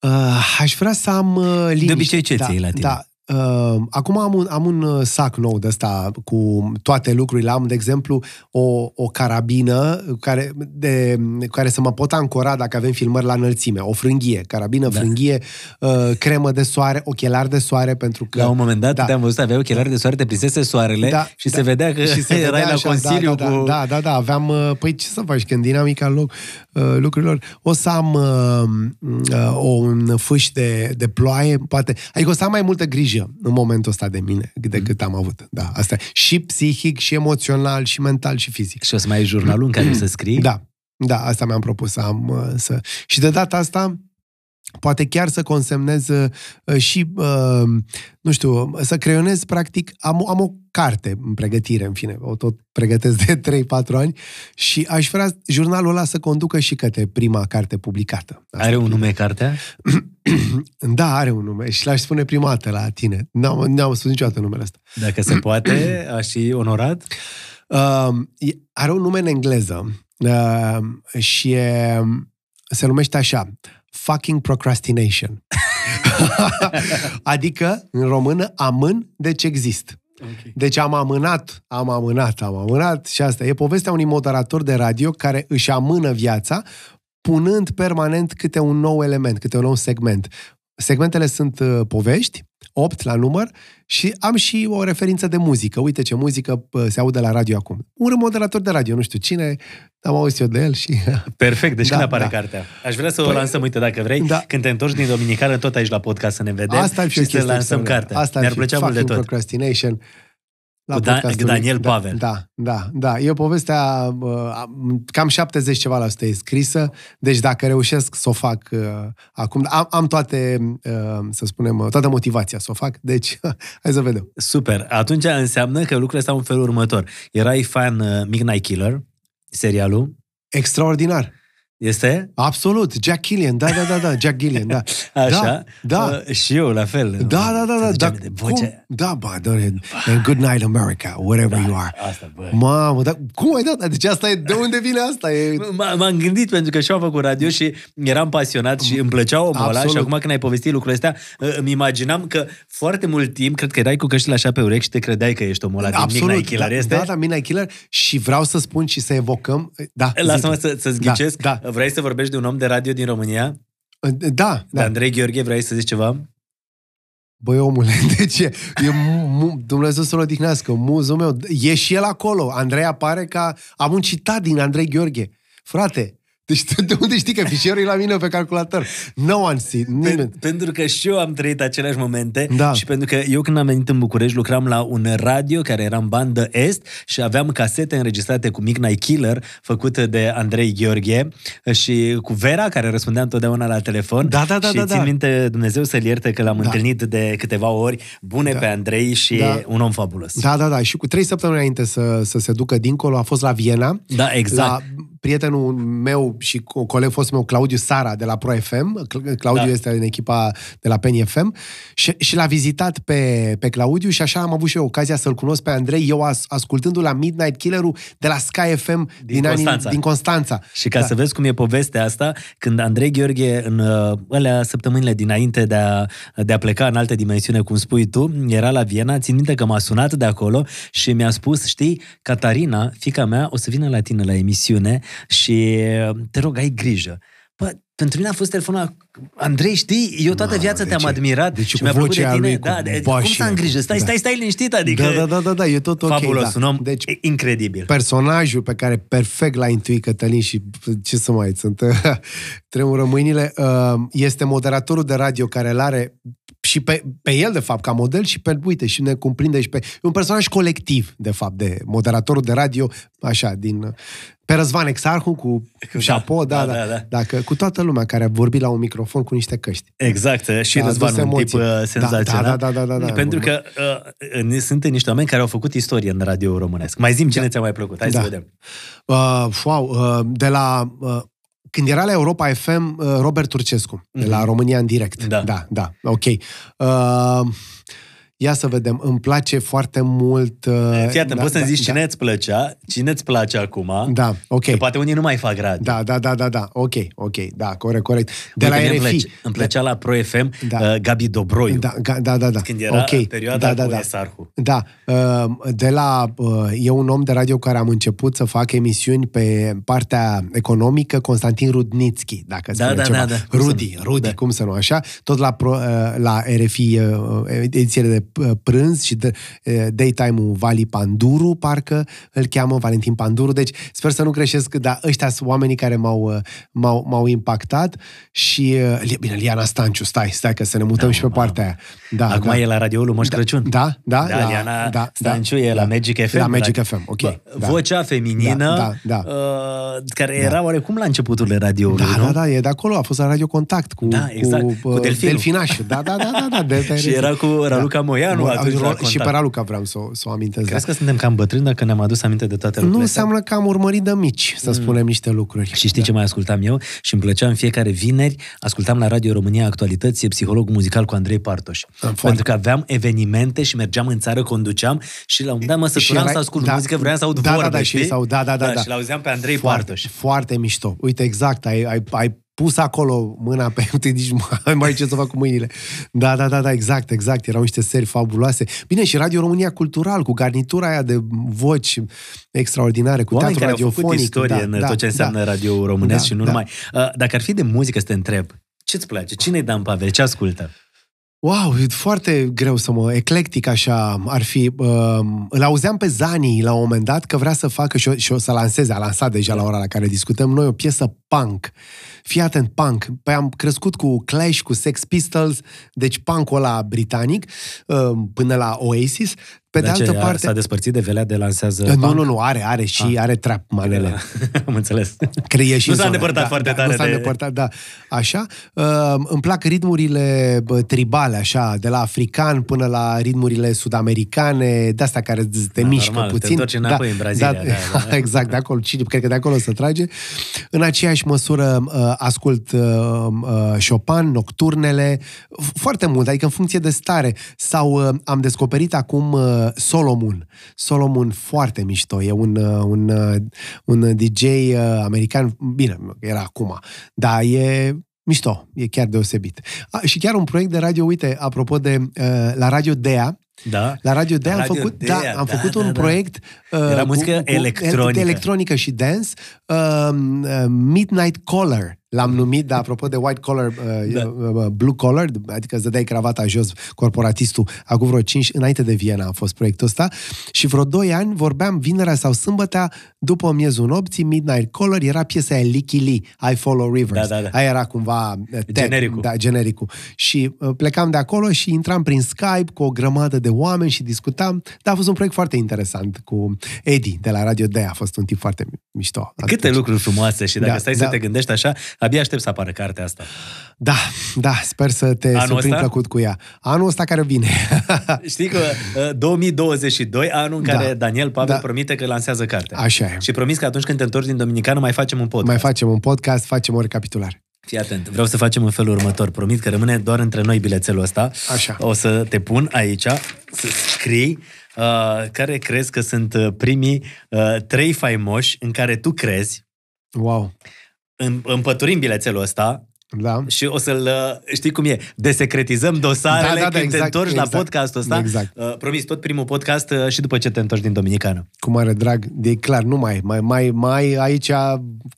Uh, aș vrea să am uh, liniște. obicei ce da, ți iei la tine? Da. Uh, acum am un, am un uh, sac nou de ăsta cu toate lucrurile. Am, de exemplu, o, o carabină care, de, care să mă pot ancora dacă avem filmări la înălțime. O frânghie, carabină, Da. frânghie, uh, cremă de soare, ochelari de soare, pentru că... La un moment dat da. te-am văzut, aveai ochelari de soare, te prinsese soarele Da, și da. se vedea că și se [laughs] erai vedea la așa, Consiliu da, da, cu... Da, da, da, aveam... uh, Păi ce să faci când dinamica loc, uh, lucrurilor... O să am uh, uh, o, un fâș de, de ploaie, poate... Adică o să am mai multă grijă în momentul ăsta de mine decât am avut. Da, asta e. Și psihic, și emoțional, și mental, și fizic. Și o să mai ai jurnalul în care o să scrii? Da, da, asta mi-am propus să am. uh, Să... Și de data asta, poate chiar să consemnez uh, și, uh, nu știu, să creionez, practic, am, am o carte în pregătire, în fine, o tot pregătesc de [laughs] 3-4 ani și aș vrea jurnalul ăla să conducă și către prima carte publicată. Asta Are ar un fi. nume cartea? [clears throat] [clears throat] Da, are un nume și l-aș spune prima dată la tine. N-am, n-am spus niciodată numele ăsta. Dacă se poate, [clears throat] aș fi onorat. Uh, e- are un nume în engleză uh, și e, se numește așa, fucking procrastination. [laughs] [laughs] adică, în română, amân, deci exist. Okay. Deci am amânat, am amânat, am amânat și asta. E povestea unui moderator de radio care își amână viața punând permanent câte un nou element, câte un nou segment. Segmentele sunt uh, povești, 8 la număr, și am și o referință de muzică. Uite ce muzică uh, se aude la radio acum. Un moderator de radio, nu știu cine, am auzit eu de el și... [laughs] Perfect, deci Da, când apare da. cartea? Aș vrea să o Păi, lansăm, uite, dacă vrei, da. când te întorci din Dominicană, tot aici la podcast să ne vedem Asta ar fi și o să chestie lansăm extraordinară. cartea. Asta ar Mi-ar fi plăcea mult de fucking tot. Procrastination. La Cu Da- podcastul cu Daniel lui. Pavel. Da, da, da. E o povestea uh, cam 70 ceva la sută e scrisă, deci dacă reușesc să o fac uh, acum, am, am toate, uh, să spunem, uh, toată motivația să o fac, deci [laughs] hai să vedem. Super. Atunci înseamnă că lucrurile stau în felul următor. Erai fan uh, Midnight Killer, serialul. Extraordinar. Este? Absolut. Jack Gillian, da, da, da, da, Jack Gillian, da. [laughs] Așa? Da, Uh, și eu, la fel. da, da, da, da, da, De voce. cum? da, bă, doamne, and good night America, wherever you are. Asta, bă. Mamă, dar cum ai dat? Deci asta e, de unde vine asta? E, M- M-am gândit pentru că și-am făcut radio și eram pasionat și îmi plăcea omul ăla Absolut. și acum când ai povestit lucrurile astea, uh, îmi imaginam că foarte mult timp, cred că erai cu căștile așa pe urechi și te credeai că ești omul ăla din Midnight Killer, da, este? Da, da, Midnight Killer și vreau să spun și să evocăm... Da, Lasă-mă zi-te. să, să-ți ghicesc. Da, da, Vrei să vorbești de un om de radio din România? da, De da. Andrei Gheorghe, vrei să zici ceva? Băi, omule, [laughs] de ce? E mu, mu, Dumnezeu să-l odihnească, muzul meu. E și el acolo. Andrei apare ca... Am un citat din Andrei Gheorghe. Frate, deci tu de unde știi că fișierul e la mine pe calculator? No one see, nimeni. Pen- pentru că și eu am trăit aceleași momente Da. și pentru că eu când am venit în București lucram la un radio care era în bandă est și aveam casete înregistrate cu Midnight Killer făcută de Andrei Gheorghe și cu Vera care răspundea întotdeauna la telefon Da, da, da, și da, țin da. minte Dumnezeu să-l ierte că l-am Da. întâlnit de câteva ori bune Da. pe Andrei și Da. un om fabulos. Da, da, da. Și cu trei săptămâni înainte să, să se ducă dincolo, a fost la Viena. Da, exact. La prietenul meu și co- coleg fost meu, Claudiu Sara, de la Pro FM. Cl- Claudiu Da. este în echipa de la Penny FM. Și, și l-a vizitat pe, pe Claudiu și așa am avut și eu ocazia să-l cunosc pe Andrei, eu as, ascultându-l la Midnight Killer-ul de la Sky FM din, Constanța. Anii, din Constanța. Și ca Da. să vezi cum e povestea asta, când Andrei Gheorghe, în uh, alea săptămânile dinainte de a, de a pleca în altă dimensiune, cum spui tu, era la Viena, țin minte că m-a sunat de acolo și mi-a spus, știi, Catarina, fica mea, o să vină la tine la emisiune și uh, te rog, ai grijă. Bă, pentru mine a fost telefonul Andrei, știi, eu toată Mamă, viața deci te-am e- admirat deci și cu mi-a plăcut de vocea tine. lui, cu da, de, bașii, cum să am grijă? Stai, da. stai, stai liniștit, adică Da, da, da, da, da, e tot ok. fabulos, da. un om Deci, deci, incredibil. personajul pe care perfect l-a intuit Cătălin și ce să mai sunt, [laughs] tremură mâinile, uh, este moderatorul de radio care îl are și pe, pe el, de fapt, ca model și pe, uite, și ne cuprinde și pe... E un personaj colectiv, de fapt, de moderatorul de radio, așa, din... Pe Răzvan Exarhu cu Da, șapo, da, da, da, da, da, da. Dacă, cu toată lumea care a vorbit la un microfon cu niște căști. Exact, și Da, Răzvan, adus un tip emoții. uh, Da, senzațional. da, da, da, da, da. Pentru că uh, sunt niște oameni care au făcut istorie în radio românesc. Mai zim cine ți-a mai plăcut, hai Da. să vedem. Uh, wow, uh, de la... Uh, când era la Europa FM, uh, Robert Turcescu, de la România în direct. Mhm. Da. Da, da, ok. Uh, ia să vedem, îmi place foarte mult... Uh, Fii atent, da, poți să-mi da, zici da, cine îți plăcea, cine îți place acum. Da, ok. Că poate unii nu mai fac radio. Da, da, da, da, da, ok, ok, da, corect, corect. De Uite, la mie îmi, RFI. plece, îmi plăcea la Pro FM Da. uh, Gabi Dobroiu. Da, ga- da, da, da. Când era ok. perioada da, da, cu da. Esarhu. Da, uh, de la... uh, E un om de radio care am început să fac emisiuni pe partea economică, Constantin Rudnitski, dacă Da, spune da, ceva. da, da. Cum să Rudi, nu? Rudi, Da. cum să nu așa. Tot la, pro, uh, la RFI uh, edițiile de uh, prânz și de, uh, daytime-ul Vali Panduru, parcă îl cheamă Valentin Panduru. Deci sper să nu greșesc, dar ăștia sunt oamenii care m-au, uh, m-au, m-au impactat și... uh, Li- Bine, Liana Stanciu, stai, stai că să ne mutăm Da, și pe mă, partea aia. Da, Acum da. e la radioul lui Moș Crăciun. Da, da, da la- Liana da, Stanciu da, e la da. Magic FM. La Magic la- FM, ok, Bă, da. Vocea feminină, Da, da, da. Uh, care era oarecum la începuturile radioului, Da, nu? da, da, e de acolo, a fost la Radio Contact cu, Da, exact, cu, cu uh, Delfinul. Delfinașul. Da, da, da, da, da de, de, [laughs] Și era cu Raluca Moianu Bă, atunci la și Contact. pe Raluca vreau să, o- să o amintesc. Crezi da. că suntem cam bătrâni dacă ne-am adus aminte de toate Nu lucrurile astea? înseamnă că am urmărit de mici, să spunem niște lucruri. Și știi ce mai ascultam eu? Și îmi plăcea în fiecare vineri, ascultam la Radio România Actualități, psihologul muzical cu Andrei Partoș. foarte. Pentru că aveam evenimente și mergeam în țară, conduceam și la un dat mă săturam erai- să ascult muzică, vreau să aud da, vorbe, da, da, știi? și sau, da, da, da, da. Și l-auzeam pe Andrei foarte, Partoș. Foarte mișto. Uite, exact, ai, ai, ai pus acolo mâna pe... [laughs] Uite, nici mai, mai ce să fac cu mâinile. Da, da, da, da, exact, exact. Erau niște seri fabuloase. Bine, și Radio România Cultural, cu garnitura aia de voci extraordinare, cu Oameni teatru care au făcut radiofonic. istorie da, în da, tot ce înseamnă da. radio românesc Da, și nu da. numai. Uh, Dacă ar fi de muzică să te întreb, ce-ți place? Cine-i Dan Pavel? Ce ascultă? Wow, e foarte greu să mă... Eclectic așa ar fi. Uh, îl auzeam pe Zani la un moment dat că vrea să facă și o, și o să lanseze, a lansat deja la ora la care discutăm noi, o piesă punk. Fii atent, punk. Păi am crescut cu Clash, cu Sex Pistols, deci punk-ul ăla britanic, uh, până la Oasis. Pe de Dar ce, altă a- parte... S-a despărțit de velea de lansează Uh, Nu, punk? nu, nu, are, are și Ah. are trap manele. [laughs] Am înțeles. Cred că e și Nu în s-a zona. îndepărtat foarte tare Nu s-a de- îndepărtat, da. Așa. Uh, îmi plac ritmurile bă, tribale, așa, de la african până la ritmurile sud-americane, de astea care te Da, mișcă normal, te puțin. întorci înapoi în Brazilia, da, da, [laughs] da. exact, de acolo. Cine, cred că de acolo se trage. În aceeași măsură uh, ascult uh, uh, Chopin, nocturnele, foarte mult, adică în funcție de stare. Sau uh, am descoperit acum uh, Solomon. Solomon foarte mișto. E un, uh, un, uh, un DJ uh, american, bine, era acum, dar e mișto, e chiar deosebit. A, și chiar un proiect de radio, uite, apropo de uh, la Radio Dea, Da? la Radio Dea am Radio făcut, Dea, da, am da, făcut da, un da. proiect uh, Era muzică electronică. electronică și dance, uh, uh, Midnight Collar l-am numit, dar apropo de white collar, uh, Da. uh, blue collar, adică îți dădeai cravata jos, corporatistul, acum vreo 5, înainte de Viena a fost proiectul ăsta, și vreo 2 ani vorbeam vinerea sau sâmbătea, după miezul nopții, Midnight Collar, era piesa aia Licky Lee, I Follow Rivers. Da, da, da. Aia era cumva uh, tag, Genericul. Da, genericul. Și uh, plecam de acolo și intram prin Skype cu o grămadă de oameni și discutam. Dar a fost un proiect foarte interesant cu Eddie de la Radio Dea. A fost un tip foarte mișto. Câte Atunci. lucruri frumoase și dacă Da, stai da. să te gândești așa, abia aștept să apară cartea asta. Da, da, sper să te Anul surprind ăsta? plăcut cu ea. Anul ăsta care vine. [laughs] Știi că uh, 2022, anul în care Da. Daniel Pavel Da. promite că lansează cartea. Așa e. Și promis că atunci când te întorci din Dominicană mai facem un podcast. Mai facem un podcast, facem o recapitulare. Fii atent, vreau să facem în felul următor. Promit că rămâne doar între noi bilețelul ăsta. Așa. O să te pun aici, să scrii uh, care crezi că sunt uh, primii uh, trei faimoși în care tu crezi. Wow. În, împăturim bilețelul ăsta Da. și o să-l, uh, știi cum e, desecretizăm dosarele Da, da, da, când te exact, întorci exact. la podcastul ăsta. Exact. Uh, promis, tot primul podcast uh, și după ce te întorci din Dominicană. Cu mare drag. E clar, nu mai. Mai, mai, mai aici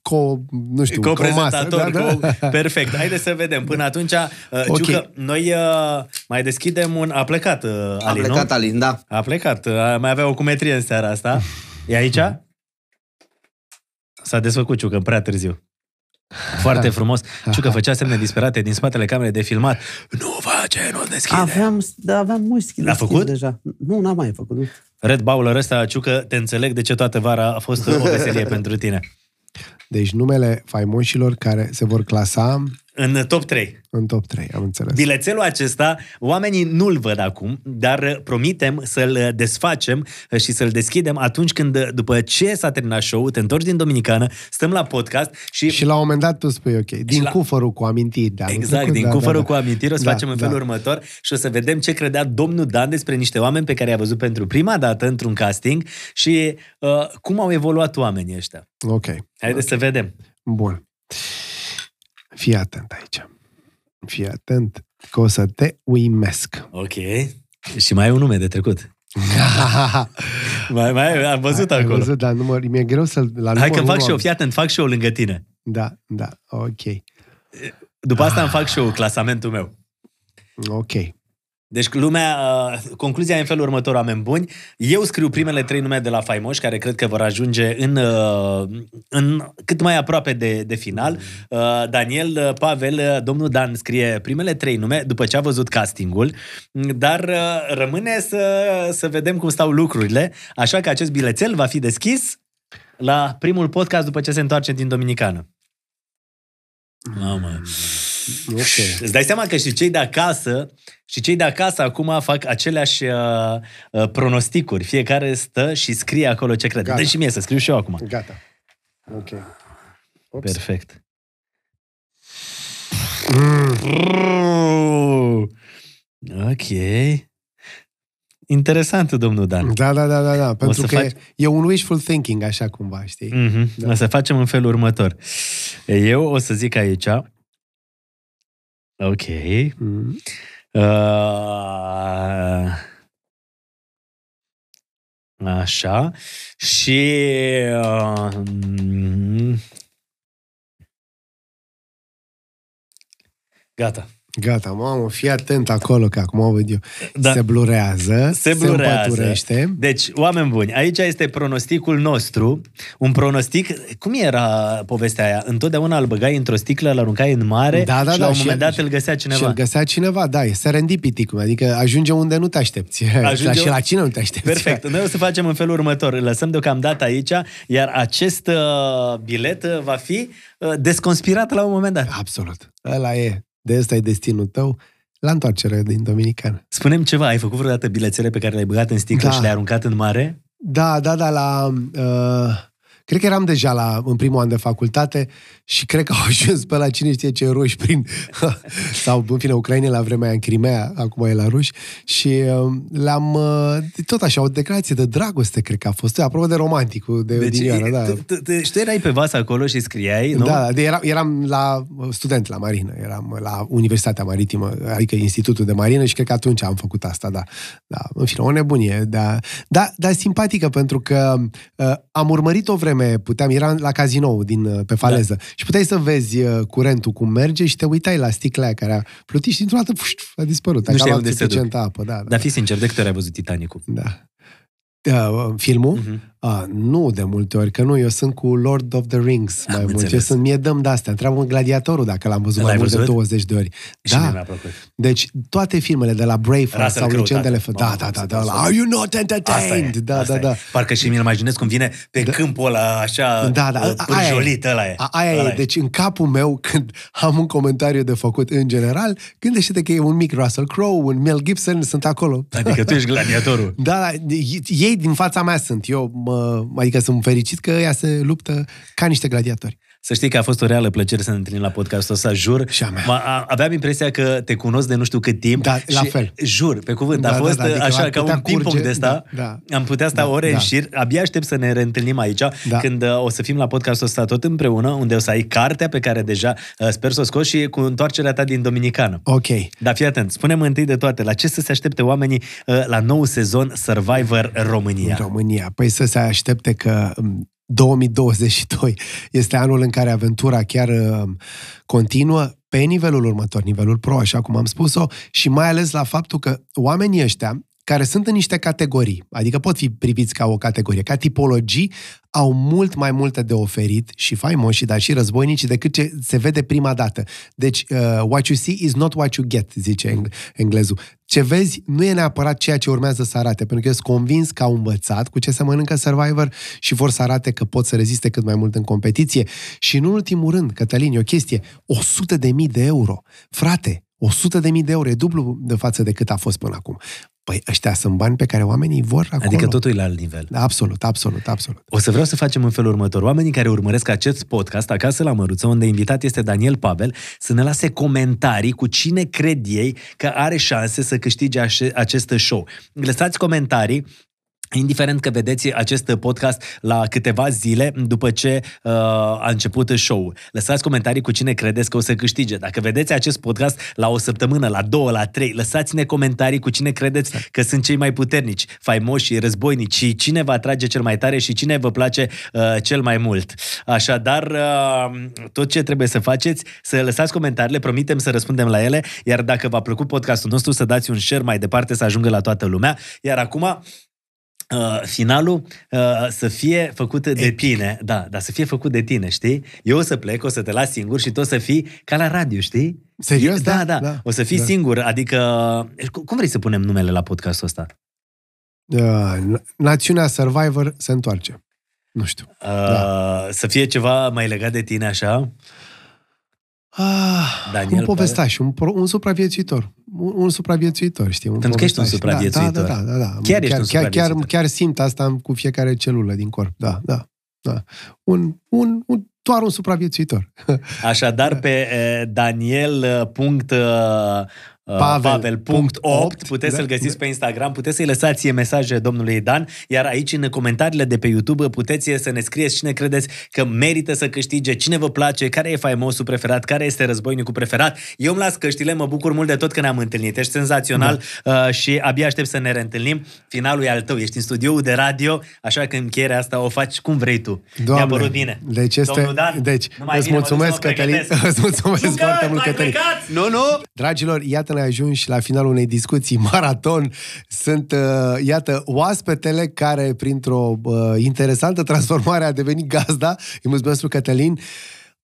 co, nu știu, Co-prezentator, comasă. Da, da. co perfect. Haideți să vedem. Până atunci, uh, Ok. Ciucă, noi uh, mai deschidem un... A plecat uh, A Ali, plecat nu? Alin, da. A plecat. Uh, mai avea o cumetrie în seara asta. E aici? S-a desfăcut Ciucă, prea târziu. Foarte frumos. Ciucă făcea semne disperate din spatele camerei de filmat. Nu face, nu deschide. Aveam, da, aveam whisky L-a deschis făcut? deja. Nu, n-am mai făcut. Nu. Red Bowler ăsta, Ciucă, te înțeleg de ce toată vara a fost o veselie [laughs] pentru tine. Deci numele faimoșilor care se vor clasa În top 3. în top 3, am înțeles. Bilețelul acesta, oamenii nu-l văd acum, dar promitem să-l desfacem și să-l deschidem atunci când, după ce s-a terminat show-ul, te întorci din Dominicană, stăm la podcast și... Și la un moment dat tu spui, ok, din la- cufărul cu amintiri. De anul Exact, trecut, din da, cufărul da, cu amintiri o să Da, facem în felul da. următor și o să vedem ce credea domnul Dan despre niște oameni pe care i-a văzut pentru prima dată într-un casting și uh, cum au evoluat oamenii ăștia. Ok, Haideți să vedem. bun. Fii atent aici. Fii atent că o să te uimesc. Ok. Și mai ai un nume de trecut. [laughs] Mai, mai am văzut Ai acolo. Văzut, dar număr, mi-e greu să-l... La Hai numărul că fac unu show, am- fii atent, fac show lângă tine. Da, da, ok. După asta îmi fac show clasamentul meu. Ok. Deci lumea, uh, concluzia e în felul următor, oameni buni. Eu scriu primele trei nume de la faimoși, care cred că vor ajunge în, uh, în cât mai aproape de, de final. Uh, Daniel, uh, Pavel, uh, domnul Dan scrie primele trei nume după ce a văzut castingul, dar uh, rămâne să, să vedem cum stau lucrurile, așa că acest bilețel va fi deschis la primul podcast după ce se întoarce din Dominicană. Mamă. Ok. Îți dai seama că și cei de acasă, și cei de acasă acum fac aceleași uh, uh, pronosticuri. Fiecare stă și scrie acolo ce crede. Gata. Dă și mie să scriu și eu acum. Gata. Ok. Ops. Perfect. Mm. Ok. Interesant, domnul Dan. Da, da, da, da, da. Pentru să că faci- e, e un wishful thinking, așa cumva, știi? Mm-hmm. Da. O să facem în felul următor. Eu o să zic aici. Ok. Mm. Uh, așa. Și... Uh, mm, gata. Gata, mamă, fii atent acolo, că acum văd eu. Da. Se blurează, Se se blurează. împăturește. Deci, oameni buni, aici este pronosticul nostru. Un pronostic, cum era povestea aia? Întotdeauna îl băgai într-o sticlă, îl aruncai în mare Da, da, și la da, un și- moment dat îl găsea Și cineva. îl găsea cineva, da, e serendipity, cum, adică ajunge unde nu te aștepți. Ajunge Ajunge și unde- la cine nu te aștepți. Perfect. Noi o să facem în felul următor. Îl lăsăm deocamdată aici, iar acest uh, bilet uh, va fi uh, desconspirat la un moment dat. Absolut. Ăla e. De ăsta e destinul tău la întoarcere din Dominicană. Spunem ceva, ai făcut vreodată bilețele pe care le-ai băgat în sticlă Da. și le-ai aruncat în mare? Da, da, da, la... Uh, cred că eram deja la, în primul an de facultate și cred că au [laughs] ajuns pe la cine știe ce roși prin... [laughs] sau, în fine, Ucraina la vremea aia în Crimea, acum e la ruși, și uh, le-am... Uh, tot așa, o declarație de dragoste, cred că a fost. Apropo de romanticul de Deci, odinioară, da. tu, tu, tu, și tu erai pe vas acolo și scriai, nu? Da, de eram, eram la student la marină, eram la Universitatea Maritimă, adică Institutul de Marină și cred că atunci am făcut asta, da. da în fine, o nebunie, da. Da, dar simpatică pentru că uh, am urmărit o vreme, puteam, eram la cazinou din, uh, pe faleză da. și puteai să vezi uh, curentul cum merge și te uitai la sticla aia care a plutit și dintr-o dată pușt, a dispărut. Nu Dacă știai a unde luat se duc. suficientă apă, da. da. Dar fii sincer, de câte ori ai văzut Titanicul? da. Uh, filmul? Mhm. A, nu de multe ori, că nu, eu sunt cu Lord of the Rings Am mai mult. Eu înțeles. sunt, mie dăm de-astea. Întreabă gladiatorul dacă l-am văzut L-ai mai mult văzut? de 20 de ori. Și mie da, mi-a plăcut. deci toate filmele de la Braveheart Russell sau Crowe, Legendele... tată. Da, Mamă, da, cum da, se da, transformă. Are you not Asta e, entertained? Da, asta da, e. da. Parcă și mi-l imaginez cum vine pe da. câmpul ăla așa Da, da, uh, aia e. pârjolit ăla e. A, aia Ăla e. Deci în capul meu, [laughs] când am un comentariu de făcut în general, gândește-te că e un mic Russell Crowe, un Mel Gibson, sunt acolo. Adică tu ești [laughs] gladiatorul. Da, da, ei din fața mea sunt. Eu, mă, adică sunt fericit că ea se luptă ca niște gladiatori. Să știi că a fost o reală plăcere să ne întâlnim la podcastul ăsta, jur. Și a mea. Ma- a- aveam impresia că te cunosc de nu știu cât timp. Da, la și, fel. Jur, pe cuvânt. Da, a da, fost da, adică așa ar ca putea un ping-pong curge, de ăsta. da, da. Am putea sta Da, ore da. în șir. Abia aștept să ne reîntâlnim aici, Da. când uh, o să fim la podcastul ăsta tot împreună, unde o să ai cartea pe care deja uh, sper să o scoți și cu întoarcerea ta din Dominicană. Ok. Dar fii atent, spune întâi de toate, la ce să se aștepte oamenii uh, la nou sezon Survivor România? În România. Păi să se aștepte că um, 2022 este anul în care aventura chiar um, continuă pe nivelul următor, nivelul pro, așa cum am spus-o, și mai ales la faptul că oamenii ăștia care sunt în niște categorii, adică pot fi priviți ca o categorie, ca tipologii, au mult mai multe de oferit și faimoși, dar și războinici decât ce se vede prima dată. Deci, uh, what you see is not what you get, zice eng- englezul. Ce vezi nu e neapărat ceea ce urmează să arate, pentru că eu sunt convins că au învățat cu ce se mănâncă Survivor și vor să arate că pot să reziste cât mai mult în competiție. Și în ultimul rând, Cătălin, e o chestie, 100 de mii de euro. Frate, 100 de mii de euro e dublu de față de cât a fost până acum. Păi ăștia sunt bani pe care oamenii vor acolo. Adică totul e la alt nivel. Da, absolut, absolut, absolut. O să vreau să facem în felul următor. Oamenii care urmăresc acest podcast acasă la Măruță, unde invitat este Daniel Pavel, să ne lase comentarii cu cine cred ei că are șanse să câștige acest show. Lăsați comentarii Indiferent că vedeți acest podcast la câteva zile după ce uh, a început show-ul. Lăsați comentarii cu cine credeți că o să câștige. Dacă vedeți acest podcast la o săptămână, la două, la trei, lăsați-ne comentarii cu cine credeți că sunt cei mai puternici, faimoși, războinici și cine vă atrage cel mai tare și cine vă place uh, cel mai mult. Așadar, uh, tot ce trebuie să faceți, să lăsați comentariile, promitem să răspundem la ele, iar dacă v-a plăcut podcastul nostru, să dați un share mai departe, să ajungă la toată lumea. Iar acum, uh, finalul uh, să fie făcut de Epic. tine. Da, dar să fie făcut de tine, știi? Eu o să plec, o să te las singur și tu o să fii ca la radio, știi? Serios? Da, da. da. da. O să fii da. singur, adică... Cum vrei să punem numele la podcastul ăsta? Uh, Națiunea Survivor se întoarce. Nu știu. Uh, da. Să fie ceva mai legat de tine, așa? Ah, Daniel un povestaș, un, un supraviețuitor. Un, un supraviețuitor, știi? Un Pentru că ești un supraviețuitor. Da, da, da. da, da. Chiar, chiar, ești chiar, chiar, chiar simt asta cu fiecare celulă din corp. Da, da. da. Un, un, un, doar un supraviețuitor. Așadar, pe eh, Daniel. Uh, pavel.8, puteți da, să-l găsiți da. pe Instagram, puteți să-i lăsați mesaje domnului Dan, iar aici în comentariile de pe YouTube puteți să ne scrieți cine credeți că merită să câștige, cine vă place, care e faimosul preferat, care este războinicul preferat. Eu îmi las căștile, mă bucur mult de tot că ne-am întâlnit, ești senzațional da. uh, și abia aștept să ne reîntâlnim. Finalul e al tău, ești în studioul de radio, așa că încheierea asta o faci cum vrei tu. Doamne, Mi-a părut bine. Deci este... Dan, deci, [laughs] îți mulțumesc, Cătălin. Îți mulțumesc foarte mult, Cătălin. Nu, nu! Dragilor, iată ne ajungi la finalul unei discuții [laughs] maraton. Sunt, uh, iată, oaspetele care, printr-o uh, interesantă transformare, a devenit gazda. Îi mulțumesc lui Cătălin.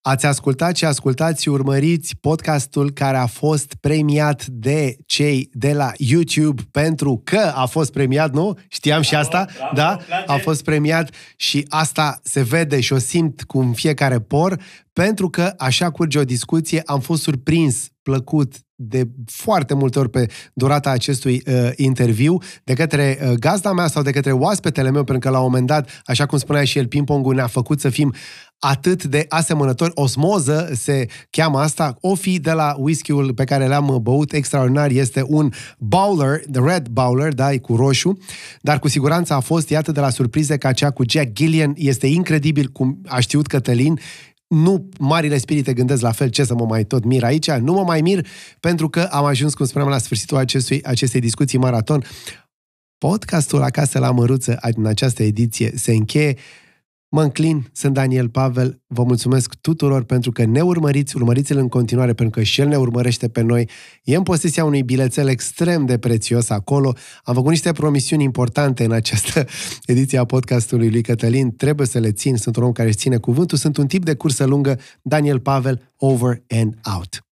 Ați ascultat și ascultați, urmăriți podcastul care a fost premiat de cei de la YouTube pentru că a fost premiat, nu? Știam bravo, și asta, bravo, da? Place. A fost premiat și asta se vede și o simt cu în fiecare por, pentru că așa curge o discuție, am fost surprins, plăcut de foarte multe ori pe durata acestui uh, interviu de către uh, gazda mea sau de către oaspetele meu, pentru că la un moment dat, așa cum spunea și el, ping-pongul ne-a făcut să fim atât de asemănători. Osmoză se cheamă asta. O fi de la whisky-ul pe care l-am băut extraordinar este un Bowler, the Red Bowler, da, e cu roșu, dar cu siguranță a fost, iată, de la surprize ca cea cu Jack Gillian. Este incredibil cum a știut Cătălin nu marile spirite gândesc la fel ce să mă mai tot mir aici, nu mă mai mir pentru că am ajuns, cum spuneam, la sfârșitul acestui, acestei discuții maraton. Podcastul Acasă la Măruță în această ediție se încheie. Mă înclin, sunt Daniel Pavel, vă mulțumesc tuturor pentru că ne urmăriți, urmăriți-l în continuare pentru că și el ne urmărește pe noi. E în posesia unui bilețel extrem de prețios acolo. Am făcut niște promisiuni importante în această [laughs] ediție a podcastului lui Cătălin. Trebuie să le țin, sunt un om care își ține cuvântul, sunt un tip de cursă lungă, Daniel Pavel, over and out.